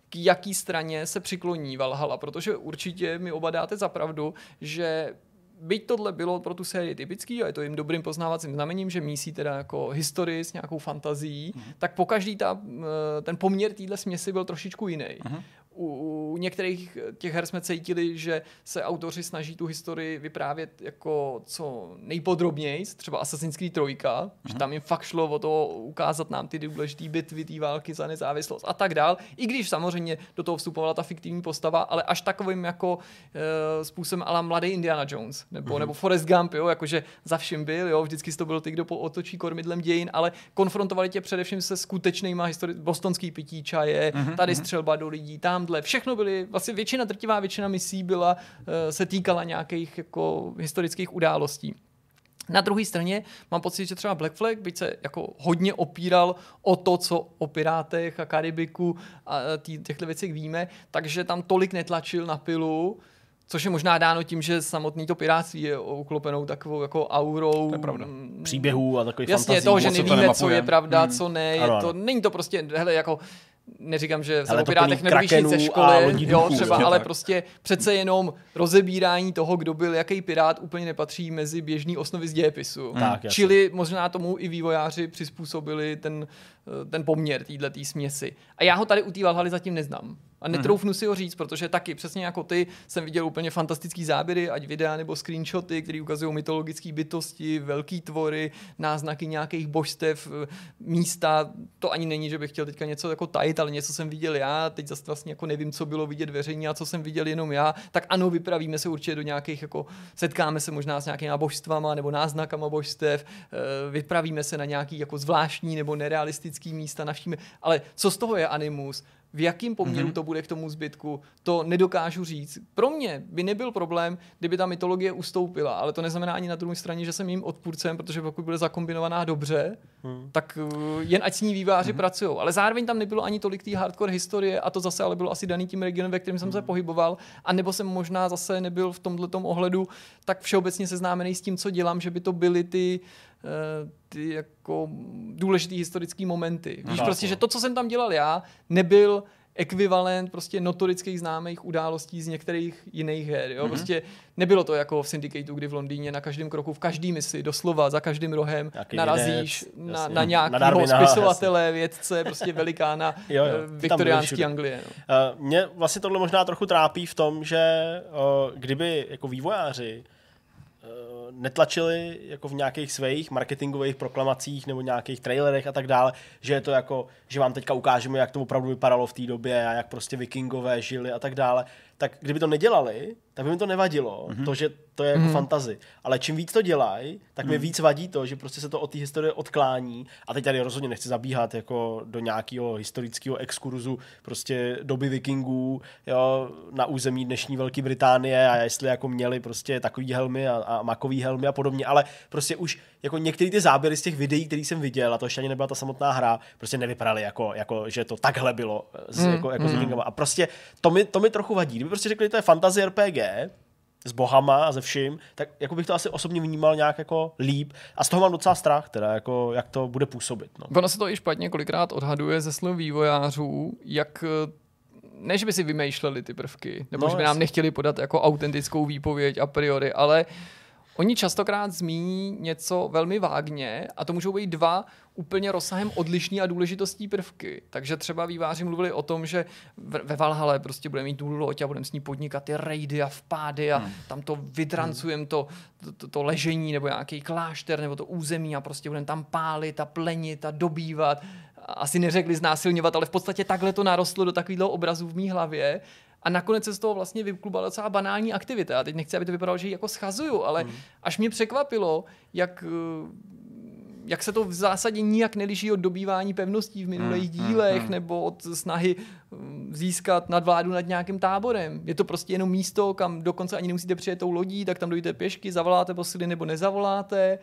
k jaký straně se přikloní Valhalla, protože určitě mi oba dáte za pravdu, že byť tohle bylo pro tu sérii typický a je to jim dobrým poznávacím znamením, že mísí teda jako historii s nějakou fantazí, mm. tak pokaždý ta, eh, ten poměr téhle směsi byl trošičku jiný. Mm u, u některých těch her jsme cítili, že se autoři snaží tu historii vyprávět jako co nejpodrobněji, třeba Assassin's Creed 3, uh-huh. že mhm. tam jim fakt šlo o to ukázat nám ty důležité bitvy, ty války za nezávislost a tak dál. I když samozřejmě do toho vstupovala ta fiktivní postava, ale až takovým jako e, způsobem ala mladý Indiana Jones nebo, uh-huh. nebo Forrest Gump, jo, jakože za vším byl, jo, vždycky to byl ty, kdo otočí kormidlem dějin, ale konfrontovali tě především se skutečnýma histori- bostonský pití čaje, uh-huh. tady střelba do lidí, tam tamhle, všechno byly, vlastně většina, drtivá většina misí byla, eh, se týkala nějakých jako historických událostí. Na druhé straně mám pocit, že třeba Black Flag, byť se jako hodně opíral o to, co o Pirátech a Karibiku a tý, těchto věcech víme, takže tam tolik netlačil na pilu, Což je možná dáno tím, že samotný to piráctví je uklopenou takovou jako aurou. To je pravda. Mm, Příběhů a takových Jasně, fantazí. toho, že nevíme, co je pravda, hmm. co ne. Je to, není to prostě, hele, jako neříkám, že se o pirátech ze školy, jo, třeba, ale tak. prostě přece jenom rozebírání toho, kdo byl jaký pirát, úplně nepatří mezi běžný osnovy z dějepisu. Hmm. Tak, Čili možná tomu i vývojáři přizpůsobili ten, eh, ten poměr této směsi. A já ho tady u té Valhaly zatím neznám. A netroufnu si ho říct, protože taky přesně jako ty jsem viděl úplně fantastický záběry, ať videa nebo screenshoty, které ukazují mytologické bytosti, velký tvory, náznaky nějakých božstev, eh, místa. To ani není, že bych chtěl teďka něco jako tajit, ale něco jsem viděl já, teď zase vlastně jako nevím, co bylo vidět veřejně a co jsem viděl jenom já. Tak ano, vypravíme se určitě do nějakých, jako setkáme se možná s nějakými božstvama nebo náznakama božstev, eh, vypravíme se na nějaký jako zvláštní nebo nerealistický místa, navštívíme. Ale co z toho je animus? V jakém poměru mm-hmm. to bude k tomu zbytku, to nedokážu říct. Pro mě by nebyl problém, kdyby ta mytologie ustoupila, ale to neznamená ani na druhé straně, že jsem jim odpůrcem, protože pokud bude zakombinovaná dobře, mm. tak uh, jen ať s ní výváři mm-hmm. pracují. Ale zároveň tam nebylo ani tolik té hardcore historie a to zase ale bylo asi daný tím regionem, ve kterém jsem mm. se mhm. pohyboval, a nebo jsem možná zase nebyl v tomto ohledu tak všeobecně seznámený s tím, co dělám, že by to byly ty uh, ty jako důležitý historický momenty. Víš, no, prostě, že to, co jsem tam dělal já, nebyl ekvivalent prostě notorických známých událostí z některých jiných her. Jo? Mm-hmm. Prostě nebylo to jako v Syndicateu, kdy v Londýně na každém kroku, v každý misi, doslova za každým rohem Jaký narazíš jedec, na, na nějakého spisovatele, jasný. vědce, prostě velikána jo, jo, eh, viktoriánské Anglie. No. Uh, mě vlastně tohle možná trochu trápí v tom, že uh, kdyby jako vývojáři netlačili jako v nějakých svých marketingových proklamacích nebo nějakých trailerech a tak dále, že je to jako, že vám teďka ukážeme, jak to opravdu vypadalo v té době a jak prostě vikingové žili a tak dále, tak kdyby to nedělali, tak by mi to nevadilo, mm-hmm. to, že to je jako mm-hmm. fantazy. Ale čím víc to dělají, tak mm-hmm. mi mhm. víc vadí to, že prostě se to od té historie odklání. A teď tady rozhodně nechci zabíhat jako do nějakého historického exkurzu prostě doby vikingů jo, na území dnešní Velké Británie a jestli jako měli prostě takový helmy a, a makový helmy a podobně, ale prostě už jako některé ty záběry z těch videí, které jsem viděl, a to ještě ani nebyla ta samotná hra, prostě nevypadaly jako, jako že to takhle bylo z, mm, jako, jako mm. s vikingama. A prostě to mi, to mi trochu vadí. Kdyby prostě řekli, že to je fantasy RPG, s bohama a ze vším, tak jako bych to asi osobně vnímal nějak jako líp. A z toho mám docela strach, teda, jako, jak to bude působit. No. Ono se to i špatně kolikrát odhaduje ze slov vývojářů, jak ne, že by si vymýšleli ty prvky, nebo no, že by nám nechtěli podat jako autentickou výpověď a priori, ale Oni častokrát zmíní něco velmi vágně a to můžou být dva úplně rozsahem odlišný a důležitostí prvky. Takže třeba výváři mluvili o tom, že ve Valhale prostě budeme mít tu loď a budeme s ní podnikat ty rejdy a vpády a hmm. tam to vydrancujeme to, to, to ležení nebo nějaký klášter nebo to území a prostě budeme tam pálit a plenit a dobývat asi neřekli znásilňovat, ale v podstatě takhle to narostlo do takového obrazu v mý hlavě a nakonec se z toho vlastně vyklubala docela banální aktivita. Já teď nechci, aby to vypadalo, že ji jako schazuju, ale hmm. až mě překvapilo, jak eh, jak se to v zásadě nijak neliší od dobývání pevností v minulých hmm, dílech hmm, nebo od snahy hm, získat nadvládu nad nějakým táborem. Je to prostě jenom místo, kam dokonce ani nemusíte přijet tou lodí, tak tam dojdete pěšky, zavoláte posily nebo nezavoláte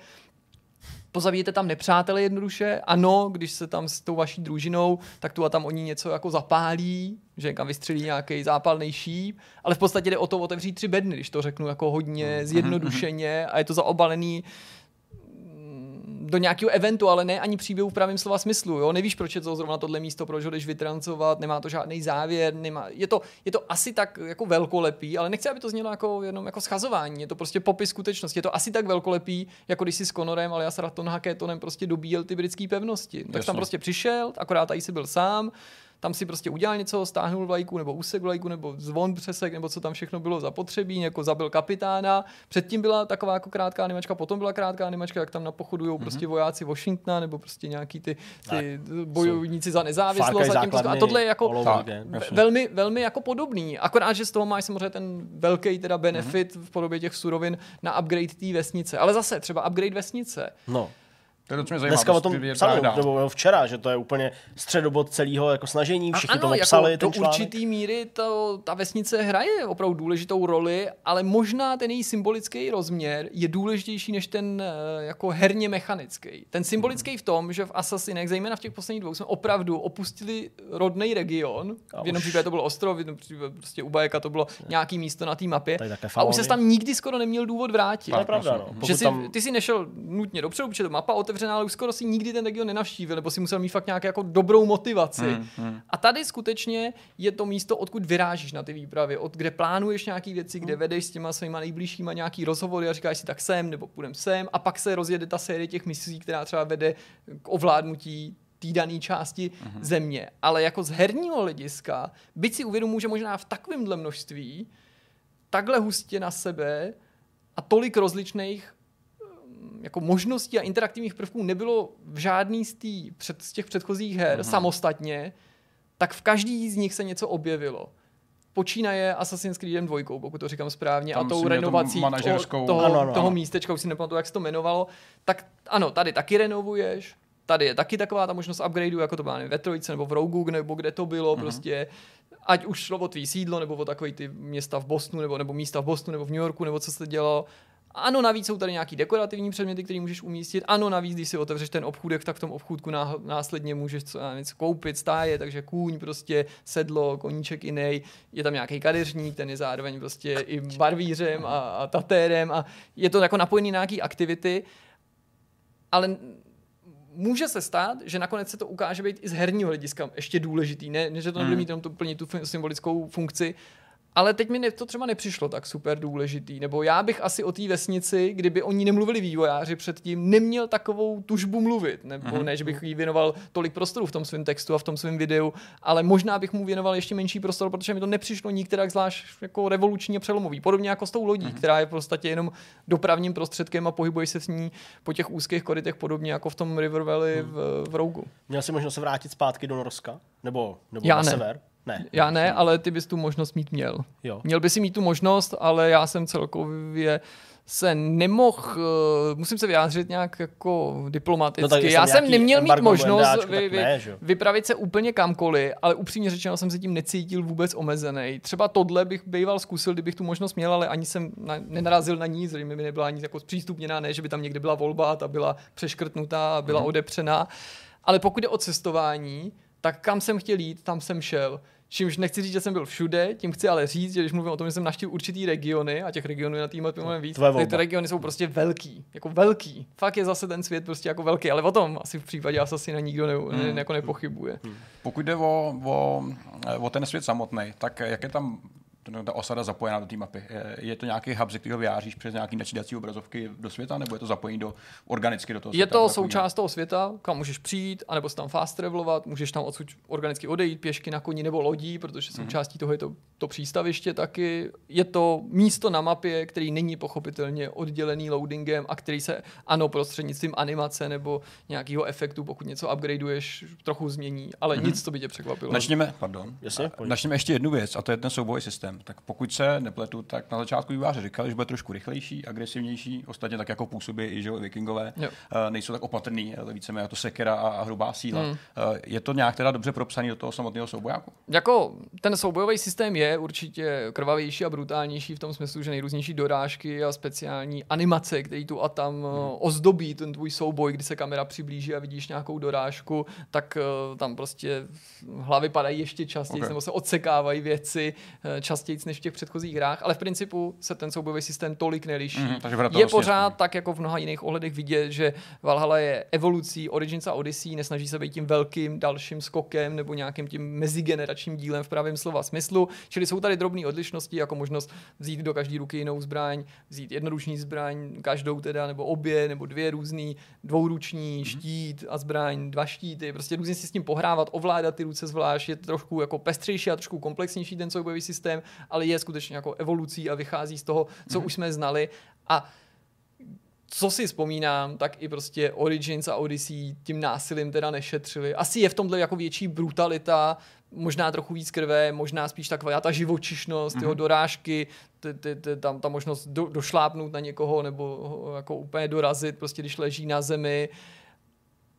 pozabijete tam nepřátele jednoduše. Ano, když se tam s tou vaší družinou, tak tu a tam oni něco jako zapálí, že někam vystřelí nějaký zápalný šíp, ale v podstatě jde o to otevřít tři bedny, když to řeknu jako hodně mhm. zjednodušeně a je to zaobalený do nějakého eventu, ale ne ani příběhu v pravém slova smyslu. Jo? Nevíš, proč je to zrovna tohle místo, proč ho jdeš vytrancovat, nemá to žádný závěr, nemá... je, to, je to asi tak jako velkolepý, ale nechci, aby to znělo jako, jenom jako schazování. Je to prostě popis skutečnosti. Je to asi tak velkolepý, jako když si s Conorem, ale já s Raton Haketonem prostě dobíjel ty britské pevnosti. Tak tam prostě přišel, akorát tady si byl sám, tam si prostě udělal něco, stáhnul vlajku nebo úsek vlajku nebo zvon přesek nebo co tam všechno bylo zapotřebí, jako zabil kapitána. Předtím byla taková jako krátká animačka, potom byla krátká animačka, jak tam napochodují mm-hmm. prostě vojáci Washingtona nebo prostě nějaký ty, ty bojovníci za nezávislost. A, prostě, a tohle je jako tak, velmi, velmi jako podobný. Akorát, že z toho máš samozřejmě ten velký teda benefit mm-hmm. v podobě těch surovin na upgrade té vesnice. Ale zase třeba upgrade vesnice. No to je mě zajímá. Dneska o tom psali, nebo včera, že to je úplně středobod celého jako snažení, všichni ano, to jako ten do určitý míry to, ta vesnice hraje opravdu důležitou roli, ale možná ten její symbolický rozměr je důležitější než ten eh, jako herně mechanický. Ten symbolický v tom, že v Assassinech, zejména v těch posledních dvou, jsme opravdu opustili rodný region. A v jednom případě to byl ostrov, v jednom případě prostě u Bajeka to bylo nějaký místo na té mapě. A už se tam nikdy skoro neměl důvod vrátit. To je pravda, no. Že si, tam... ty si nešel nutně dopředu, protože to mapa otevřená, ale už skoro si nikdy ten region nenavštívil, nebo si musel mít fakt nějakou jako dobrou motivaci. Hmm, hmm. A tady skutečně je to místo, odkud vyrážíš na ty výpravy, od kde plánuješ nějaké věci, kde hmm. vedeš s těma svýma nejbližšíma nějaký rozhovory a říkáš si tak sem nebo půjdem sem a pak se rozjede ta série těch misí, která třeba vede k ovládnutí té dané části uh-huh. země. Ale jako z herního hlediska, byť si uvědomuji, že možná v takovémhle množství, takhle hustě na sebe a tolik rozličných jako možností a interaktivních prvků nebylo v žádný z, tý, před, z těch předchozích her mm-hmm. samostatně, tak v každý z nich se něco objevilo. Počínaje Assassin's Creed 2, pokud to říkám správně, Tam a tou renovací toho, toho, ano, ano, toho místečka, už si nepamatuju, jak se to jmenovalo, tak ano, tady taky renovuješ, tady je taky taková ta možnost upgradeu, jako to bylo ve Trojce nebo v Rogu, nebo kde to bylo, mm-hmm. prostě ať už šlo o tvý sídlo, nebo o takový ty města v Bostonu, nebo, nebo místa v Bostonu, nebo v New Yorku, nebo co se dělo, ano, navíc jsou tady nějaký dekorativní předměty, které můžeš umístit. Ano, navíc, když si otevřeš ten obchůdek, tak v tom obchůdku následně můžeš co, něco koupit, stáje, takže kůň, prostě sedlo, koníček jiný. Je tam nějaký kadeřník, ten je zároveň prostě i barvířem a, a tatérem a je to jako napojený na nějaký aktivity, ale může se stát, že nakonec se to ukáže být i z herního hlediska ještě důležitý, ne, ne že to nebude mít jenom tu, plně tu symbolickou funkci, ale teď mi to třeba nepřišlo tak super důležitý. Nebo já bych asi o té vesnici, kdyby oni nemluvili vývojáři předtím, neměl takovou tužbu mluvit. Nebo mm-hmm. ne, že bych jí věnoval tolik prostoru v tom svém textu a v tom svém videu, ale možná bych mu věnoval ještě menší prostor, protože mi to nepřišlo nikterak zvlášť jako revolučně přelomový. Podobně jako s tou lodí, mm-hmm. která je v podstatě jenom dopravním prostředkem a pohybuje se s ní po těch úzkých korytech, podobně jako v tom River Valley mm. v, v Rougu. Měl jsi možnost se vrátit zpátky do Norska? Nebo, nebo já na ne. sever? Ne. Já ne, ale ty bys tu možnost mít měl. Jo. Měl by si mít tu možnost, ale já jsem celkově se nemohl, uh, musím se vyjádřit nějak jako diplomaticky. No já jsem neměl mít možnost vy, vy, ne, vypravit se úplně kamkoliv, ale upřímně řečeno jsem se tím necítil vůbec omezený. Třeba tohle bych býval zkusil, kdybych tu možnost měl, ale ani jsem na, nenarazil na ní, zřejmě mi nebyla ani jako zpřístupněná, ne, že by tam někde byla volba a ta byla přeškrtnutá byla mm. odepřená. Ale pokud jde o cestování, tak kam jsem chtěl jít, tam jsem šel. Čímž nechci říct, že jsem byl všude, tím chci ale říct, že když mluvím o tom, že jsem navštívil určitý regiony a těch regionů na týmu máme víc, tak ty regiony jsou prostě velký, jako velký. Fakt je zase ten svět prostě jako velký, ale o tom asi v případě asi na nikdo ne, ne, hmm. jako nepochybuje. Hmm. Pokud jde o, o, o ten svět samotný, tak jak je tam ta osada zapojená do té mapy. Je to nějaký hub, ze kterého vyjáříš přes nějaký načítací obrazovky do světa, nebo je to zapojení do, organicky do toho světa? Je to součást toho světa, kam můžeš přijít, anebo se tam fast travelovat, můžeš tam odsud organicky odejít pěšky na koni nebo lodí, protože mm-hmm. součástí toho je to, to přístaviště taky. Je to místo na mapě, který není pochopitelně oddělený loadingem a který se, ano, prostřednictvím animace nebo nějakého efektu, pokud něco upgradeuješ, trochu změní, ale mm-hmm. nic, co by tě překvapilo. Načněme, pardon, Jasně, načněme ještě jednu věc, a to je ten souboj systém. Tak pokud se nepletu, tak na začátku výváři říkali, že bude trošku rychlejší, agresivnější, ostatně tak jako působí i že vikingové, jo. Uh, nejsou tak opatrný, více jako sekera a, a hrubá síla. Hmm. Uh, je to nějak teda dobře propsaný do toho samotného soubojáku? Jako ten soubojový systém je určitě krvavější a brutálnější v tom smyslu, že nejrůznější dorážky a speciální animace, které tu a tam hmm. ozdobí ten tvůj souboj, kdy se kamera přiblíží a vidíš nějakou dorážku, tak tam prostě hlavy padají ještě častěji, okay. nebo se odsekávají věci, častěji častěji než v těch předchozích hrách, ale v principu se ten soubojový systém tolik neliší. Mm, takže je pořád směrný. tak, jako v mnoha jiných ohledech vidět, že Valhalla je evolucí Origins a Odyssey, nesnaží se být tím velkým dalším skokem nebo nějakým tím mezigeneračním dílem v pravém slova smyslu. Čili jsou tady drobné odlišnosti, jako možnost vzít do každé ruky jinou zbraň, vzít jednoruční zbraň, každou teda, nebo obě, nebo dvě různý, dvouruční mm. štít a zbraň, dva štíty, prostě různě si s tím pohrávat, ovládat ty ruce zvlášť, je trošku jako pestřejší a trošku komplexnější ten soubojový systém ale je skutečně jako evolucí a vychází z toho, co mm-hmm. už jsme znali. A co si vzpomínám, tak i prostě Origins a Odyssey tím násilím teda nešetřili. Asi je v tomhle jako větší brutalita, možná trochu víc krve, možná spíš taková ta živočišnost, mm-hmm. jeho dorážky, ty, ty, ty, tam ta možnost do, došlápnout na někoho nebo jako úplně dorazit, prostě když leží na zemi.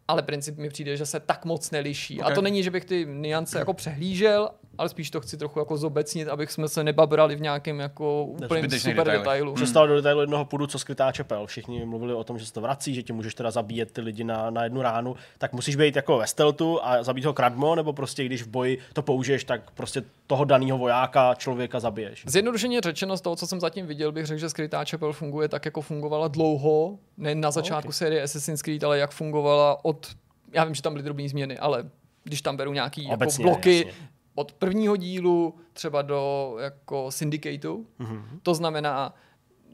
Ale princip mi přijde, že se tak moc neliší. Okay. A to není, že bych ty niance jako přehlížel, ale spíš to chci trochu jako zobecnit, abych jsme se nebabrali v nějakém jako úplným super detaily. detailu. Hmm. Přestal do detailu jednoho půdu, co skrytá čepel. Všichni mluvili o tom, že se to vrací, že ti můžeš teda zabíjet ty lidi na, na jednu ránu, tak musíš být jako ve steltu a zabít ho kradmo, nebo prostě když v boji to použiješ, tak prostě toho daného vojáka, člověka zabiješ. Zjednodušeně řečeno z toho, co jsem zatím viděl, bych řekl, že skrytá čepel funguje tak, jako fungovala dlouho, ne na začátku okay. série Assassin's Creed, ale jak fungovala od, já vím, že tam byly drobné změny, ale když tam beru nějaký jako Obecně, jako bloky, jasně. Od prvního dílu třeba do jako syndicateu, mm-hmm. to znamená,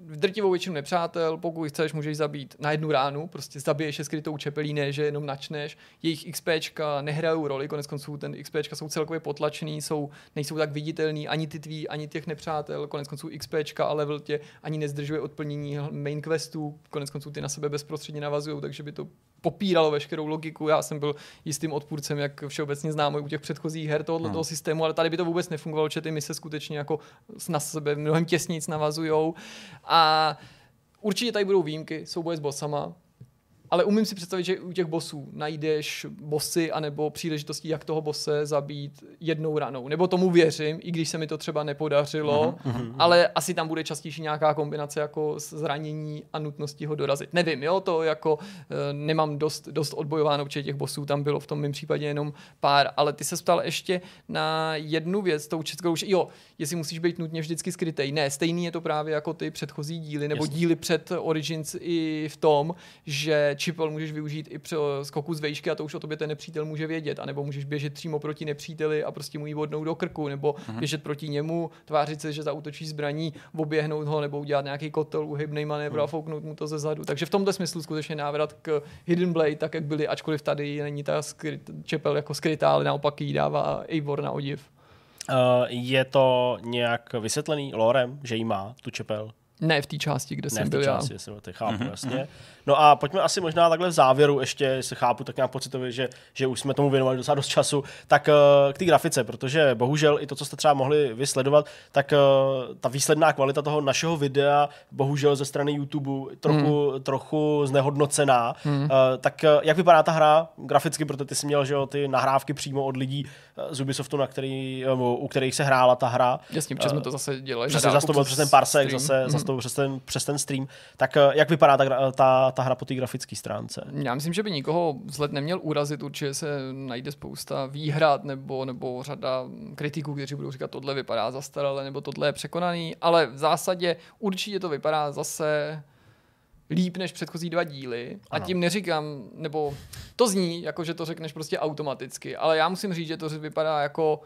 v drtivou většinu nepřátel, pokud chceš, můžeš zabít na jednu ránu, prostě zabiješ je skrytou čepelí, ne, že jenom načneš. Jejich XPčka nehrajou roli, konec konců ten XPčka jsou celkově potlačený, jsou, nejsou tak viditelný ani ty tví, ani těch nepřátel, konec konců XPčka a level tě ani nezdržuje odplnění main questů, konec konců ty na sebe bezprostředně navazují, takže by to popíralo veškerou logiku. Já jsem byl jistým odpůrcem, jak všeobecně známo u těch předchozích her tohoto hmm. toho systému, ale tady by to vůbec nefungovalo, že ty mise skutečně jako na sebe mnohem těsněji navazují. A určitě tady budou výjimky, souboje s bossama, ale umím si představit, že u těch bosů najdeš bossy anebo příležitosti, jak toho bose zabít jednou ranou. Nebo tomu věřím, i když se mi to třeba nepodařilo, uh-huh, ale asi tam bude častější nějaká kombinace jako zranění a nutnosti ho dorazit. Nevím, jo, to jako uh, nemám dost, dost odbojováno, protože těch bosů tam bylo v tom mém případě jenom pár, ale ty se ptal ještě na jednu věc, tou českou, že jo, jestli musíš být nutně vždycky skrytej. Ne, stejný je to právě jako ty předchozí díly, nebo Jasně. díly před Origins i v tom, že čipel můžeš využít i při skoku z vejšky a to už o tobě ten nepřítel může vědět, anebo můžeš běžet přímo proti nepříteli a prostě mu ji vodnout do krku, nebo uh-huh. běžet proti němu, tvářit se, že zautočí zbraní, oběhnout ho, nebo udělat nějaký kotel, uhybný manévr uh-huh. a fouknout mu to ze zadu. Takže v tomto smyslu skutečně návrat k Hidden Blade, tak jak byly, ačkoliv tady není ta skryt, čepel jako skrytá, ale naopak jí dává Eivor na odiv. Uh, je to nějak vysvětlený lorem, že jí má tu čepel? Ne v té části, kde ne jsem byl části, já. Jsem to chápu, mm-hmm. jasně. No a pojďme asi možná takhle v závěru ještě, se chápu tak nějak pocitově, že, že už jsme tomu věnovali docela dost času, tak uh, k té grafice, protože bohužel i to, co jste třeba mohli vysledovat, tak uh, ta výsledná kvalita toho našeho videa, bohužel ze strany YouTube trochu, mm. trochu znehodnocená. Mm. Uh, tak jak vypadá ta hra graficky, protože ty jsi měl že jo, ty nahrávky přímo od lidí z Ubisoftu, na který, u kterých se hrála ta hra. Jasně, protože jsme to zase dělali. Přesně, zase to byl přes ten parsek, stream. zase, mm. zase to přes ten, přes ten stream. Tak uh, jak vypadá ta, ta ta, hra po té grafické stránce. Já myslím, že by nikoho vzhled neměl urazit, určitě se najde spousta výhrad nebo, nebo řada kritiků, kteří budou říkat, tohle vypadá zastaralé nebo tohle je překonaný, ale v zásadě určitě to vypadá zase líp než předchozí dva díly. Ano. A tím neříkám, nebo to zní, jako že to řekneš prostě automaticky, ale já musím říct, že to vypadá jako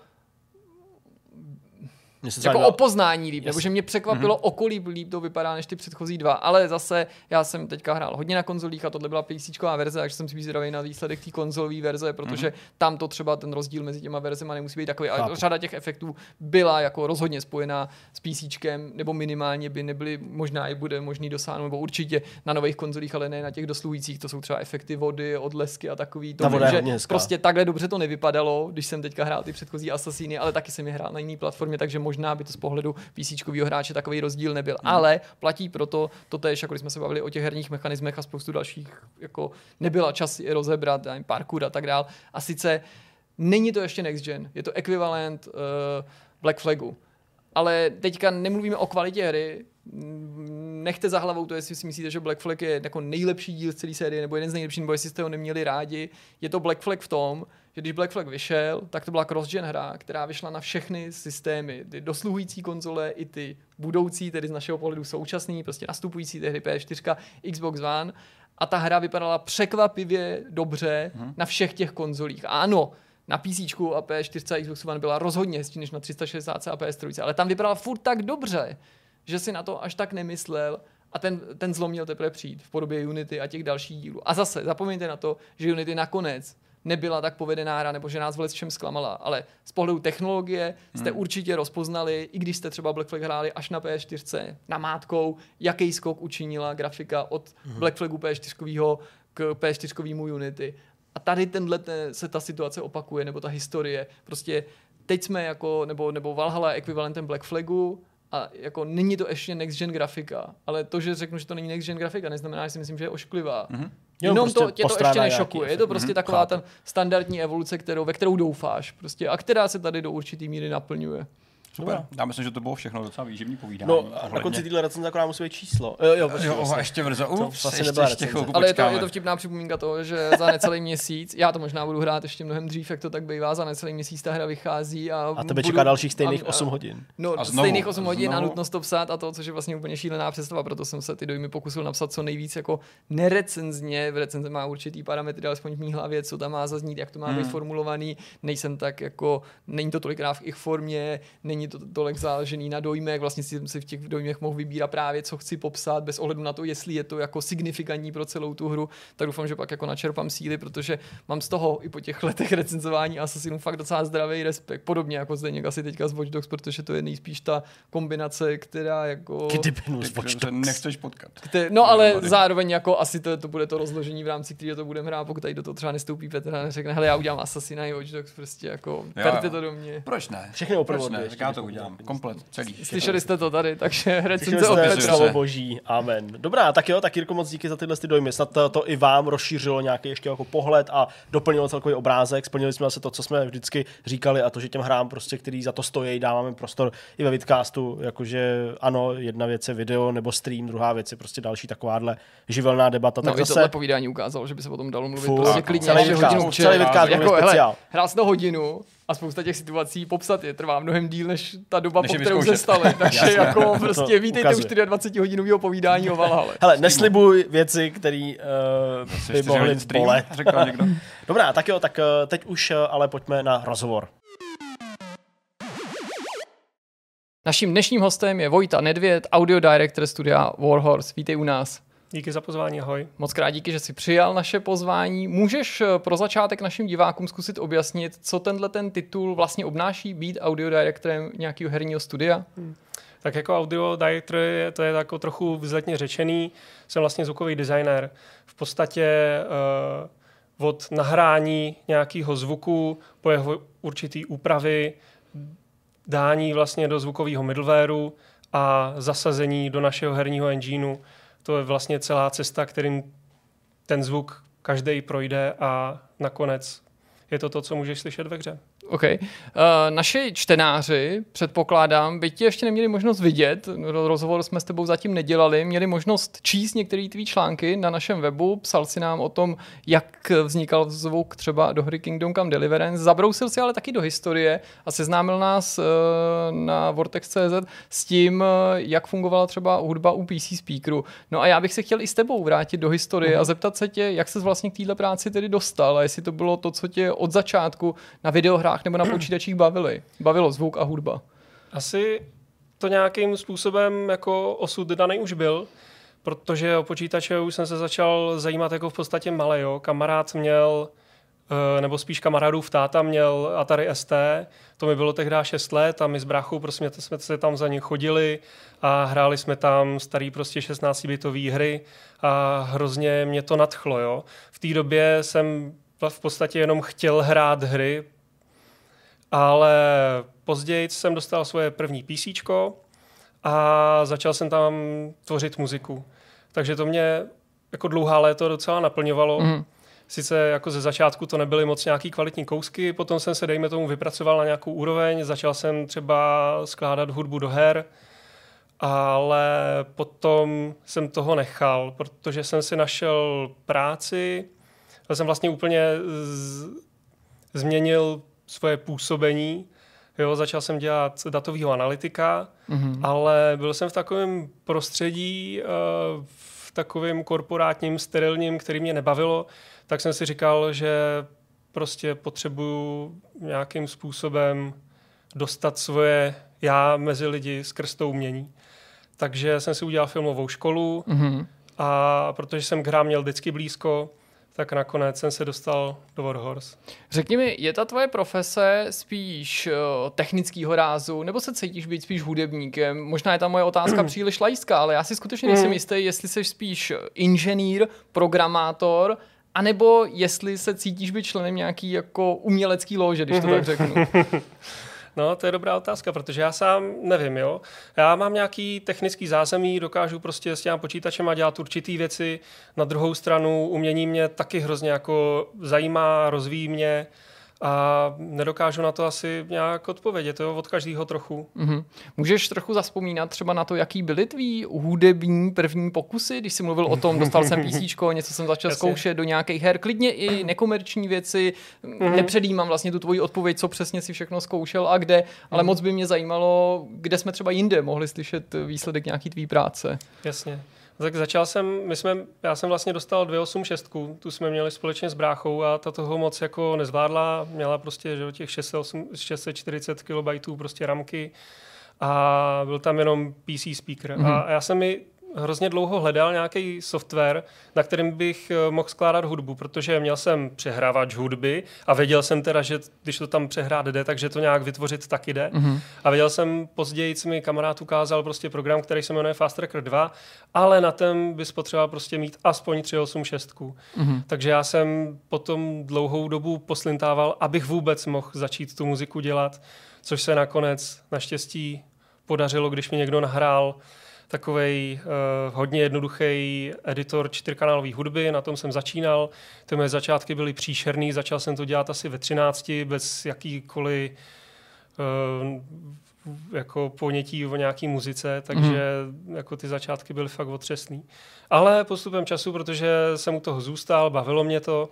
jako o poznání líp, nebo že mě překvapilo, mm-hmm. o kolik líp to vypadá než ty předchozí dva, ale zase já jsem teďka hrál hodně na konzolích a tohle byla PC verze, takže jsem si zvědavý na výsledek té konzolové verze, protože mm-hmm. tam to třeba ten rozdíl mezi těma verzema nemusí být takový, ale řada těch efektů byla jako rozhodně spojená s PC, nebo minimálně by nebyly, možná i bude možný dosáhnout, nebo určitě na nových konzolích, ale ne na těch dosluhujících, to jsou třeba efekty vody, odlesky a takový. To, vím, že prostě takhle dobře to nevypadalo, když jsem teďka hrál ty předchozí Assassiny, ale taky jsem je hrál na jiné platformě, takže možná možná by to z pohledu PC hráče takový rozdíl nebyl. Hmm. Ale platí proto to tež, jako když jsme se bavili o těch herních mechanismech a spoustu dalších, jako nebyla čas je rozebrat, parkour a tak dál. A sice není to ještě next gen, je to ekvivalent uh, Black Flagu. Ale teďka nemluvíme o kvalitě hry, nechte za hlavou to, jestli si myslíte, že Black Flag je jako nejlepší díl z celé série, nebo jeden z nejlepších, nebo jestli jste ho neměli rádi. Je to Black Flag v tom, že když Black Flag vyšel, tak to byla cross-gen hra, která vyšla na všechny systémy, ty dosluhující konzole i ty budoucí, tedy z našeho pohledu současný, prostě nastupující tehdy PS4, Xbox One. A ta hra vypadala překvapivě dobře hmm. na všech těch konzolích. A ano, na PC a PS4 a Xbox One byla rozhodně hezčí než na 360 a PS3, ale tam vypadala furt tak dobře, že si na to až tak nemyslel a ten, ten zlom měl teprve přijít v podobě Unity a těch dalších dílů. A zase, zapomeňte na to, že Unity nakonec nebyla tak povedená hra, nebo že nás v čem zklamala. Ale z pohledu technologie jste hmm. určitě rozpoznali, i když jste třeba Black Flag hráli až na PS4, na mátkou, jaký skok učinila grafika od hmm. Black Flagu PS4 k PS4 Unity. A tady tenhle ten, se ta situace opakuje, nebo ta historie. Prostě teď jsme jako, nebo, nebo Valhalla je ekvivalentem Black Flagu, a jako není to ještě next gen grafika, ale to, že řeknu, že to není next gen grafika, neznamená, že si myslím, že je ošklivá. Mm-hmm. Jenom prostě to tě to ještě nešokuje. Je to prostě mm-hmm. taková ta standardní evoluce, kterou, ve kterou doufáš. Prostě, a která se tady do určitý míry naplňuje. Super. No. Já myslím, že to bylo všechno docela výživný povídání. No, a na konci téhle recenze akorát musí být číslo. Jo, jo, počkej, jo vlastně. ještě brzo. Ups, to ještě, ještě Ale je to, je to vtipná připomínka toho, že za necelý měsíc, já to možná budu hrát ještě mnohem dřív, jak to tak bývá, za necelý měsíc ta hra vychází. A, a tebe budu, čeká dalších stejných a, 8 hodin. No, a znovu, stejných 8 hodin znovu. a nutnost to psát a to, což je vlastně úplně šílená představa, proto jsem se ty dojmy pokusil napsat co nejvíc jako nerecenzně. V recenze má určitý parametry, alespoň v mý hlavě, co tam má zaznít, jak to má být hmm. formulovaný. Nejsem tak jako, není to tolikrát v ich formě, není to tolik záleží založený na dojmech, vlastně si, si v těch dojmech mohl vybírat právě, co chci popsat, bez ohledu na to, jestli je to jako signifikantní pro celou tu hru, tak doufám, že pak jako načerpám síly, protože mám z toho i po těch letech recenzování Assassinů fakt docela zdravý respekt. Podobně jako zde asi teďka z Watch Dogs, protože to je nejspíš ta kombinace, která jako... z Watch Dogs. Nechceš potkat. Kte... No ale no, zároveň jako asi to, to bude to rozložení v rámci, kterého to budeme hrát, pokud tady do toho třeba nestoupí Petr a neřekne, hele, já udělám Assassina i Watch Dogs, prostě jako, perte to do mě. Proč ne? Všechny opravdu. Proč ne? Já to udělám. Komplet celý. Slyšeli jste to tady, takže recenze od Petra. boží, amen. Dobrá, tak jo, tak Jirko, moc díky za tyhle ty dojmy. Snad to, to i vám rozšířilo nějaký ještě jako pohled a doplnilo celkový obrázek. Splnili jsme zase to, co jsme vždycky říkali a to, že těm hrám prostě, který za to stojí, dáváme prostor i ve vidcastu, jakože ano, jedna věc je video nebo stream, druhá věc je prostě další takováhle živelná debata. No, tak zase... tohle povídání ukázalo, že by se potom dalo mluvit Fů, prostě klidně celý vidcast, hodinu, celý vidcast, jako, hele, hrál to hodinu, a spousta těch situací popsat je trvá mnohem díl, než ta doba, než po kterou se staly. Takže jako prostě vítejte u 24 hodinového povídání o Valhale. Hele, neslibuj věci, které uh, by mohly bolet. Dobrá, tak jo, tak uh, teď už uh, ale pojďme na rozhovor. Naším dnešním hostem je Vojta Nedvěd, audio director studia Warhorse. Vítej u nás. Díky za pozvání, ahoj. Moc krát díky, že jsi přijal naše pozvání. Můžeš eh, pro začátek našim divákům zkusit objasnit, co tenhle ten titul vlastně obnáší být audio directorem nějakého herního studia? Hmm. Tak jako audio director je, to je jako trochu vzletně řečený. Jsem vlastně zvukový designer. V podstatě uh, od nahrání nějakého zvuku po jeho určitý úpravy, dání vlastně do zvukového middlewareu a zasazení do našeho herního engineu to je vlastně celá cesta, kterým ten zvuk každý projde a nakonec je to to, co můžeš slyšet ve hře. OK. Uh, naši čtenáři, předpokládám, by ti ještě neměli možnost vidět, rozhovor jsme s tebou zatím nedělali, měli možnost číst některé tvý články na našem webu, psal si nám o tom, jak vznikal zvuk třeba do hry Kingdom Come Deliverance, zabrousil si ale taky do historie a seznámil nás uh, na Vortex.cz s tím, uh, jak fungovala třeba hudba u PC speakeru. No a já bych se chtěl i s tebou vrátit do historie uh-huh. a zeptat se tě, jak se vlastně k této práci tedy dostal a jestli to bylo to, co tě od začátku na videohrách hrách nebo na počítačích bavili? Bavilo zvuk a hudba? Asi to nějakým způsobem jako osud daný už byl, protože o počítače už jsem se začal zajímat jako v podstatě malý. Jo. Kamarád měl, eh, nebo spíš kamarádův táta měl Atari ST, to mi bylo tehdy 6 let a my s bráchou prostě jsme se tam za ně chodili a hráli jsme tam starý prostě 16-bitové hry a hrozně mě to nadchlo. Jo. V té době jsem v podstatě jenom chtěl hrát hry, ale později jsem dostal svoje první PC a začal jsem tam tvořit muziku. Takže to mě jako dlouhá léto docela naplňovalo. Mm. Sice jako ze začátku to nebyly moc nějaký kvalitní kousky, potom jsem se, dejme tomu, vypracoval na nějakou úroveň, začal jsem třeba skládat hudbu do her, ale potom jsem toho nechal, protože jsem si našel práci, já jsem vlastně úplně z, změnil svoje působení. Jo, začal jsem dělat datového analytika, mm-hmm. ale byl jsem v takovém prostředí, eh, v takovém korporátním, sterilním, který mě nebavilo, tak jsem si říkal, že prostě potřebuju nějakým způsobem dostat svoje já mezi lidi skrz to umění. Takže jsem si udělal filmovou školu mm-hmm. a protože jsem k hrám měl vždycky blízko, tak nakonec jsem se dostal do Warhorse. Řekni mi, je ta tvoje profese spíš uh, technického rázu, nebo se cítíš být spíš hudebníkem? Možná je ta moje otázka příliš laická, ale já si skutečně nejsem mm. jistý, jestli jsi spíš inženýr, programátor, anebo jestli se cítíš být členem nějaký jako umělecký lože, když to tak řeknu. No, to je dobrá otázka, protože já sám nevím, jo. Já mám nějaký technický zázemí, dokážu prostě s těm počítačem a dělat určitý věci. Na druhou stranu umění mě taky hrozně jako zajímá, rozvíjí mě a nedokážu na to asi nějak odpovědět, jo, od každého trochu. Mm-hmm. Můžeš trochu zaspomínat třeba na to, jaký byly tvý hudební první pokusy, když jsi mluvil o tom, dostal jsem PC, něco jsem začal Jasně. zkoušet do nějakých her, klidně i nekomerční věci, mm-hmm. nepředjímám vlastně tu tvoji odpověď, co přesně si všechno zkoušel a kde, ale mm-hmm. moc by mě zajímalo, kde jsme třeba jinde mohli slyšet výsledek nějaký tvý práce. Jasně. Tak začal jsem, my jsme, já jsem vlastně dostal 286, tu jsme měli společně s bráchou a ta toho moc jako nezvládla, měla prostě že, těch 608, 640 KB prostě ramky a byl tam jenom PC speaker. Mm-hmm. A já jsem mi hrozně dlouho hledal nějaký software, na kterým bych eh, mohl skládat hudbu, protože měl jsem přehrávač hudby a věděl jsem teda, že když to tam přehrát jde, takže to nějak vytvořit taky jde. Mm-hmm. A věděl jsem, později mi kamarád ukázal prostě program, který se jmenuje Fast Tracker 2, ale na ten bys potřeboval prostě mít aspoň 386. Mm-hmm. Takže já jsem potom dlouhou dobu poslintával, abych vůbec mohl začít tu muziku dělat, což se nakonec naštěstí podařilo, když mi někdo nahrál takový uh, eh, hodně jednoduchý editor čtyřkanálové hudby, na tom jsem začínal. Ty moje začátky byly příšerný, začal jsem to dělat asi ve 13, bez jakýkoliv uh, jako ponětí o nějaký muzice, takže mm. jako ty začátky byly fakt otřesný. Ale postupem času, protože jsem u toho zůstal, bavilo mě to,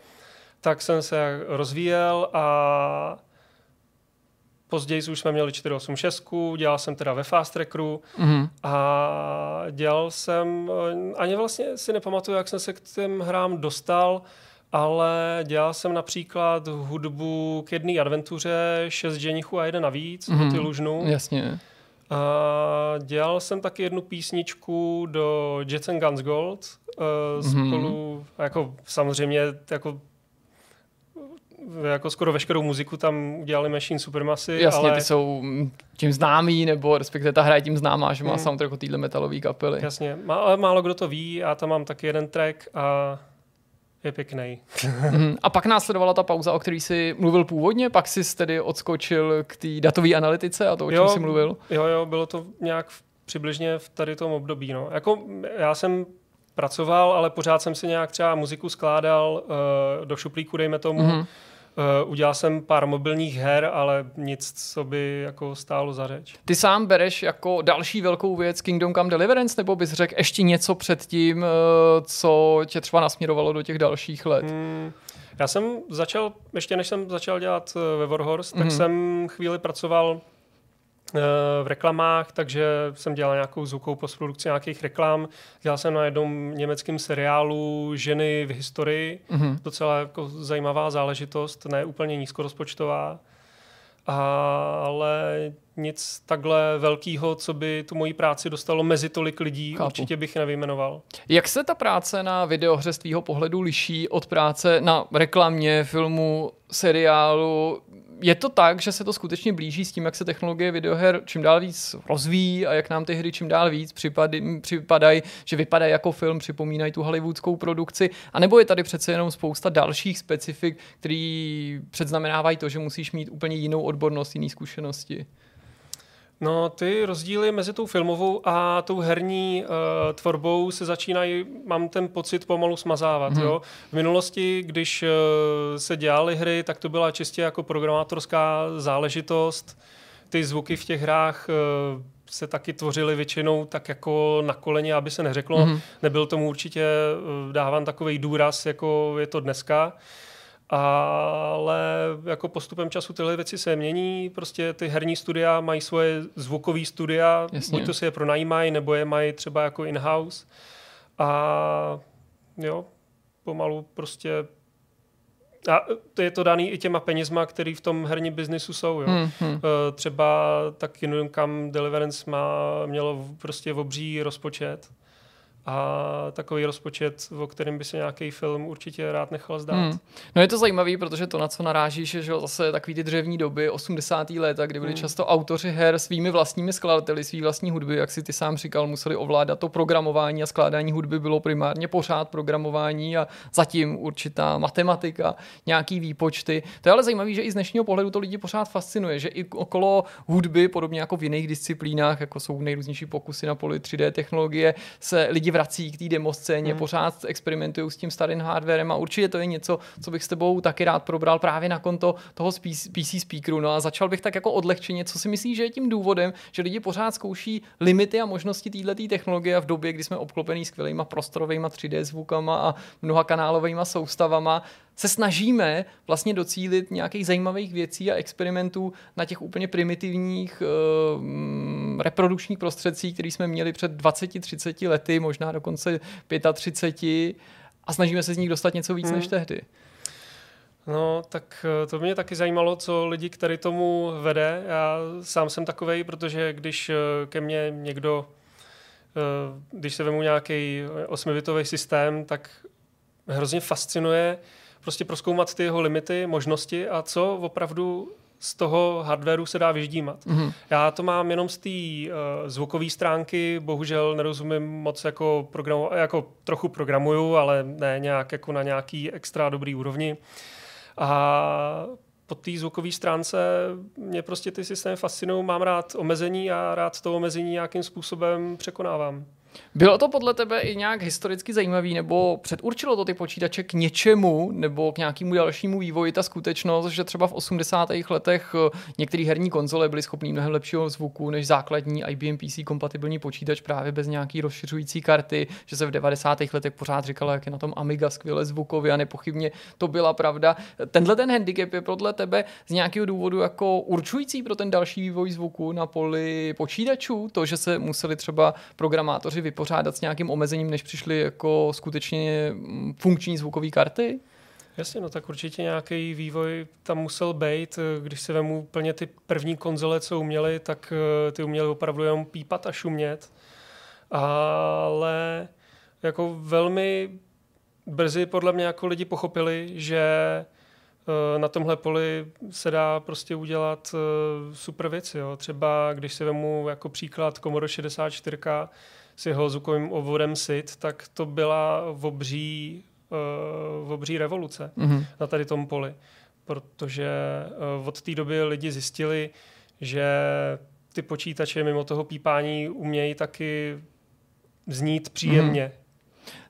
tak jsem se rozvíjel a později už jsme měli 486, dělal jsem teda ve Fast Trackeru mm-hmm. a dělal jsem, eh, ani vlastně si nepamatuju, jak jsem se k těm hrám dostal, ale dělal jsem například hudbu k jedné adventuře, šest ženichů a jeden navíc, mm-hmm. ty lužnu. Jasně. A dělal jsem taky jednu písničku do Jets and Guns Gold uh, spolu, mm-hmm. jako samozřejmě jako jako skoro veškerou muziku tam udělali Machine Supermassy. Jasně, ale... ty jsou tím známý, nebo respektive ta hra je tím známá, že má hmm. soundtrack jako týhle metalové kapely. Jasně, má, ale málo kdo to ví, já tam mám taky jeden track a je pěkný. mm, a pak následovala ta pauza, o který jsi mluvil původně, pak jsi tedy odskočil k té datové analytice a to, o čem jsi mluvil? Jo, jo, bylo to nějak v, přibližně v tady tom období. No. Jako, já jsem pracoval, ale pořád jsem si nějak třeba muziku skládal uh, do šuplíku, dejme tomu. Mm-hmm Uh, udělal jsem pár mobilních her, ale nic, co by jako stálo za řeč. Ty sám bereš jako další velkou věc Kingdom Come Deliverance, nebo bys řekl ještě něco předtím, uh, co tě třeba nasměrovalo do těch dalších let? Hmm, já jsem začal, ještě než jsem začal dělat eh, ve Warhorse, tak mm-hmm. jsem chvíli pracoval v reklamách, takže jsem dělal nějakou zvukovou postprodukci nějakých reklam. Dělal jsem na jednom německém seriálu Ženy v historii. Mm-hmm. Docela jako zajímavá záležitost, ne úplně nízkorozpočtová. Ale nic takhle velkého, co by tu moji práci dostalo mezi tolik lidí, Chápu. určitě bych nevyjmenoval. Jak se ta práce na videohře z tvýho pohledu liší od práce na reklamě, filmu, seriálu? Je to tak, že se to skutečně blíží s tím, jak se technologie videoher čím dál víc rozvíjí a jak nám ty hry čím dál víc připadají, připadají že vypadají jako film, připomínají tu hollywoodskou produkci, a nebo je tady přece jenom spousta dalších specifik, který předznamenávají to, že musíš mít úplně jinou odbornost, jiné zkušenosti? No, ty rozdíly mezi tou filmovou a tou herní uh, tvorbou se začínají, mám ten pocit, pomalu smazávat. Hmm. Jo? V minulosti, když uh, se dělaly hry, tak to byla čistě jako programátorská záležitost. Ty zvuky v těch hrách uh, se taky tvořily většinou tak jako na koleně, aby se neřeklo. Hmm. Nebyl tomu určitě uh, dáván takový důraz, jako je to dneska ale jako postupem času tyhle věci se mění, prostě ty herní studia mají svoje zvukové studia, Jasně. buď to si je pronajímají, nebo je mají třeba jako in-house a jo, pomalu prostě a to je to daný i těma penězma, který v tom herním biznisu jsou. Jo. Hmm, hmm. Třeba tak Kingdom Come Deliverance má, mělo prostě obří rozpočet a takový rozpočet, o kterém by se nějaký film určitě rád nechal zdát. Hmm. No je to zajímavé, protože to, na co narážíš, je že zase takový ty dřevní doby, 80. léta, kdy byli hmm. často autoři her svými vlastními skladateli, svý vlastní hudby, jak si ty sám říkal, museli ovládat to programování a skládání hudby bylo primárně pořád programování a zatím určitá matematika, nějaký výpočty. To je ale zajímavé, že i z dnešního pohledu to lidi pořád fascinuje, že i okolo hudby, podobně jako v jiných disciplínách, jako jsou nejrůznější pokusy na poli 3D technologie, se lidi vrací k té demoscéně, hmm. pořád experimentují s tím starým hardwarem a určitě to je něco, co bych s tebou taky rád probral právě na konto toho PC speakeru. No a začal bych tak jako odlehčeně, co si myslíš, že je tím důvodem, že lidi pořád zkouší limity a možnosti této technologie v době, kdy jsme obklopení skvělýma prostorovými 3D zvukama a mnoha kanálovými soustavama, se snažíme vlastně docílit nějakých zajímavých věcí a experimentů na těch úplně primitivních uh, reprodukčních prostředcích, které jsme měli před 20-30 lety, možná dokonce 35 a snažíme se z nich dostat něco víc hmm. než tehdy. No, tak eh, to mě taky zajímalo, co lidi k tady tomu vede. Já sám jsem takovej, protože když eh, ke mně někdo, když se vemu nějaký osmibitový systém, tak hrozně fascinuje, prostě proskoumat ty jeho limity, možnosti a co opravdu z toho hardwareu se dá vyždímat. Mm-hmm. Já to mám jenom z té uh, zvukové stránky, bohužel nerozumím moc jako, programu, jako trochu programuju, ale ne nějak jako na nějaký extra dobrý úrovni. A po té zvukové stránce mě prostě ty systémy fascinují, mám rád omezení a rád to omezení nějakým způsobem překonávám. Bylo to podle tebe i nějak historicky zajímavý, nebo předurčilo to ty počítače k něčemu, nebo k nějakému dalšímu vývoji ta skutečnost, že třeba v 80. letech eh, některé herní konzole byly schopné mnohem lepšího zvuku než základní IBM PC kompatibilní počítač právě bez nějaký rozšiřující karty, že se v 90. letech pořád říkalo, jak je na tom Amiga skvěle zvukově a nepochybně to byla pravda. Tenhle ten handicap je podle tebe z nějakého důvodu jako určující pro ten další vývoj zvuku na poli počítačů, to, že se museli třeba programátoři vypořádat s nějakým omezením, než přišli jako skutečně mm, funkční zvukové karty? Jasně, no tak určitě nějaký vývoj tam musel být. Když se vemu úplně ty první konzole, co uměli, tak eh, ty uměli opravdu jenom pípat a šumět. Ale jako velmi brzy podle mě jako lidi pochopili, že eh, na tomhle poli se dá prostě udělat eh, super věci. Jo. Třeba když si vemu jako příklad Commodore 64 s jeho zvukovým obvodem SID, tak to byla obří, uh, obří revoluce mm-hmm. na tady tom poli. Protože uh, od té doby lidi zjistili, že ty počítače mimo toho pípání umějí taky znít příjemně. Mm-hmm.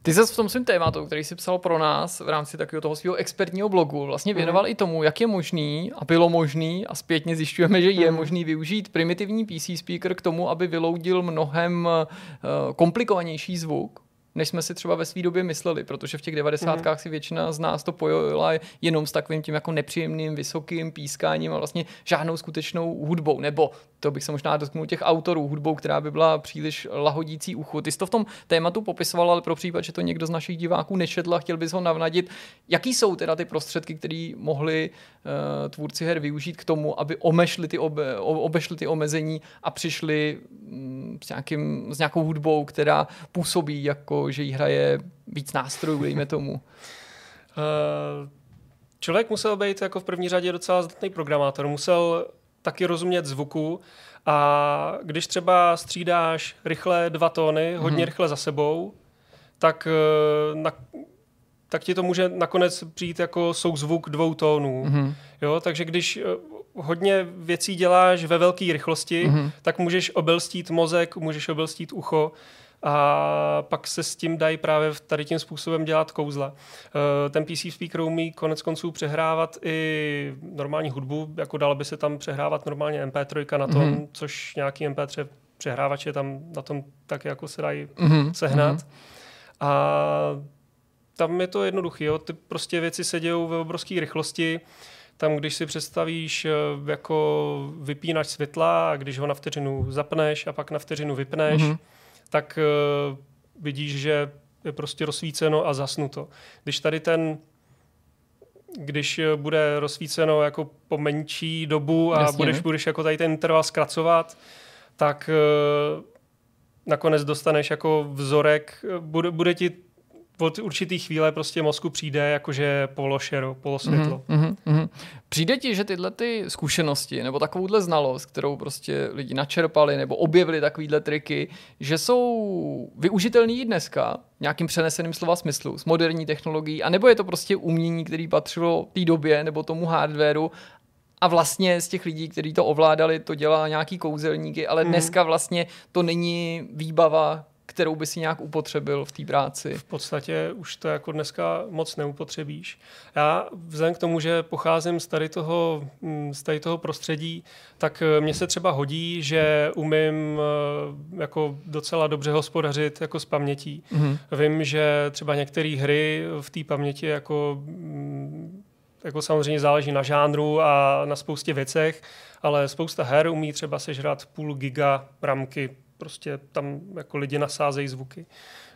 Ty se v tom svém tématu, který si psal pro nás v rámci takového toho svého expertního blogu, vlastně věnoval mm. i tomu, jak je možný a bylo možný a zpětně zjišťujeme, že je mm. možný využít primitivní PC speaker k tomu, aby vyloudil mnohem uh, komplikovanější zvuk než jsme si třeba ve své době mysleli, protože v těch devadesátkách mm. si většina z nás to pojila jenom s takovým tím jako nepříjemným vysokým pískáním a vlastně žádnou skutečnou hudbou, nebo to bych se možná dotknul těch autorů, hudbou, která by byla příliš lahodící uchu. Ty jsi to v tom tématu popisoval, ale pro případ, že to někdo z našich diváků nečetl a chtěl bys ho navnadit, jaký jsou teda ty prostředky, které mohli uh, tvůrci her využít k tomu, aby omešli ty obe, obešli ty omezení a přišli um, s, nějakým, s nějakou hudbou, která působí jako, že jí hraje víc nástrojů, dejme tomu. Uh, člověk musel být jako v první řadě docela zdatný programátor. Musel taky rozumět zvuku a když třeba střídáš rychle dva tóny, hodně hmm. rychle za sebou, tak, eh, na, tak ti to může nakonec přijít jako souzvuk dvou tónů. Hmm. Jo, takže když eh, hodně věcí děláš ve velké rychlosti, hmm. tak můžeš obelstít mozek, můžeš obelstít ucho a pak se s tím dají právě tady tím způsobem dělat kouzla. Eh, ten PC speaker umí konec konců přehrávat i normální hudbu, jako dalo by se tam přehrávat normálně MP3 na tom, mm-hmm. což nějaký MP3 přehrávače tam na tom tak jako se dají mm-hmm. sehnat. Mm-hmm. A tam je to jednoduché, ty prostě věci se dějou ve obrovské rychlosti, tam, když si představíš eh, jako vypínač světla a když ho na vteřinu zapneš a pak na vteřinu vypneš, mm-hmm tak uh, vidíš, že je prostě rozsvíceno a zasnuto. Když tady ten když eh, bude rozsvíceno jako po menší dobu a Jasně, budeš, budeš jako tady ten interval zkracovat, tak uh, nakonec dostaneš jako vzorek, bude, bude ti od určitý chvíle prostě mozku přijde jakože pološero, polosvětlo. Mm-hmm, mm-hmm. Přijde ti, že tyhle ty zkušenosti nebo takovouhle znalost, kterou prostě lidi načerpali nebo objevili takovýhle triky, že jsou využitelný i dneska nějakým přeneseným slova smyslu s moderní technologií, anebo je to prostě umění, který patřilo té době nebo tomu hardwareu a vlastně z těch lidí, kteří to ovládali, to dělá nějaký kouzelníky, ale mhm. dneska vlastně to není výbava, kterou by si nějak upotřebil v té práci? V podstatě už to jako dneska moc neupotřebíš. Já vzhledem k tomu, že pocházím z tady toho, mm, z tady toho prostředí, tak eh, mně se třeba hodí, že umím eh, jako docela dobře hospodařit jako s pamětí. Mm-hmm. Vím, že třeba některé hry v té paměti jako mm, jako samozřejmě záleží na žánru a na spoustě věcech, ale spousta her umí třeba sežrat půl giga ramky prostě tam jako lidi nasázejí zvuky.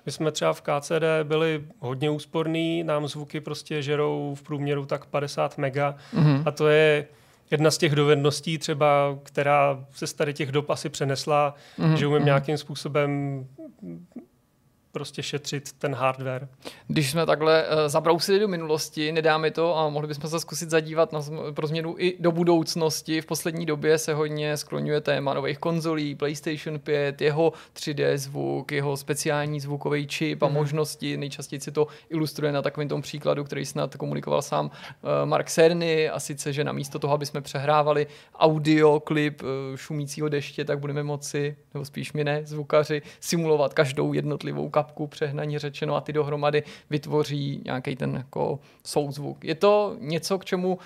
My jsme třeba v KCD byli hodně úsporní, nám zvuky prostě žerou v průměru tak 50 mega mm-hmm. a to je jedna z těch dovedností třeba, která se z tady těch dob asi přenesla, mm-hmm. že umím mm-hmm. nějakým způsobem prostě šetřit ten hardware. Když jsme takhle uh, zabrousili do minulosti, nedá mi to a mohli bychom se zkusit zadívat na, pro změnu i do budoucnosti. V poslední době se hodně skloňuje téma nových konzolí, PlayStation 5, jeho 3D zvuk, jeho speciální zvukový čip a mm-hmm. možnosti. Nejčastěji si to ilustruje na takovém tom příkladu, který snad komunikoval sám uh, Mark Cerny a sice, že namísto toho, aby jsme přehrávali audio, klip uh, šumícího deště, tak budeme moci, nebo spíš mi ne, zvukaři, simulovat každou jednotlivou kapku, přehnaně řečeno, a ty dohromady vytvoří nějaký ten jako souzvuk. Je to něco, k čemu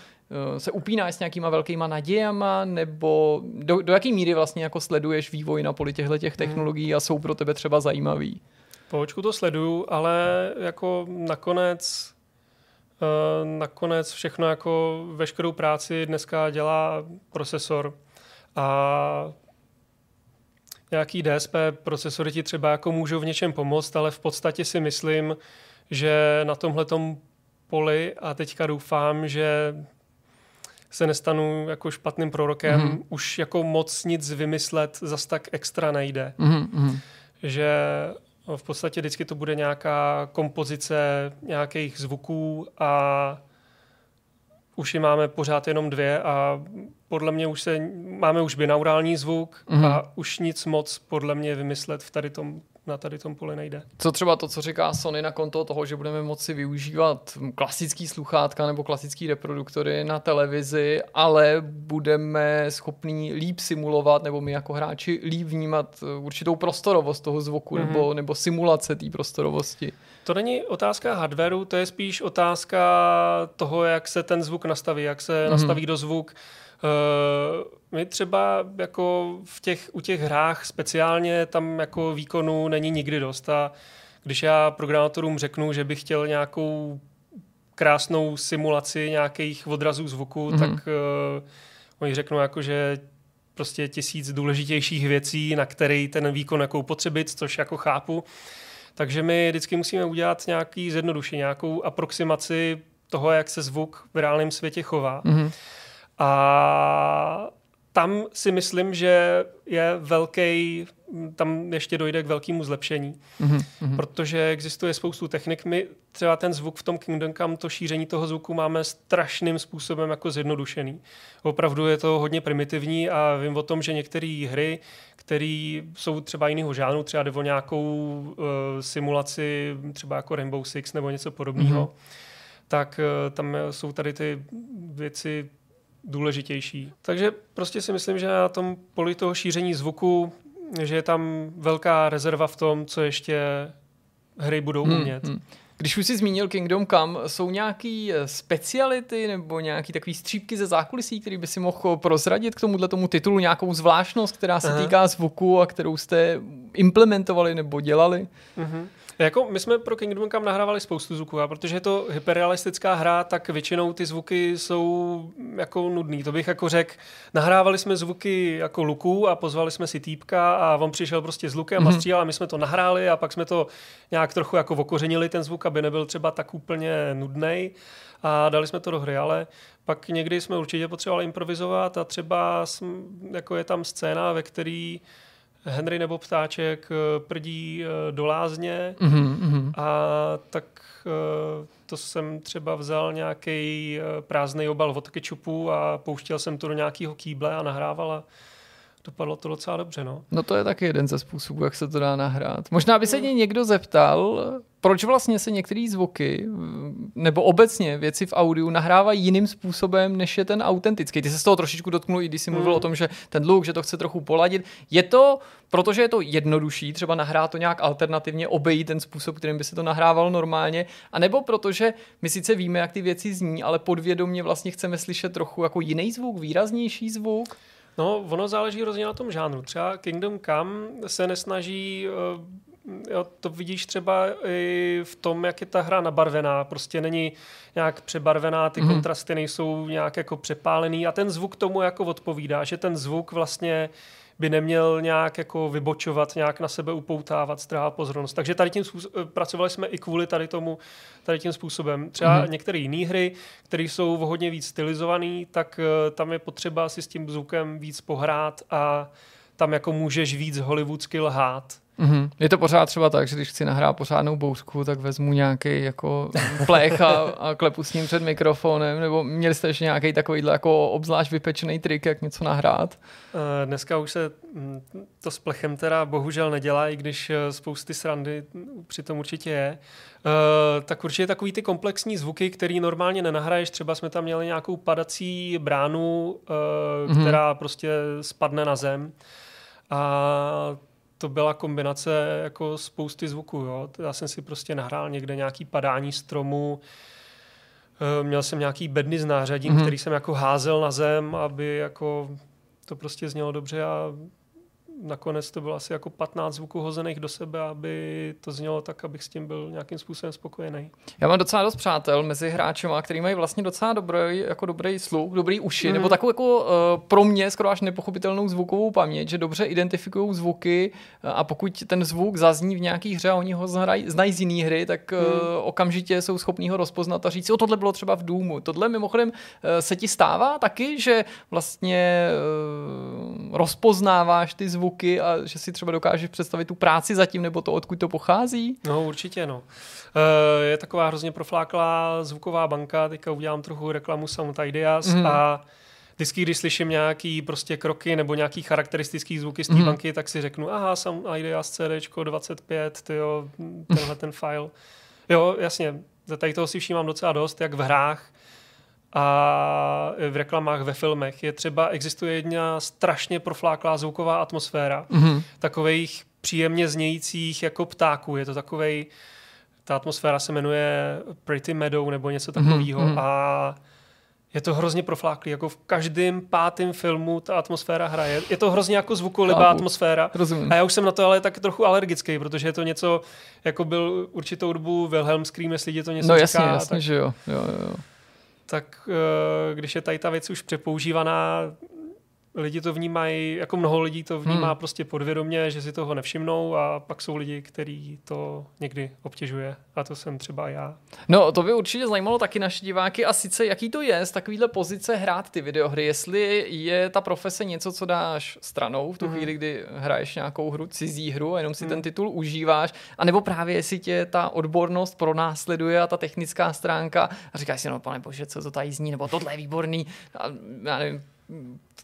eh, se upínáš s nějakýma velkýma nadějama, nebo do, do jaký míry vlastně jako sleduješ vývoj na poli těchto těch hmm. technologií a jsou pro tebe třeba zajímavý? Pohočku to sleduju, ale jako nakonec eh, nakonec všechno jako veškerou práci dneska dělá procesor a nějaký DSP procesory ti třeba jako můžou v něčem pomoct, ale v podstatě si myslím, že na tomhle poli a teďka doufám, že se nestanu jako špatným prorokem, mm-hmm. už jako moc nic vymyslet zas tak extra nejde. Mm-hmm. Že v podstatě vždycky to bude nějaká kompozice nějakých zvuků a uši máme pořád jenom dvě a podle mě už se, máme už binaurální zvuk mm-hmm. a už nic moc podle mě vymyslet v tady tom, na tady tom poli nejde. Co třeba to, co říká Sony na konto toho, že budeme moci využívat klasický sluchátka nebo klasický reproduktory na televizi, ale budeme schopní líp simulovat, nebo my jako hráči líp vnímat určitou prostorovost toho zvuku, mm-hmm. nebo, nebo simulace té prostorovosti. To není otázka hardwareu, to je spíš otázka toho, jak se ten zvuk nastaví, jak se mm-hmm. nastaví do zvuk. Uh, my třeba jako v těch, u těch hrách speciálně tam jako výkonu není nikdy dost a když já programátorům řeknu, že bych chtěl nějakou krásnou simulaci nějakých odrazů zvuku, mm-hmm. tak uh, oni řeknou jako, že prostě tisíc důležitějších věcí, na který ten výkon jako potřebit, což jako chápu. Takže my vždycky musíme udělat nějaký zjednodušení, nějakou aproximaci toho, jak se zvuk v reálném světě chová. Mm-hmm. A tam si myslím, že je velký, tam ještě dojde k velkému zlepšení, mm-hmm. protože existuje spoustu technik. My třeba ten zvuk v tom Kingdom Come, to šíření toho zvuku máme strašným způsobem jako zjednodušený. Opravdu je to hodně primitivní a vím o tom, že některé hry, které jsou třeba jiného žánru, třeba jde o nějakou uh, simulaci, třeba jako Rainbow Six nebo něco podobného, mm-hmm. tak uh, tam jsou tady ty věci důležitější. Takže prostě si myslím, že na tom poli toho šíření zvuku, že je tam velká rezerva v tom, co ještě hry budou hmm, umět. Hmm. Když už jsi zmínil Kingdom Come, jsou nějaký eh, speciality nebo nějaký takový střípky ze zákulisí, který by si mohl prozradit k tomuhle tomu titulu, nějakou zvláštnost, která se Aha. týká zvuku a kterou jste implementovali nebo dělali? Uh-huh. Jako my jsme pro Kingdom Come nahrávali spoustu zvuků, a protože je to hyperrealistická hra, tak většinou ty zvuky jsou jako nudný. To bych jako řekl, nahrávali jsme zvuky jako luku a pozvali jsme si týpka a on přišel prostě s lukem mm-hmm. a mhm. střílel a my jsme to nahráli a pak jsme to nějak trochu jako okořenili ten zvuk, aby nebyl třeba tak úplně nudný a dali jsme to do hry, ale pak někdy jsme určitě potřebovali improvizovat a třeba jako je tam scéna, ve který Henry nebo ptáček eh, prdí eh, do lázně mm-hmm. a tak eh, to jsem třeba vzal nějaký prázdný obal od kečupu a pouštěl jsem to do nějakého kýble a nahrával a dopadlo to docela dobře. No. no to je taky jeden ze způsobů, jak se to dá nahrát. Možná by se mě někdo zeptal, proč vlastně se některé zvuky nebo obecně věci v audiu nahrávají jiným způsobem, než je ten autentický. Ty se z toho trošičku dotknul, i když jsi mluvil mm. o tom, že ten look, že to chce trochu poladit. Je to, protože je to jednodušší, třeba nahrát to nějak alternativně, obejít ten způsob, kterým by se to nahrávalo normálně, anebo protože my sice víme, jak ty věci zní, ale podvědomě vlastně chceme slyšet trochu jako jiný zvuk, výraznější zvuk. No, ono záleží hrozně na tom žánru. Třeba Kingdom Come se nesnaží eh, jo, to vidíš třeba i v tom, jak je ta hra nabarvená. Prostě není nějak přebarvená, ty mm-hmm. kontrasty nejsou nějak jako přepálený a ten zvuk tomu jako odpovídá, že ten zvuk vlastně by neměl nějak jako vybočovat, nějak na sebe upoutávat, strávat pozornost. Takže tady tím způsob, pracovali jsme i kvůli tady tomu, tady tím způsobem. Třeba mm-hmm. některé jiné hry, které jsou hodně víc stylizované, tak uh, tam je potřeba si s tím zvukem víc pohrát a tam jako můžeš víc hollywoodsky lhát. Mm-hmm. Je to pořád třeba tak, že když chci nahrát pořádnou bouřku, tak vezmu nějaký jako plech a, a klepu s ním před mikrofonem, nebo měli jste ještě nějaký takovýhle jako obzvlášť vypečený trik, jak něco nahrát? Eh, dneska už se mm, to s plechem teda bohužel nedělá, i když eh, spousty srandy přitom určitě je. Uh, tak určitě takový ty komplexní zvuky, který normálně nenahraješ. Třeba jsme tam měli nějakou padací bránu, uh, mm-hmm. která prostě spadne na zem. A to byla kombinace jako spousty zvuků. Jo. Já jsem si prostě nahrál někde nějaký padání stromu, uh, měl jsem nějaký bedny s nářadím, mm-hmm. který jsem jako házel na zem, aby jako to prostě znělo dobře a nakonec to bylo asi jako 15 zvuků hozených do sebe, aby to znělo tak, abych s tím byl nějakým způsobem spokojený. Já mám docela dost přátel mezi hráči, který mají vlastně docela dobrý, jako dobrý sluch, dobrý uši, mm. nebo takovou jako uh, pro mě skoro až nepochopitelnou zvukovou paměť, že dobře identifikují zvuky uh, a pokud ten zvuk zazní v nějaký hře a oni ho znají, znají z jiné hry, tak uh, mm. okamžitě jsou schopní ho rozpoznat a říct, o tohle bylo třeba v Doomu. Tohle mimochodem uh, se ti stává taky, že vlastně uh, rozpoznáváš ty zvuky zvuky a že si třeba dokážeš představit tu práci zatím, nebo to, odkud to pochází? No určitě, no. Eh, je taková hrozně profláklá zvuková banka, teďka udělám trochu reklamu Sound Ideas mm. a vždycky, když slyším nějaký prostě kroky nebo nějaký charakteristický zvuky z té mm. banky, tak si řeknu, aha, Sound Ideas CD 25, tyjo, tenhle ten file. Jo, jasně, tady toho si všímám docela dost, jak v hrách, a v reklamách, ve filmech. Je třeba, existuje jedna strašně profláklá zvuková atmosféra, mm-hmm. takových příjemně znějících jako ptáků. Je to takovej, ta atmosféra se jmenuje Pretty Meadow nebo něco takového mm-hmm. a je to hrozně profláklý, jako v každém pátém filmu ta atmosféra hraje. Je to hrozně jako zvukolibá atmosféra. Rozumím. A já už jsem na to ale tak trochu alergický, protože je to něco, jako byl určitou dobu Wilhelm Scream, jestli je to něco No říká, jasně, jasně, tak... že jo. jo, jo tak eh, když je tady ta věc už přepoužívaná, lidi to vnímají, jako mnoho lidí to vnímá hmm. prostě podvědomě, že si toho nevšimnou a pak jsou lidi, kteří to někdy obtěžuje a to jsem třeba já. No to by určitě zajímalo taky naše diváky a sice jaký to je z takovýhle pozice hrát ty videohry, jestli je ta profese něco, co dáš stranou v tu hmm. chvíli, kdy hraješ nějakou hru, cizí hru a jenom si hmm. ten titul užíváš, anebo právě jestli tě ta odbornost pronásleduje a ta technická stránka a říkáš si, no pane bože, co to tady zní, nebo tohle je výborný, a, já nevím,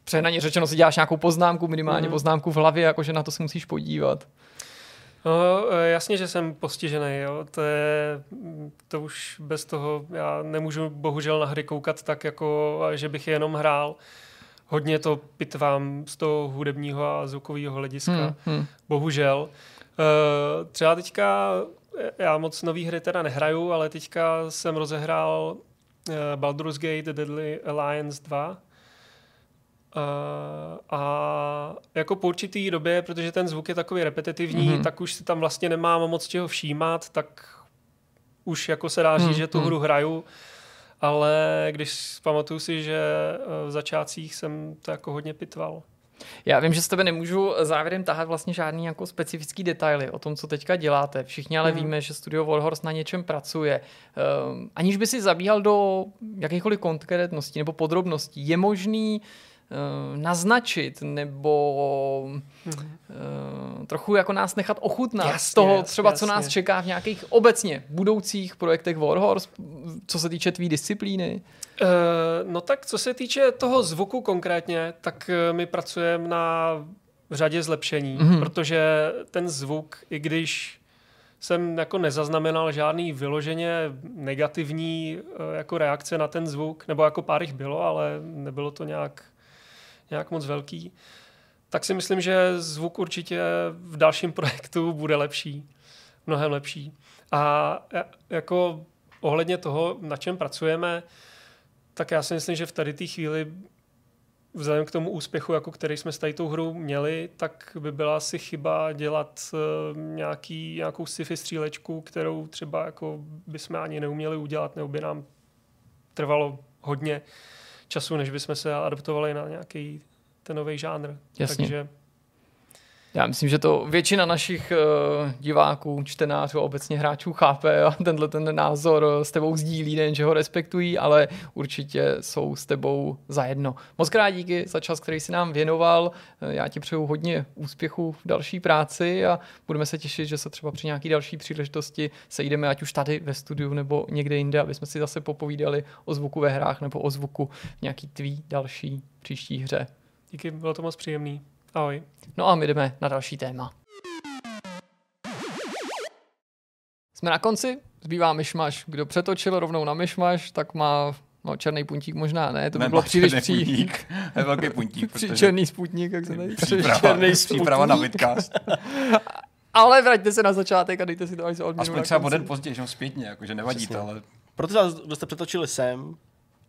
přehnaně řečeno si děláš nějakou poznámku, minimálně mm. poznámku v hlavě, jakože na to se musíš podívat. No, e, jasně, že jsem postižený, jo. To je, to už bez toho, já nemůžu bohužel na hry koukat tak, jako, že bych je jenom hrál. Hodně to pitvám z toho hudebního a zvukového hlediska. Hmm, hmm. Bohužel. E, třeba teďka, já moc nový hry teda nehraju, ale teďka jsem rozehrál e, Baldur's Gate The Deadly Alliance 2, Uh, a jako po určitý době, protože ten zvuk je takový repetitivní, mm-hmm. tak už si tam vlastně nemám moc čeho všímat, tak už jako se dá říct, mm-hmm. že tu mhm. hru hraju, ale když pamatuju si, že eh, v začátcích jsem to jako hodně pitval. Já vím, že z tebe nemůžu závěrem tahat vlastně žádný jako specifický detaily o tom, co teďka děláte. Všichni ale mm. víme, že Studio Warhorse na něčem pracuje. Um, aniž by si zabíhal do jakýchkoliv konkrétností nebo podrobností, je možný uh, naznačit nebo mm-hmm. trochu jako nás nechat ochutnat jasně, z toho třeba, jasně. co nás čeká v nějakých obecně budoucích projektech Warhorse, co se týče tvý disciplíny? Uh, no tak co se týče toho zvuku konkrétně, tak my pracujeme na řadě zlepšení, mm-hmm. protože ten zvuk, i když jsem jako nezaznamenal žádný vyloženě negativní jako reakce na ten zvuk, nebo jako pár jich bylo, ale nebylo to nějak nějak moc velký, tak si myslím, že zvuk určitě v dalším projektu bude lepší, mnohem lepší. A jako ohledně toho, na čem pracujeme, tak já si myslím, že v tady té chvíli vzhledem k tomu úspěchu, jako který jsme s tady tou hrou měli, tak by byla asi chyba dělat uh, nějaký, nějakou sci-fi střílečku, kterou třeba jako bychom ani neuměli udělat, nebo by nám trvalo hodně času, než bychom se adaptovali na nějaký ten nový žánr. Jasně. Takže Já myslím, že to většina našich uh, diváků, čtenářů, obecně hráčů chápe a tenhle ten názor s tebou sdílí, nejen, že ho respektují, ale určitě jsou s tebou zajedno. Moc krát díky za čas, který si nám věnoval. Já ti přeju hodně úspěchu v další práci a budeme se těšit, že se třeba při nějaký další příležitosti sejdeme, ať už tady ve studiu nebo někde jinde, aby jsme si zase popovídali o zvuku ve hrách nebo o zvuku v nějaký tvý další příští hře. Díky, bylo to moc příjemný. Ahoj. No a my jdeme na další téma. Jsme na konci, zbývá myšmaš. Kdo přetočil rovnou na myšmaš, tak má No, černý puntík možná ne, to by bylo příliš pří... puntík, je velký puntík. Protože... Černý sputník, jak se tady příprava, černý příprava na vidcast. ale vraťte se na začátek a dejte si to až za odměnu. Aspoň třeba den později, že zpětně, jakože nevadí Přesně. to, ale... Protože vás, kdo jste přetočili sem,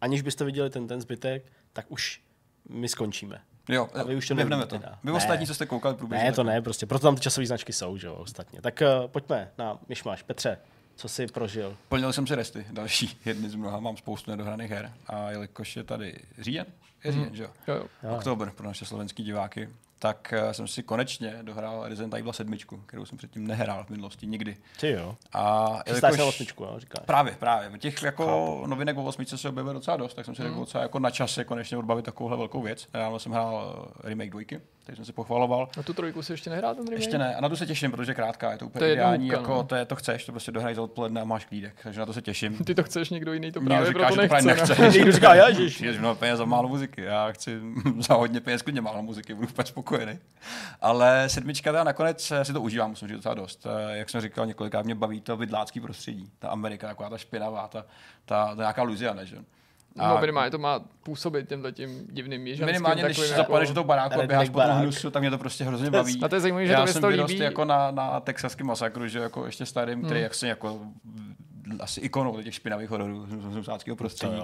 aniž byste viděli ten, ten zbytek, tak už my skončíme. Jo, a vy už to nevneme to. Vy ostatní, co jste koukali průběžně. Ne, to ne, prostě, proto tam ty časové značky jsou, že jo, ostatně. Tak uh, pojďme na Myšmaš. Petře, co jsi prožil? Plnil jsem si resty, další jedny z mnoha, mám spoustu nedohraných her. A jelikož je tady říjen, je říjen, hmm. že jo? jo, jo. Oktober pro naše slovenský diváky, tak uh, jsem si konečně dohrál Resident Evil 7, kterou jsem předtím nehrál v minulosti nikdy. Ty jo. A jelikož, osmičku, jo, říkáš. Právě, právě. Těch jako Chápu. novinek o osmičce se objevilo docela dost, tak jsem si řekl mm. docela jako na čase konečně odbavit takovouhle velkou věc. Já jsem hrál eh, remake dvojky, který jsem si pochvaloval. A tu trojku si ještě nehrál ten remake? Ještě ne, a na to se těším, protože krátká, je to úplně to je ideální, jednotka, jako no. to, je, to chceš, to prostě dohraj za odpoledne a máš klídek, takže na to se těším. Ty to chceš, někdo jiný to právě říká, proto nechce. nechce. někdo říká, já ježiš. mnoho peněz za málo muziky, já chci za hodně peněz klidně málo muziky, budu úplně spokojený. Ale sedmička teda nakonec si to užívám, musím říct docela dost. Eh, jak jsem říkal několikrát, mě baví to vidlácký prostředí, ta Amerika, taková ta špinavá, ta, ta, ta nějaká Louisiana, že? A no, minimálně to má působit tímhle tím divným jižanským. Minimálně, než jako... zapadneš do toho baráku a běháš po tom hnusu, tak mě to prostě hrozně baví. A to je zajímavé, že Já to jsem líbí. jako na, na texaském masakru, že jako ještě starým, který hmm. jak se jako asi ikonou těch špinavých hororů z prostředí.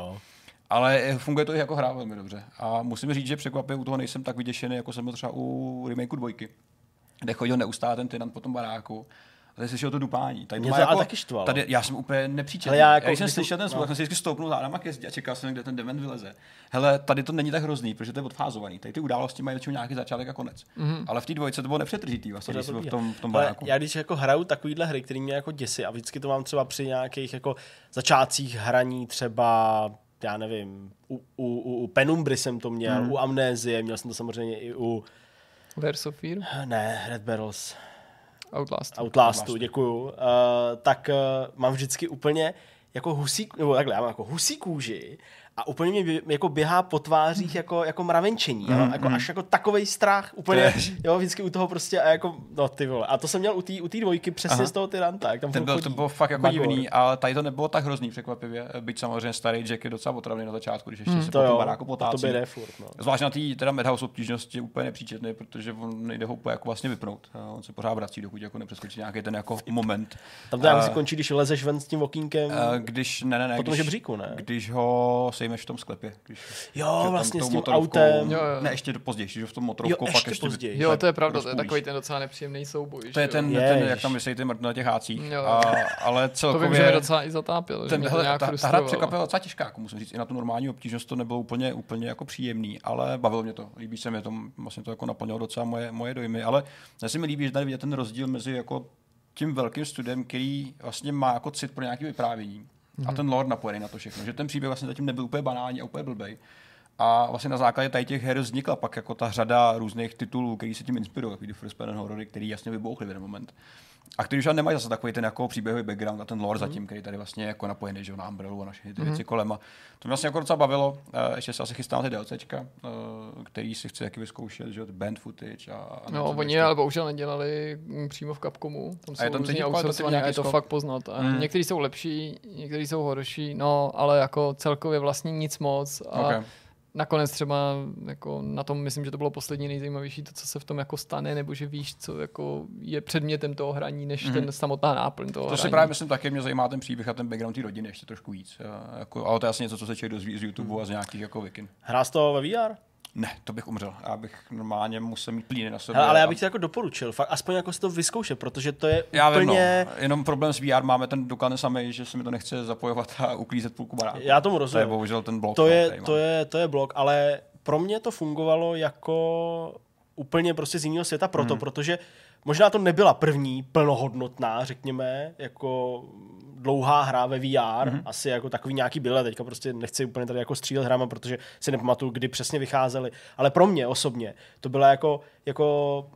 Ale funguje to i jako hra velmi dobře. A musím říct, že překvapivě u toho nejsem tak vyděšený, jako jsem byl třeba u remakeu dvojky, kde chodil neustále ten tynant po tom baráku tady slyšel to dupání. Tady Mě to jako, taky štvalo. Tady, já jsem úplně nepříčetný. Já, jako, já jsem slyšel ten zvuk, no. jsem si vždycky stoupnul zádama ke zdi a čekal jsem, kde ten dement vyleze. Hele, tady to není tak hrozný, protože to je odfázovaný. Tady ty události mají většinou nějaký začátek a konec. Mm-hmm. Ale v té dvojce to bylo nepřetržitý, vlastně, když v tom, v tom baráku. Já když jako hraju takovýhle hry, které mě jako děsí a vždycky to mám třeba při nějakých jako začátcích hraní třeba já nevím, u, u, u Penumbry jsem to měl, mm. u Amnézie, měl jsem to samozřejmě i u... Of Fear? Ne, Red Barrels. Outlast. Outlastu, děkuju. Uh, tak uh, mám vždycky úplně jako husí, nebo takhle, já mám jako husí kůži a úplně mě jako běhá po tvářích mhm. jako, jako mravenčení, mm, jako mm. až jako takový strach, úplně, jo, vždycky u toho prostě a jako, no ty vole. A to jsem měl u té u dvojky přesně Aha. z toho tyranta, jak tam Ten byl, to bylo fakt jako magor. divný, ale tady to nebylo tak hrozný překvapivě, byť samozřejmě starý Jack je docela otravný na začátku, když ještě mm, se to po tom baráku potácí. To by furt, no. Zvlášť na té teda Madhouse obtížnosti je úplně nepříčetný, protože on nejde ho jako vlastně vypnout. On se pořád vrací, dokud jako nepřeskočí nějaký ten jako moment. Tam to uh, končí, když lezeš ven s tím okýnkem. Uh, když, ne, ne, ne, po tom když, žebříku, ne? Když ho sejmeš v tom sklepě. Když, jo, vlastně s tím autem. Jo, jo. Ne, ještě později, že v tom motorovkou jo, pak ještě později. Jo, to je pravda, to je takový ten docela nepříjemný souboj. To je ten, ten jak tam vysejí ty na těch hácích. Jo. A, ale celkově... To vím, že mě docela i zatápěl. Ten, hele, ta, ta, hra překvapila docela těžká, jako musím říct. I na tu normální obtížnost to nebylo úplně, úplně jako příjemný, ale bavilo mě to. Líbí se mi to, vlastně to jako naplnilo docela moje, moje dojmy. Ale já si mi líbí, že tady vidět ten rozdíl mezi jako tím velkým studiem, který vlastně má jako cit pro nějaké vyprávění. Mm-hmm. A mhm. ten lord napojený na to všechno. Že ten příběh vlastně zatím nebyl úplně banální a úplně blbej. A vlastně na základě tady těch her vznikla pak jako ta řada různých titulů, který se tím inspirují, jako ty first person horory, který jasně vybouchly v jeden moment. A který už nemají zase takový ten jako příběhový background a ten lore mm. zatím, který tady vlastně jako napojený že na Umbrellu a naše ty mm. věci kolem. A to mě vlastně jako docela bavilo. Uh, ještě se asi chystám ty DLCčka, uh, který si chci taky vyzkoušet, že band footage. A, a no, oni ale bohužel nedělali přímo v Capcomu. Tam jsou a je tam různě outsourcované a je to fakt poznat. A mm. Někteří jsou lepší, někteří jsou horší, no, ale jako celkově vlastně nic moc. A okay nakonec třeba jako na tom myslím, že to bylo poslední nejzajímavější, to, co se v tom jako stane, nebo že víš, co jako je předmětem toho hraní, než mm-hmm. ten samotná náplň toho To hraní. si právě myslím taky, mě zajímá ten příběh a ten background té rodiny ještě trošku víc. Jako, ale to je asi něco, co se člověk dozví z YouTube mm. a z nějakých jako vikin. Hrál to ve VR? Ne, to bych umřel. Já bych normálně musel mít plíny na sobě. Hele, ale já bych ti jako doporučil, fakt aspoň jako si to vyzkoušet, protože to je já úplně... Vím, no. Jenom problém s VR máme ten doklad samý, že se mi to nechce zapojovat a uklízet půlku baráku. Já tomu rozumím. To je bohužel ten blok. To je, no, to je, to je blok, ale pro mě to fungovalo jako úplně prostě z jiného světa proto, hmm. protože možná to nebyla první plnohodnotná, řekněme, jako dlouhá hra ve VR, mm-hmm. asi jako takový nějaký byle, teďka prostě nechci úplně tady jako střílet hrama, protože si nepamatuju, kdy přesně vycházely, ale pro mě osobně to byla jako, jako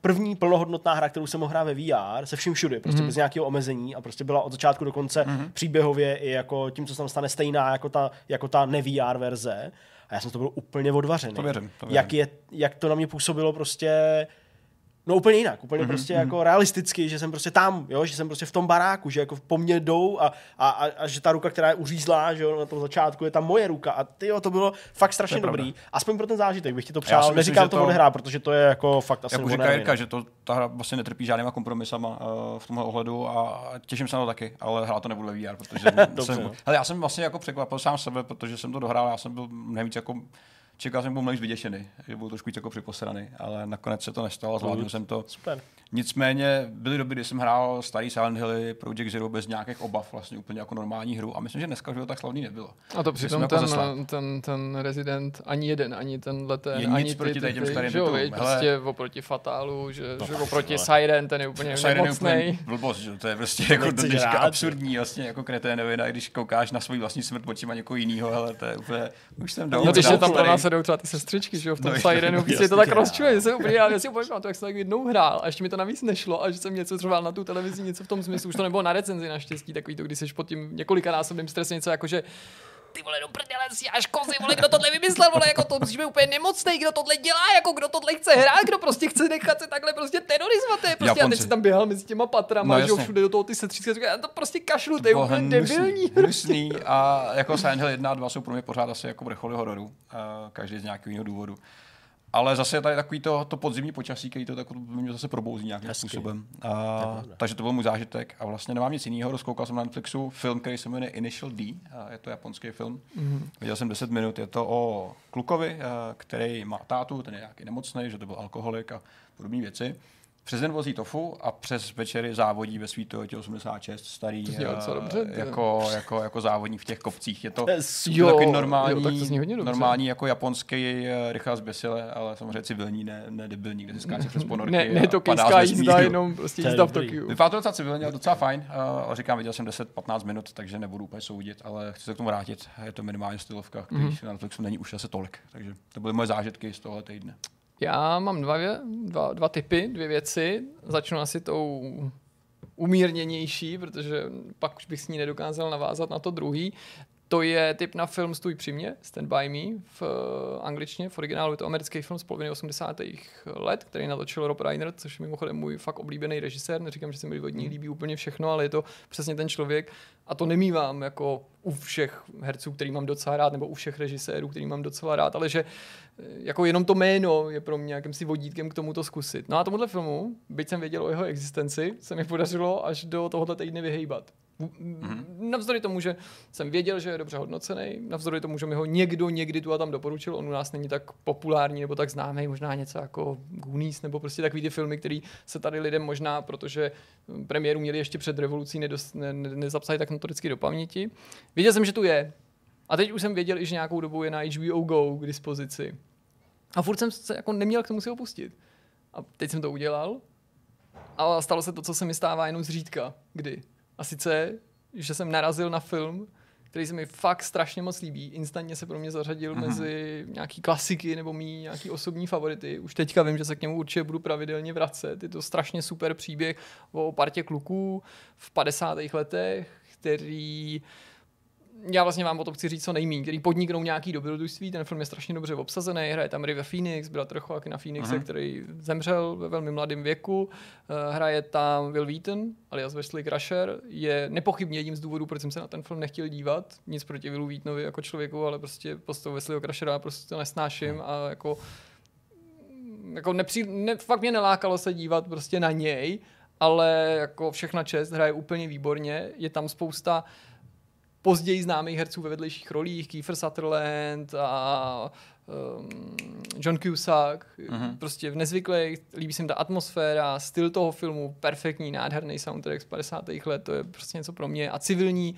první plnohodnotná hra, kterou jsem mohl hrát ve VR, se vším všude, prostě mm-hmm. bez nějakého omezení a prostě byla od začátku do konce mm-hmm. příběhově i jako tím, co se tam stane, stejná jako ta, jako ta ne-VR verze. A já jsem to byl úplně odvařený. To věřím, to věřím. Jak, je, jak to na mě působilo prostě No úplně jinak, úplně mm-hmm. prostě jako realisticky, že jsem prostě tam, jo, že jsem prostě v tom baráku, že jako po mně jdou a, a, a, a že ta ruka, která je uřízlá, že jo, na tom začátku je tam moje ruka a ty jo, to bylo fakt strašně dobrý. Pravda. Aspoň pro ten zážitek bych ti to přál. Neříkám to, to odehrát, protože to je jako fakt asi Jako říká Jirka, že to, ta hra vlastně netrpí žádnýma kompromisama uh, v tomhle ohledu a těším se na to taky, ale hrát to nebudu ve VR, protože Dobře, jsem, no. hele, já jsem vlastně jako překvapil sám sebe, protože jsem to dohrál, já jsem byl nejvíc jako čekal jsem, že budu vyděšený, že budu trošku jako připosraný, ale nakonec se to nestalo, zvládl jsem to. Super. Nicméně byly doby, kdy jsem hrál starý Silent Hill, Project Zero bez nějakých obav, vlastně úplně jako normální hru a myslím, že dneska že to tak slavný nebylo. A to přitom jako ten, ten, ten, Resident ani jeden, ani ten ten, je ani proti ty, těm starým že jo, prostě oproti Fatálu, že, no, že oproti ale. Siren, ten je úplně Siren je úplně blbost, že to je prostě jako do dneška absurdní, vlastně jako kreténovina, když koukáš na svůj vlastní smrt očima někoho jiného, ale to je úplně, už jsem dal. No, když je tam pro nás třeba ty sestřičky, že jo, v tom no, Sirenu, je to tak rozčuje, že jsem úplně, já si úplně to, jak jsem tak jednou hrál a ještě mi to navíc nešlo a že jsem něco třeba na tu televizi, něco v tom smyslu, už to nebylo na recenzi naštěstí, takový to, když jsi pod tím několikanásobným stresem něco jako, že ty vole, do prdele, si až kozy, vole, kdo tohle vymyslel, vole, jako to musí být úplně nemocný, kdo tohle dělá, jako kdo tohle chce hrát, kdo prostě chce nechat se takhle prostě terorizovat, je prostě, a teď si tam běhal mezi těma patrama, no, že všude do toho ty setříska, říká, to prostě kašlu, to je úplně debilní. Hnusný a jako Silent Hill 1 a 2 jsou pro mě pořád asi jako vrcholy hororu, každý z nějakého jiného důvodu. Ale zase je tady takový to, to podzimní počasí, který to tak mě zase probouzí nějakým Hezky. způsobem. A, takže to byl můj zážitek. A vlastně nemám nic jiného. Rozkoukal jsem na Netflixu film, který se jmenuje Initial D. A je to japonský film. Mm-hmm. Viděl jsem 10 minut. Je to o klukovi, který má tátu, ten je nějaký nemocný, že to byl alkoholik a podobné věci přes den vozí tofu a přes večery závodí ve svý 86 starý to uh, dobře, jako, jako, jako, závodní v těch kopcích. Je to, jo, takový normální, jo, tak to zní hodně normální jako japonský uh, rychlá zběsile, ale samozřejmě civilní, ne, ne debilní, kde si skáče přes ponorky. ne, ne to kejská jízda, jenom prostě jízda v Tokiu. Vypadá to docela civilně, ale docela fajn, uh, říkám, viděl jsem 10-15 minut, takže nebudu úplně soudit, ale chci se k tomu vrátit. Je to minimálně stylovka, který mm-hmm. na Netflixu není už asi tolik. Takže to byly moje zážitky z tohle týdne. Já mám dva, dva, dva typy, dvě věci. Začnu asi tou umírněnější, protože pak už bych s ní nedokázal navázat na to druhý. To je typ na film Stůj při mě, Stand By Me, v uh, angličtině, v originálu je to americký film z poloviny 80. let, který natočil Rob Reiner, což je mimochodem můj fakt oblíbený režisér. Neříkám, že se mi od ní líbí úplně všechno, ale je to přesně ten člověk. A to nemývám jako u všech herců, který mám docela rád, nebo u všech režisérů, který mám docela rád, ale že eh, jako jenom to jméno je pro mě jakýmsi vodítkem k tomu to zkusit. No a tomuhle filmu, byť jsem věděl o jeho existenci, se mi podařilo až do tohohle týdne vyhejbat. Mm-hmm. Navzdory tomu, že jsem věděl, že je dobře hodnocený, navzdory tomu, že mi ho někdo někdy tu a tam doporučil, on u nás není tak populární nebo tak známý, možná něco jako Goonies nebo prostě takový ty filmy, které se tady lidem možná, protože premiéru měli ještě před revolucí, nedos, ne, ne, nezapsali tak notoricky do paměti. Věděl jsem, že tu je. A teď už jsem věděl, že nějakou dobu je na HBO Go k dispozici. A furt jsem se jako neměl k tomu si opustit. A teď jsem to udělal. A stalo se to, co se mi stává jenom zřídka. Kdy? A sice, že jsem narazil na film, který se mi fakt strašně moc líbí. Instantně se pro mě zařadil mm-hmm. mezi nějaký klasiky nebo mý nějaký osobní favority. Už teďka vím, že se k němu určitě budu pravidelně vracet. Je to strašně super příběh o partě kluků v 50. letech, který já vlastně vám o tom chci říct co nejméně, který podniknou nějaký dobrodružství. Ten film je strašně dobře obsazený, hraje tam River Phoenix, bratr Joaquina Phoenixe, uh-huh. který zemřel ve velmi mladém věku. Uh, hraje tam Will Wheaton, alias Wesley Crusher. Je nepochybně jedním z důvodů, proč jsem se na ten film nechtěl dívat. Nic proti Willu Wheatonovi jako člověku, ale prostě postavu Wesleyho Crushera prostě to nesnáším a jako jako nepří, ne, fakt mě nelákalo se dívat prostě na něj, ale jako všechna čest, hraje úplně výborně, je tam spousta později známých herců ve vedlejších rolích, Kiefer Sutherland a um, John Cusack, uh-huh. prostě v nezvyklých, líbí se mi ta atmosféra, styl toho filmu, perfektní, nádherný soundtrack z 50. let, to je prostě něco pro mě a civilní,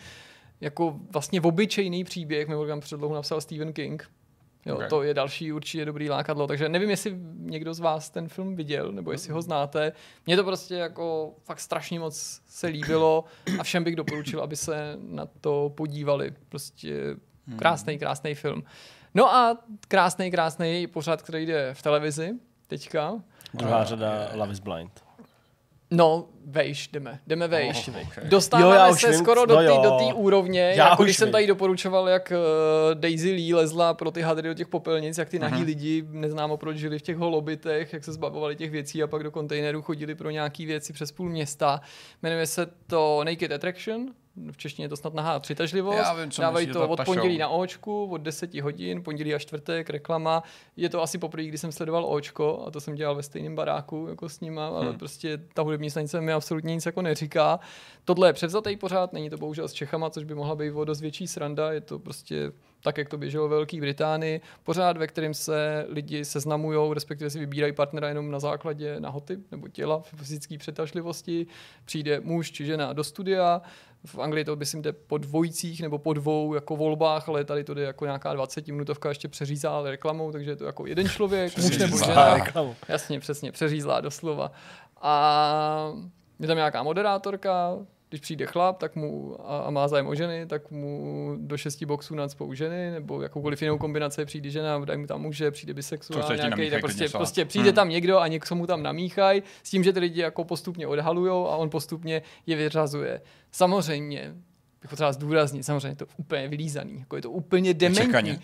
jako vlastně obyčejný příběh, mimochodem před dlouho napsal Stephen King, Jo, okay. To je další určitě dobrý lákadlo, takže nevím, jestli někdo z vás ten film viděl, nebo jestli ho znáte. Mně to prostě jako fakt strašně moc se líbilo a všem bych doporučil, aby se na to podívali. Prostě krásný, krásný film. No a krásný, krásný pořád, který jde v televizi teďka. Druhá řada Love is Blind. No, vejš, jdeme, jdeme vejš. Oh, okay. Dostáváme jo, se vím, skoro do no té úrovně, já jako když jsem tady doporučoval, jak uh, Daisy Lee lezla pro ty hadry do těch popelnic, jak ty uh-huh. nahý lidi, neznámo proč žili v těch holobitech, jak se zbavovali těch věcí a pak do kontejneru chodili pro nějaké věci přes půl města. Jmenuje se to Naked Attraction, v češtině je to snad nahá přitažlivost. Já vím, co Dávají to od pondělí na očku, od 10 hodin, pondělí a čtvrtek, reklama. Je to asi poprvé, kdy jsem sledoval očko a to jsem dělal ve stejném baráku jako s nima, hmm. ale prostě ta hudební stanice mi absolutně nic jako neříká. Tohle je převzatý pořád, není to bohužel s Čechama, což by mohla být o dost větší sranda, je to prostě tak, jak to běželo ve Velké Británii, pořád ve kterém se lidi seznamují, respektive si vybírají partnera jenom na základě nahoty nebo těla, fyzické přetažlivosti. Přijde muž či žena do studia, v Anglii to myslím jde po dvojicích nebo po dvou jako volbách, ale tady to jde jako nějaká 20 minutovka ještě přeřízlá reklamou, takže je to jako jeden člověk, muž nebo žena. Jasně, přesně, přeřízlá doslova. A je tam nějaká moderátorka, když přijde chlap tak mu a, a má zájem o ženy, tak mu do šesti boxů nadspou ženy, nebo jakoukoliv jinou kombinaci přijde žena, dají mu tam muže, přijde bisexuál nějaký, tak prostě, prostě přijde hmm. tam někdo a někdo mu tam namíchají, s tím, že ty lidi jako postupně odhalujou a on postupně je vyřazuje. Samozřejmě, bych potřeba zdůraznit, samozřejmě to úplně vylízaný, jako je to úplně dementní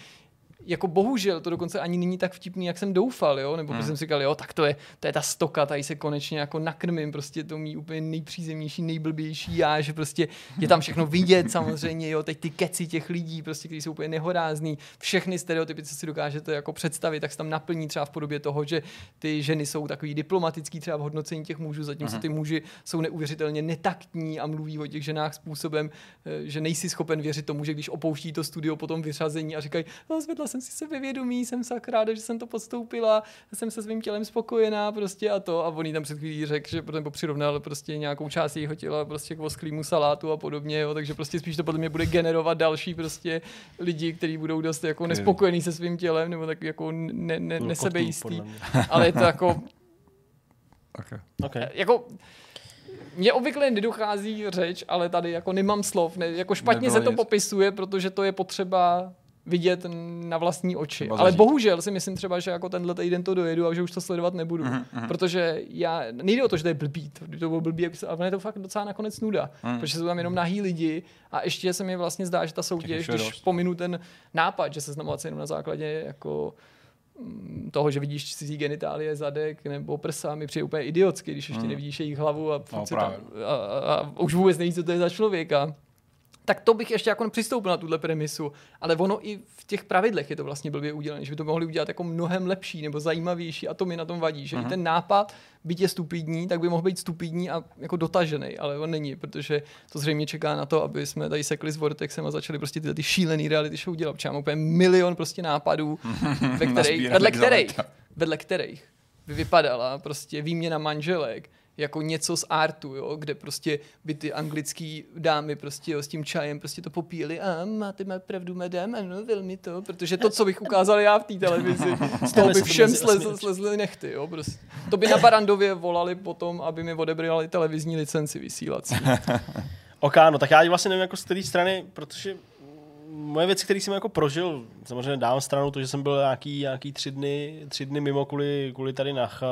jako bohužel to dokonce ani není tak vtipný, jak jsem doufal, jo? nebo hmm. jsem si říkal, jo, tak to je, to je ta stoka, tady se konečně jako nakrmím, prostě to mý úplně nejpřízemnější, nejblbější já, že prostě je tam všechno vidět samozřejmě, jo, teď ty keci těch lidí, prostě, kteří jsou úplně nehorázní, všechny stereotypy, co si dokážete jako představit, tak se tam naplní třeba v podobě toho, že ty ženy jsou takový diplomatický třeba v hodnocení těch mužů, zatímco hmm. ty muži jsou neuvěřitelně netaktní a mluví o těch ženách způsobem, eh, že nejsi schopen věřit tomu, že když opouští to studio po tom vyřazení a říkají, no, zvedla jsem si sebevědomý, jsem sakra ráda, že jsem to podstoupila, jsem se svým tělem spokojená prostě a to. A on jí tam před chvílí řekl, že nebo přirovnal prostě nějakou část jejího těla prostě k vosklýmu salátu a podobně, jo, takže prostě spíš to podle mě bude generovat další prostě lidi, kteří budou dost jako nespokojení se svým tělem, nebo tak jako ne, ne, nesebejistý. Ale je to jako... Okay. Okay. Jako, mně obvykle nedochází řeč, ale tady jako nemám slov, ne, jako špatně Nebylo se to nic. popisuje, protože to je potřeba vidět na vlastní oči. Ale bohužel si myslím třeba, že jako tenhle týden to dojedu a že už to sledovat nebudu. Mm-hmm. Protože já, nejde o to, že to je blbý, to, to bylo blbý, ale je to fakt docela nakonec nuda. Mm. Protože jsou tam jenom nahý lidi a ještě se mi vlastně zdá, že ta soutěž, když dost. pominu ten nápad, že se znamovat se jenom na základě jako mm, toho, že vidíš cizí genitálie, zadek nebo prsa, mi přijde úplně idiotsky, když ještě mm. nevidíš jejich hlavu a, no, tam, a, a, a, už vůbec nevíš, co to je za člověka tak to bych ještě jako přistoupil na tuhle premisu. Ale ono i v těch pravidlech je to vlastně blbě udělané, že by to mohli udělat jako mnohem lepší nebo zajímavější a to mi na tom vadí, že uh-huh. i mhm. ten nápad, byť je stupidní, tak by mohl být stupidní a jako dotažený, ale on není, protože to zřejmě čeká na to, aby jsme tady sekli s Vortexem a začali prostě ty, ty šílený reality show dělat. Třeba úplně milion prostě nápadů, ve kterých, vedle kterých, vedle kterých by vypadala prostě výměna manželek, jako něco z artu, jo, kde prostě by ty anglický dámy prostě jo, s tím čajem prostě to popíjeli a máte má pravdu, madam, ano, velmi to, protože to, co bych ukázal já v té televizi, z toho by všem slez, slezli nechty, jo, prostě. To by na Barandově volali potom, aby mi odebrali televizní licenci vysílací. Ok, no tak já vlastně nevím jako z té strany, protože moje věci, které jsem jako prožil, samozřejmě dám stranou to, že jsem byl nějaký, nějaký tři, dny, tři dny mimo kvůli, kvůli tady nach,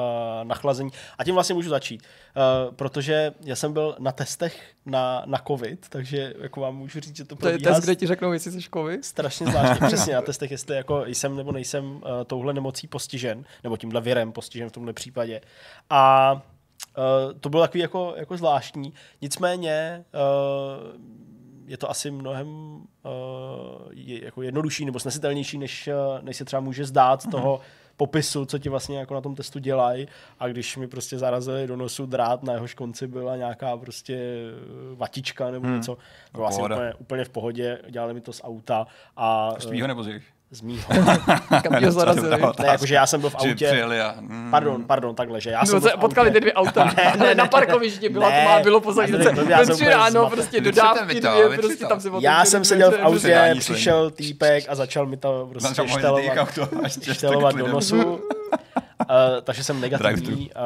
nachlazení. A tím vlastně můžu začít, uh, protože já jsem byl na testech na, na covid, takže jako vám můžu říct, že to To je test, kde ti řeknou, jestli jsi covid? Strašně zvláštně, přesně na testech, jestli jako jsem nebo nejsem uh, touhle nemocí postižen, nebo tímhle virem postižen v tomhle případě. A uh, to bylo takový jako, jako zvláštní. Nicméně uh, je to asi mnohem uh, je, jako jednodušší nebo snesitelnější, než, uh, než se třeba může zdát z toho popisu, co ti vlastně jako na tom testu dělají. A když mi prostě zarazili do nosu drát, na jehož konci byla nějaká prostě eh, vatička nebo hmm. něco, to vlastně úplně, úplně, v pohodě, dělali mi to z auta. A, Svýho nebo z jejich? Z mýho. Kam tě ho zarazili? ne, jakože já jsem byl v autě. Mm, Pardon, pardon, takhle, že já No, jsem byl se v potkali ty dvě auta. Ne, Ne, ne, na parkovišti byla Ne. tma, bylo pozadí. Tři ráno, prostě dodávky dvě, prostě tam se Já jsem seděl v autě, přišel týpek a začal mi to prostě štelovat, do nosu. Uh, takže jsem negativní uh,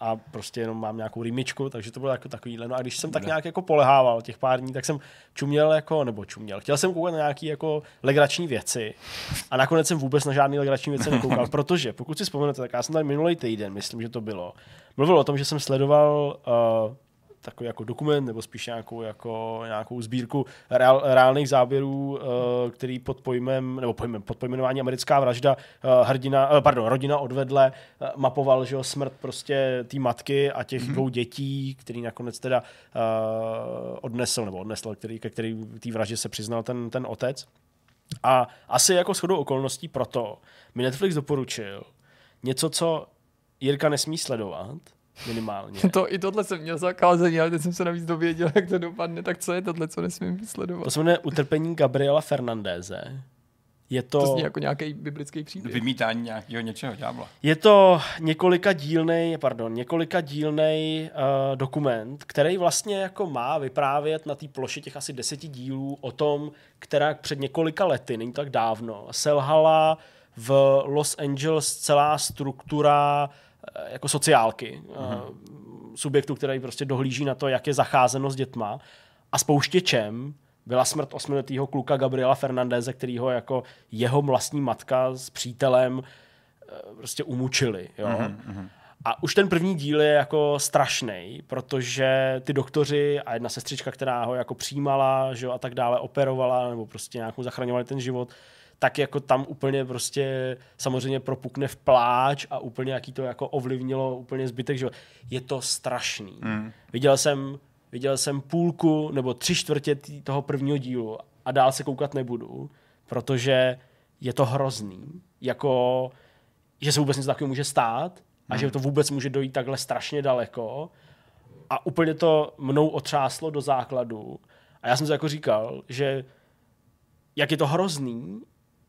a prostě jenom mám nějakou rýmičku, takže to bylo jako takovýhle. No a když jsem tak nějak jako polehával těch pár dní, tak jsem čuměl jako, nebo čuměl, chtěl jsem koukat na nějaký jako legrační věci a nakonec jsem vůbec na žádný legrační věci nekoukal, protože pokud si vzpomenete, tak já jsem tady minulý týden, myslím, že to bylo, mluvil o tom, že jsem sledoval uh, takový jako dokument, nebo spíš nějakou, jako, nějakou sbírku reál, reálných záběrů, uh, který pod pojmem, nebo pojmem, pod pojmenování americká vražda, uh, hrdina, uh, pardon, rodina odvedle, mapoval, že jo, smrt prostě té matky a těch mm-hmm. dvou dětí, který nakonec teda odnesl, nebo odnesl, který, ke který té vraždě se přiznal ten, ten otec. A asi jako shodou okolností proto mi Netflix doporučil něco, co Jirka nesmí sledovat, minimálně. To, I tohle jsem měl zakázaný, ale teď jsem se navíc dověděl, jak to dopadne. Tak co je tohle, co nesmím sledovat? To se jmenuje Utrpení Gabriela Fernandéze. Je to, To zní jako nějaký biblický příběh. Vymítání nějakého něčeho ďábla. je to několika dílnej, pardon, několika dílnej uh, dokument, který vlastně jako má vyprávět na té ploše těch asi deseti dílů o tom, která před několika lety, není tak dávno, selhala v Los Angeles celá struktura eh, jako sociálky, mm-hmm. subjektu, který prostě dohlíží na to, jak je zacházeno s dětma a spouštěčem byla smrt osmiletého kluka Gabriela Fernandeze, kterýho jako jeho vlastní matka s přítelem eh, prostě umučili. Jo? Mm-hmm. A už ten první díl je jako strašný, protože ty doktoři a jedna sestřička, která ho jako přijímala že jo, a tak dále, operovala nebo prostě nějakou zachraňovali ten život, tak jako tam úplně prostě samozřejmě propukne v pláč a úplně jaký to jako ovlivnilo úplně zbytek, že jo. je to strašný. Mm. Viděl jsem viděl jsem půlku nebo tři čtvrtě toho prvního dílu a dál se koukat nebudu, protože je to hrozný. Jako, že se vůbec něco takového může stát a že to vůbec může dojít takhle strašně daleko a úplně to mnou otřáslo do základu. A já jsem si jako říkal, že jak je to hrozný,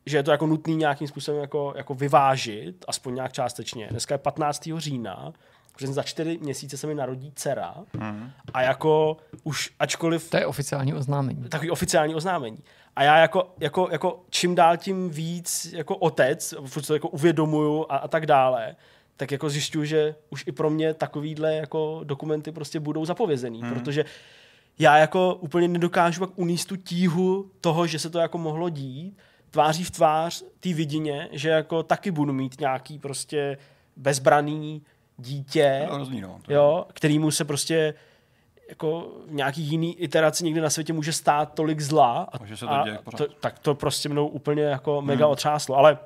že je to jako nutný nějakým způsobem jako, jako vyvážit, aspoň nějak částečně. Dneska je 15. října, protože za čtyři měsíce se mi narodí dcera a jako už ačkoliv To je oficiální oznámení. takový oficiální oznámení. A já jako, jako, jako čím dál tím víc jako otec, furt to jako uvědomuju a, a tak dále, tak jako zjišťuju, že už i pro mě takovýhle jako dokumenty prostě budou zapovězený, hmm. protože já jako úplně nedokážu pak uníst tu tíhu toho, že se to jako mohlo dít, tváří v tvář té vidině, že jako taky budu mít nějaký prostě bezbraný dítě, No, hrozný, no. Jo, kterýmu se prostě jako v nějaký jiný iteraci někde na světě může stát tolik zla a, se to a děje pořád. to, tak to prostě mnou úplně jako mega otřáslo, ale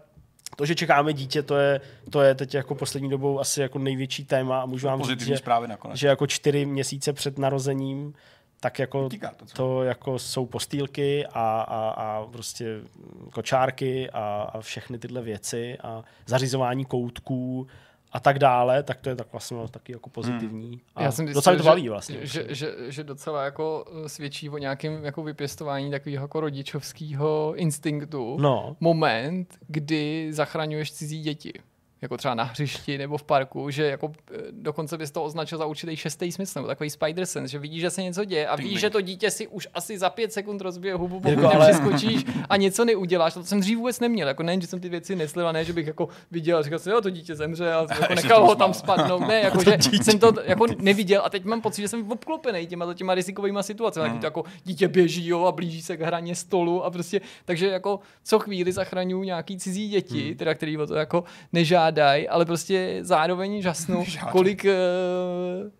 to, že čekáme dítě, to je, to je teď jako poslední dobou asi jako největší téma a můžu vám říct, že, zprávy nakonec. že jako čtyři měsíce před narozením tak jako to, to jako jsou postýlky a, a, a prostě kočárky a, a všechny tyhle věci a zařizování koutků a tak dále, tak to je tak vlastně taky jako pozitivní. A Já jsem zjistil, docela to baví vlastně. Že, že, že docela jako eh, svědčí o nějakém jako vypěstování takového jako rodičovského instinktu. No. Moment, kdy zachraňuješ cizí děti. Jako třeba na hřišti nebo v parku, že jako eh, dokonce bys to označil za určitý šestý smysl, nebo takový spider sense, že vidíš, že se něco děje a víš, že to dítě si už asi za pět sekund rozbije hubu, pokud Jirko, ale- nepřeskočíš a něco neuděláš. To jsem dřív vůbec neměl, jako nejen, že jsem ty věci nesl, a ne, že bych jako viděl a říkal si, jo, to dítě zemře a jako nechal ho tam spadnout. Ne, jako, že jsem to jako neviděl a teď mám pocit, že jsem obklopený těma, těma rizikovými situacemi. Hmm. To jako dítě běží jo, a blíží se k hraně stolu a prostě, takže jako co chvíli zachraňuju nějaký cizí děti, hmm. teda který o to jako nežádají, ale prostě zároveň žasnu, Žádají. kolik uh,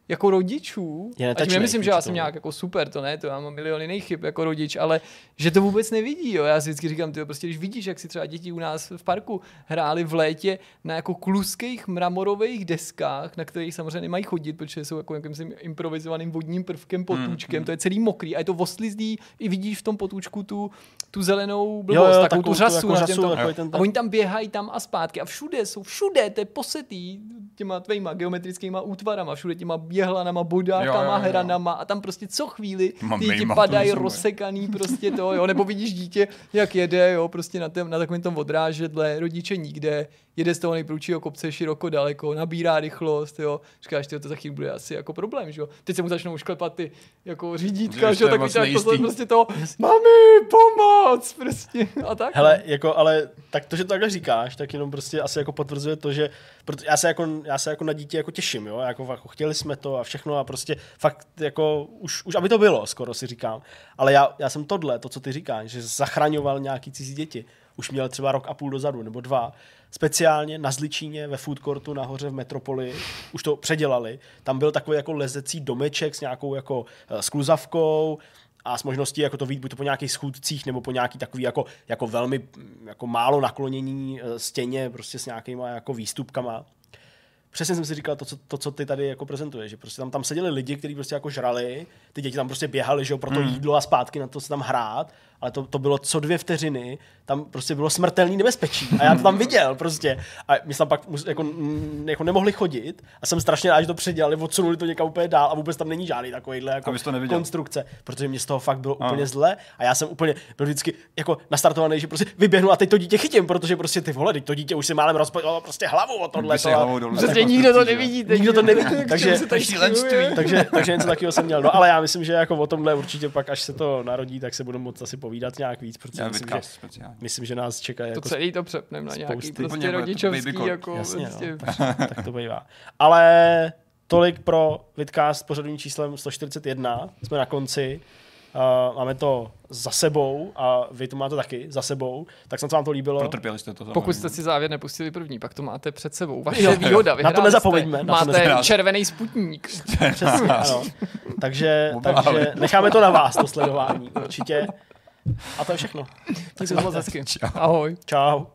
jako rodičů, Je a tím netačnej nemyslím, že já jsem nějak jako super, to ne, to já mám miliony jiných chyb jako rodič, ale že to vůbec nevidí, jo. Já si vždycky říkám, ty prostě když vidíš, jak si třeba děti u nás v parku hráli v létě na jako kluských mramorových deskách, na kterých samozřejmě nemají chodit, protože jsou jako jakýmsi improvizovaným vodním prvkem, potůčkem, to je celý mokrý a je to oslizný, i vidíš v tom potůčku tu, tu zelenou blbost, jo, takovou tu takovou tu řasu. jako řasu, ten- a oni tam běhají tam a zpátky a všude jsou, všude, to je posetý těma tvýma geometrickýma útvarama, všude těma běhlanama, bodákama, jo, jo, jo. heranama a tam prostě co chvíli ty ti padají rozsekaný prostě to, jo, nebo vidíš dítě, jak jede, jo, prostě na, tém, na takovém tom odrážedle, rodiče nikde, jede z toho nejprůčího kopce široko daleko, nabírá rychlost, jo. Říkáš, to za chvíli bude asi jako problém, že jo. Teď se mu začnou šklepat ty jako řídítka, že jo, tak víš, prostě to, mami, pomoc, prostě a tak. Hele, jako, ale tak to, že to takhle říkáš, tak jenom prostě asi jako potvrzuje to, že proto, já, se jako, já se jako na dítě jako těším, jo, jako, jako chtěli jsme to a všechno a prostě fakt jako už, už aby to bylo, skoro si říkám. Ale já, já jsem tohle, to, co ty říkáš, že zachraňoval nějaký cizí děti, už měl třeba rok a půl dozadu nebo dva, speciálně na Zličíně ve food courtu nahoře v Metropoli, už to předělali, tam byl takový jako lezecí domeček s nějakou jako eh, skluzavkou, a s možností jako to vít buď to po nějakých schůdcích nebo po nějaký takový jako, jako velmi jako málo naklonění eh, stěně prostě s nějakýma jako výstupkama přesně jsem si říkal to, co, to, co ty tady jako prezentuješ, že prostě tam, tam seděli lidi, kteří prostě jako žrali, ty děti tam prostě běhali, že jo, pro to mm. jídlo a zpátky na to se tam hrát, ale to, to bylo co dvě vteřiny, tam prostě bylo smrtelný nebezpečí a já to tam viděl prostě a my jsme tam pak jako, jako nemohli chodit a jsem strašně rád, že to předělali, odsunuli to někam úplně dál a vůbec tam není žádný takovýhle jako to konstrukce, protože mě z toho fakt bylo a. úplně zle a já jsem úplně byl vždycky jako nastartovaný, že prostě vyběhnu a teď to dítě chytím, protože prostě ty vole, teď to dítě už si málem rozpadlo prostě hlavu o tohle. Prostě nikdo to nevidí. Nikdo to nevidí, takže, takže, takže něco takového jsem měl. No ale já myslím, že jako o tomhle určitě pak, až se to narodí, tak se budu moc asi povídat nějak víc, protože já myslím, že, myslím, že nás čeká jako To celý to přepneme na nějaký prostě rodičovský, jako Jasně, prostě. no, tak to bývá. Ale tolik pro Vidcast pořadovým číslem 141. Jsme na konci. Uh, máme to za sebou a vy to máte taky za sebou, tak snad se vám to líbilo. Protrpěli jste to. Pokud jste si závěr nepustili první, pak to máte před sebou. Vaše výhoda, Na to nezapomeňme. Máte na to nezapomeňme. červený sputník. Přesně, ano. Takže, takže necháme to na vás, to sledování určitě. A to je všechno. Tak se moc hezky. Ahoj. Čau.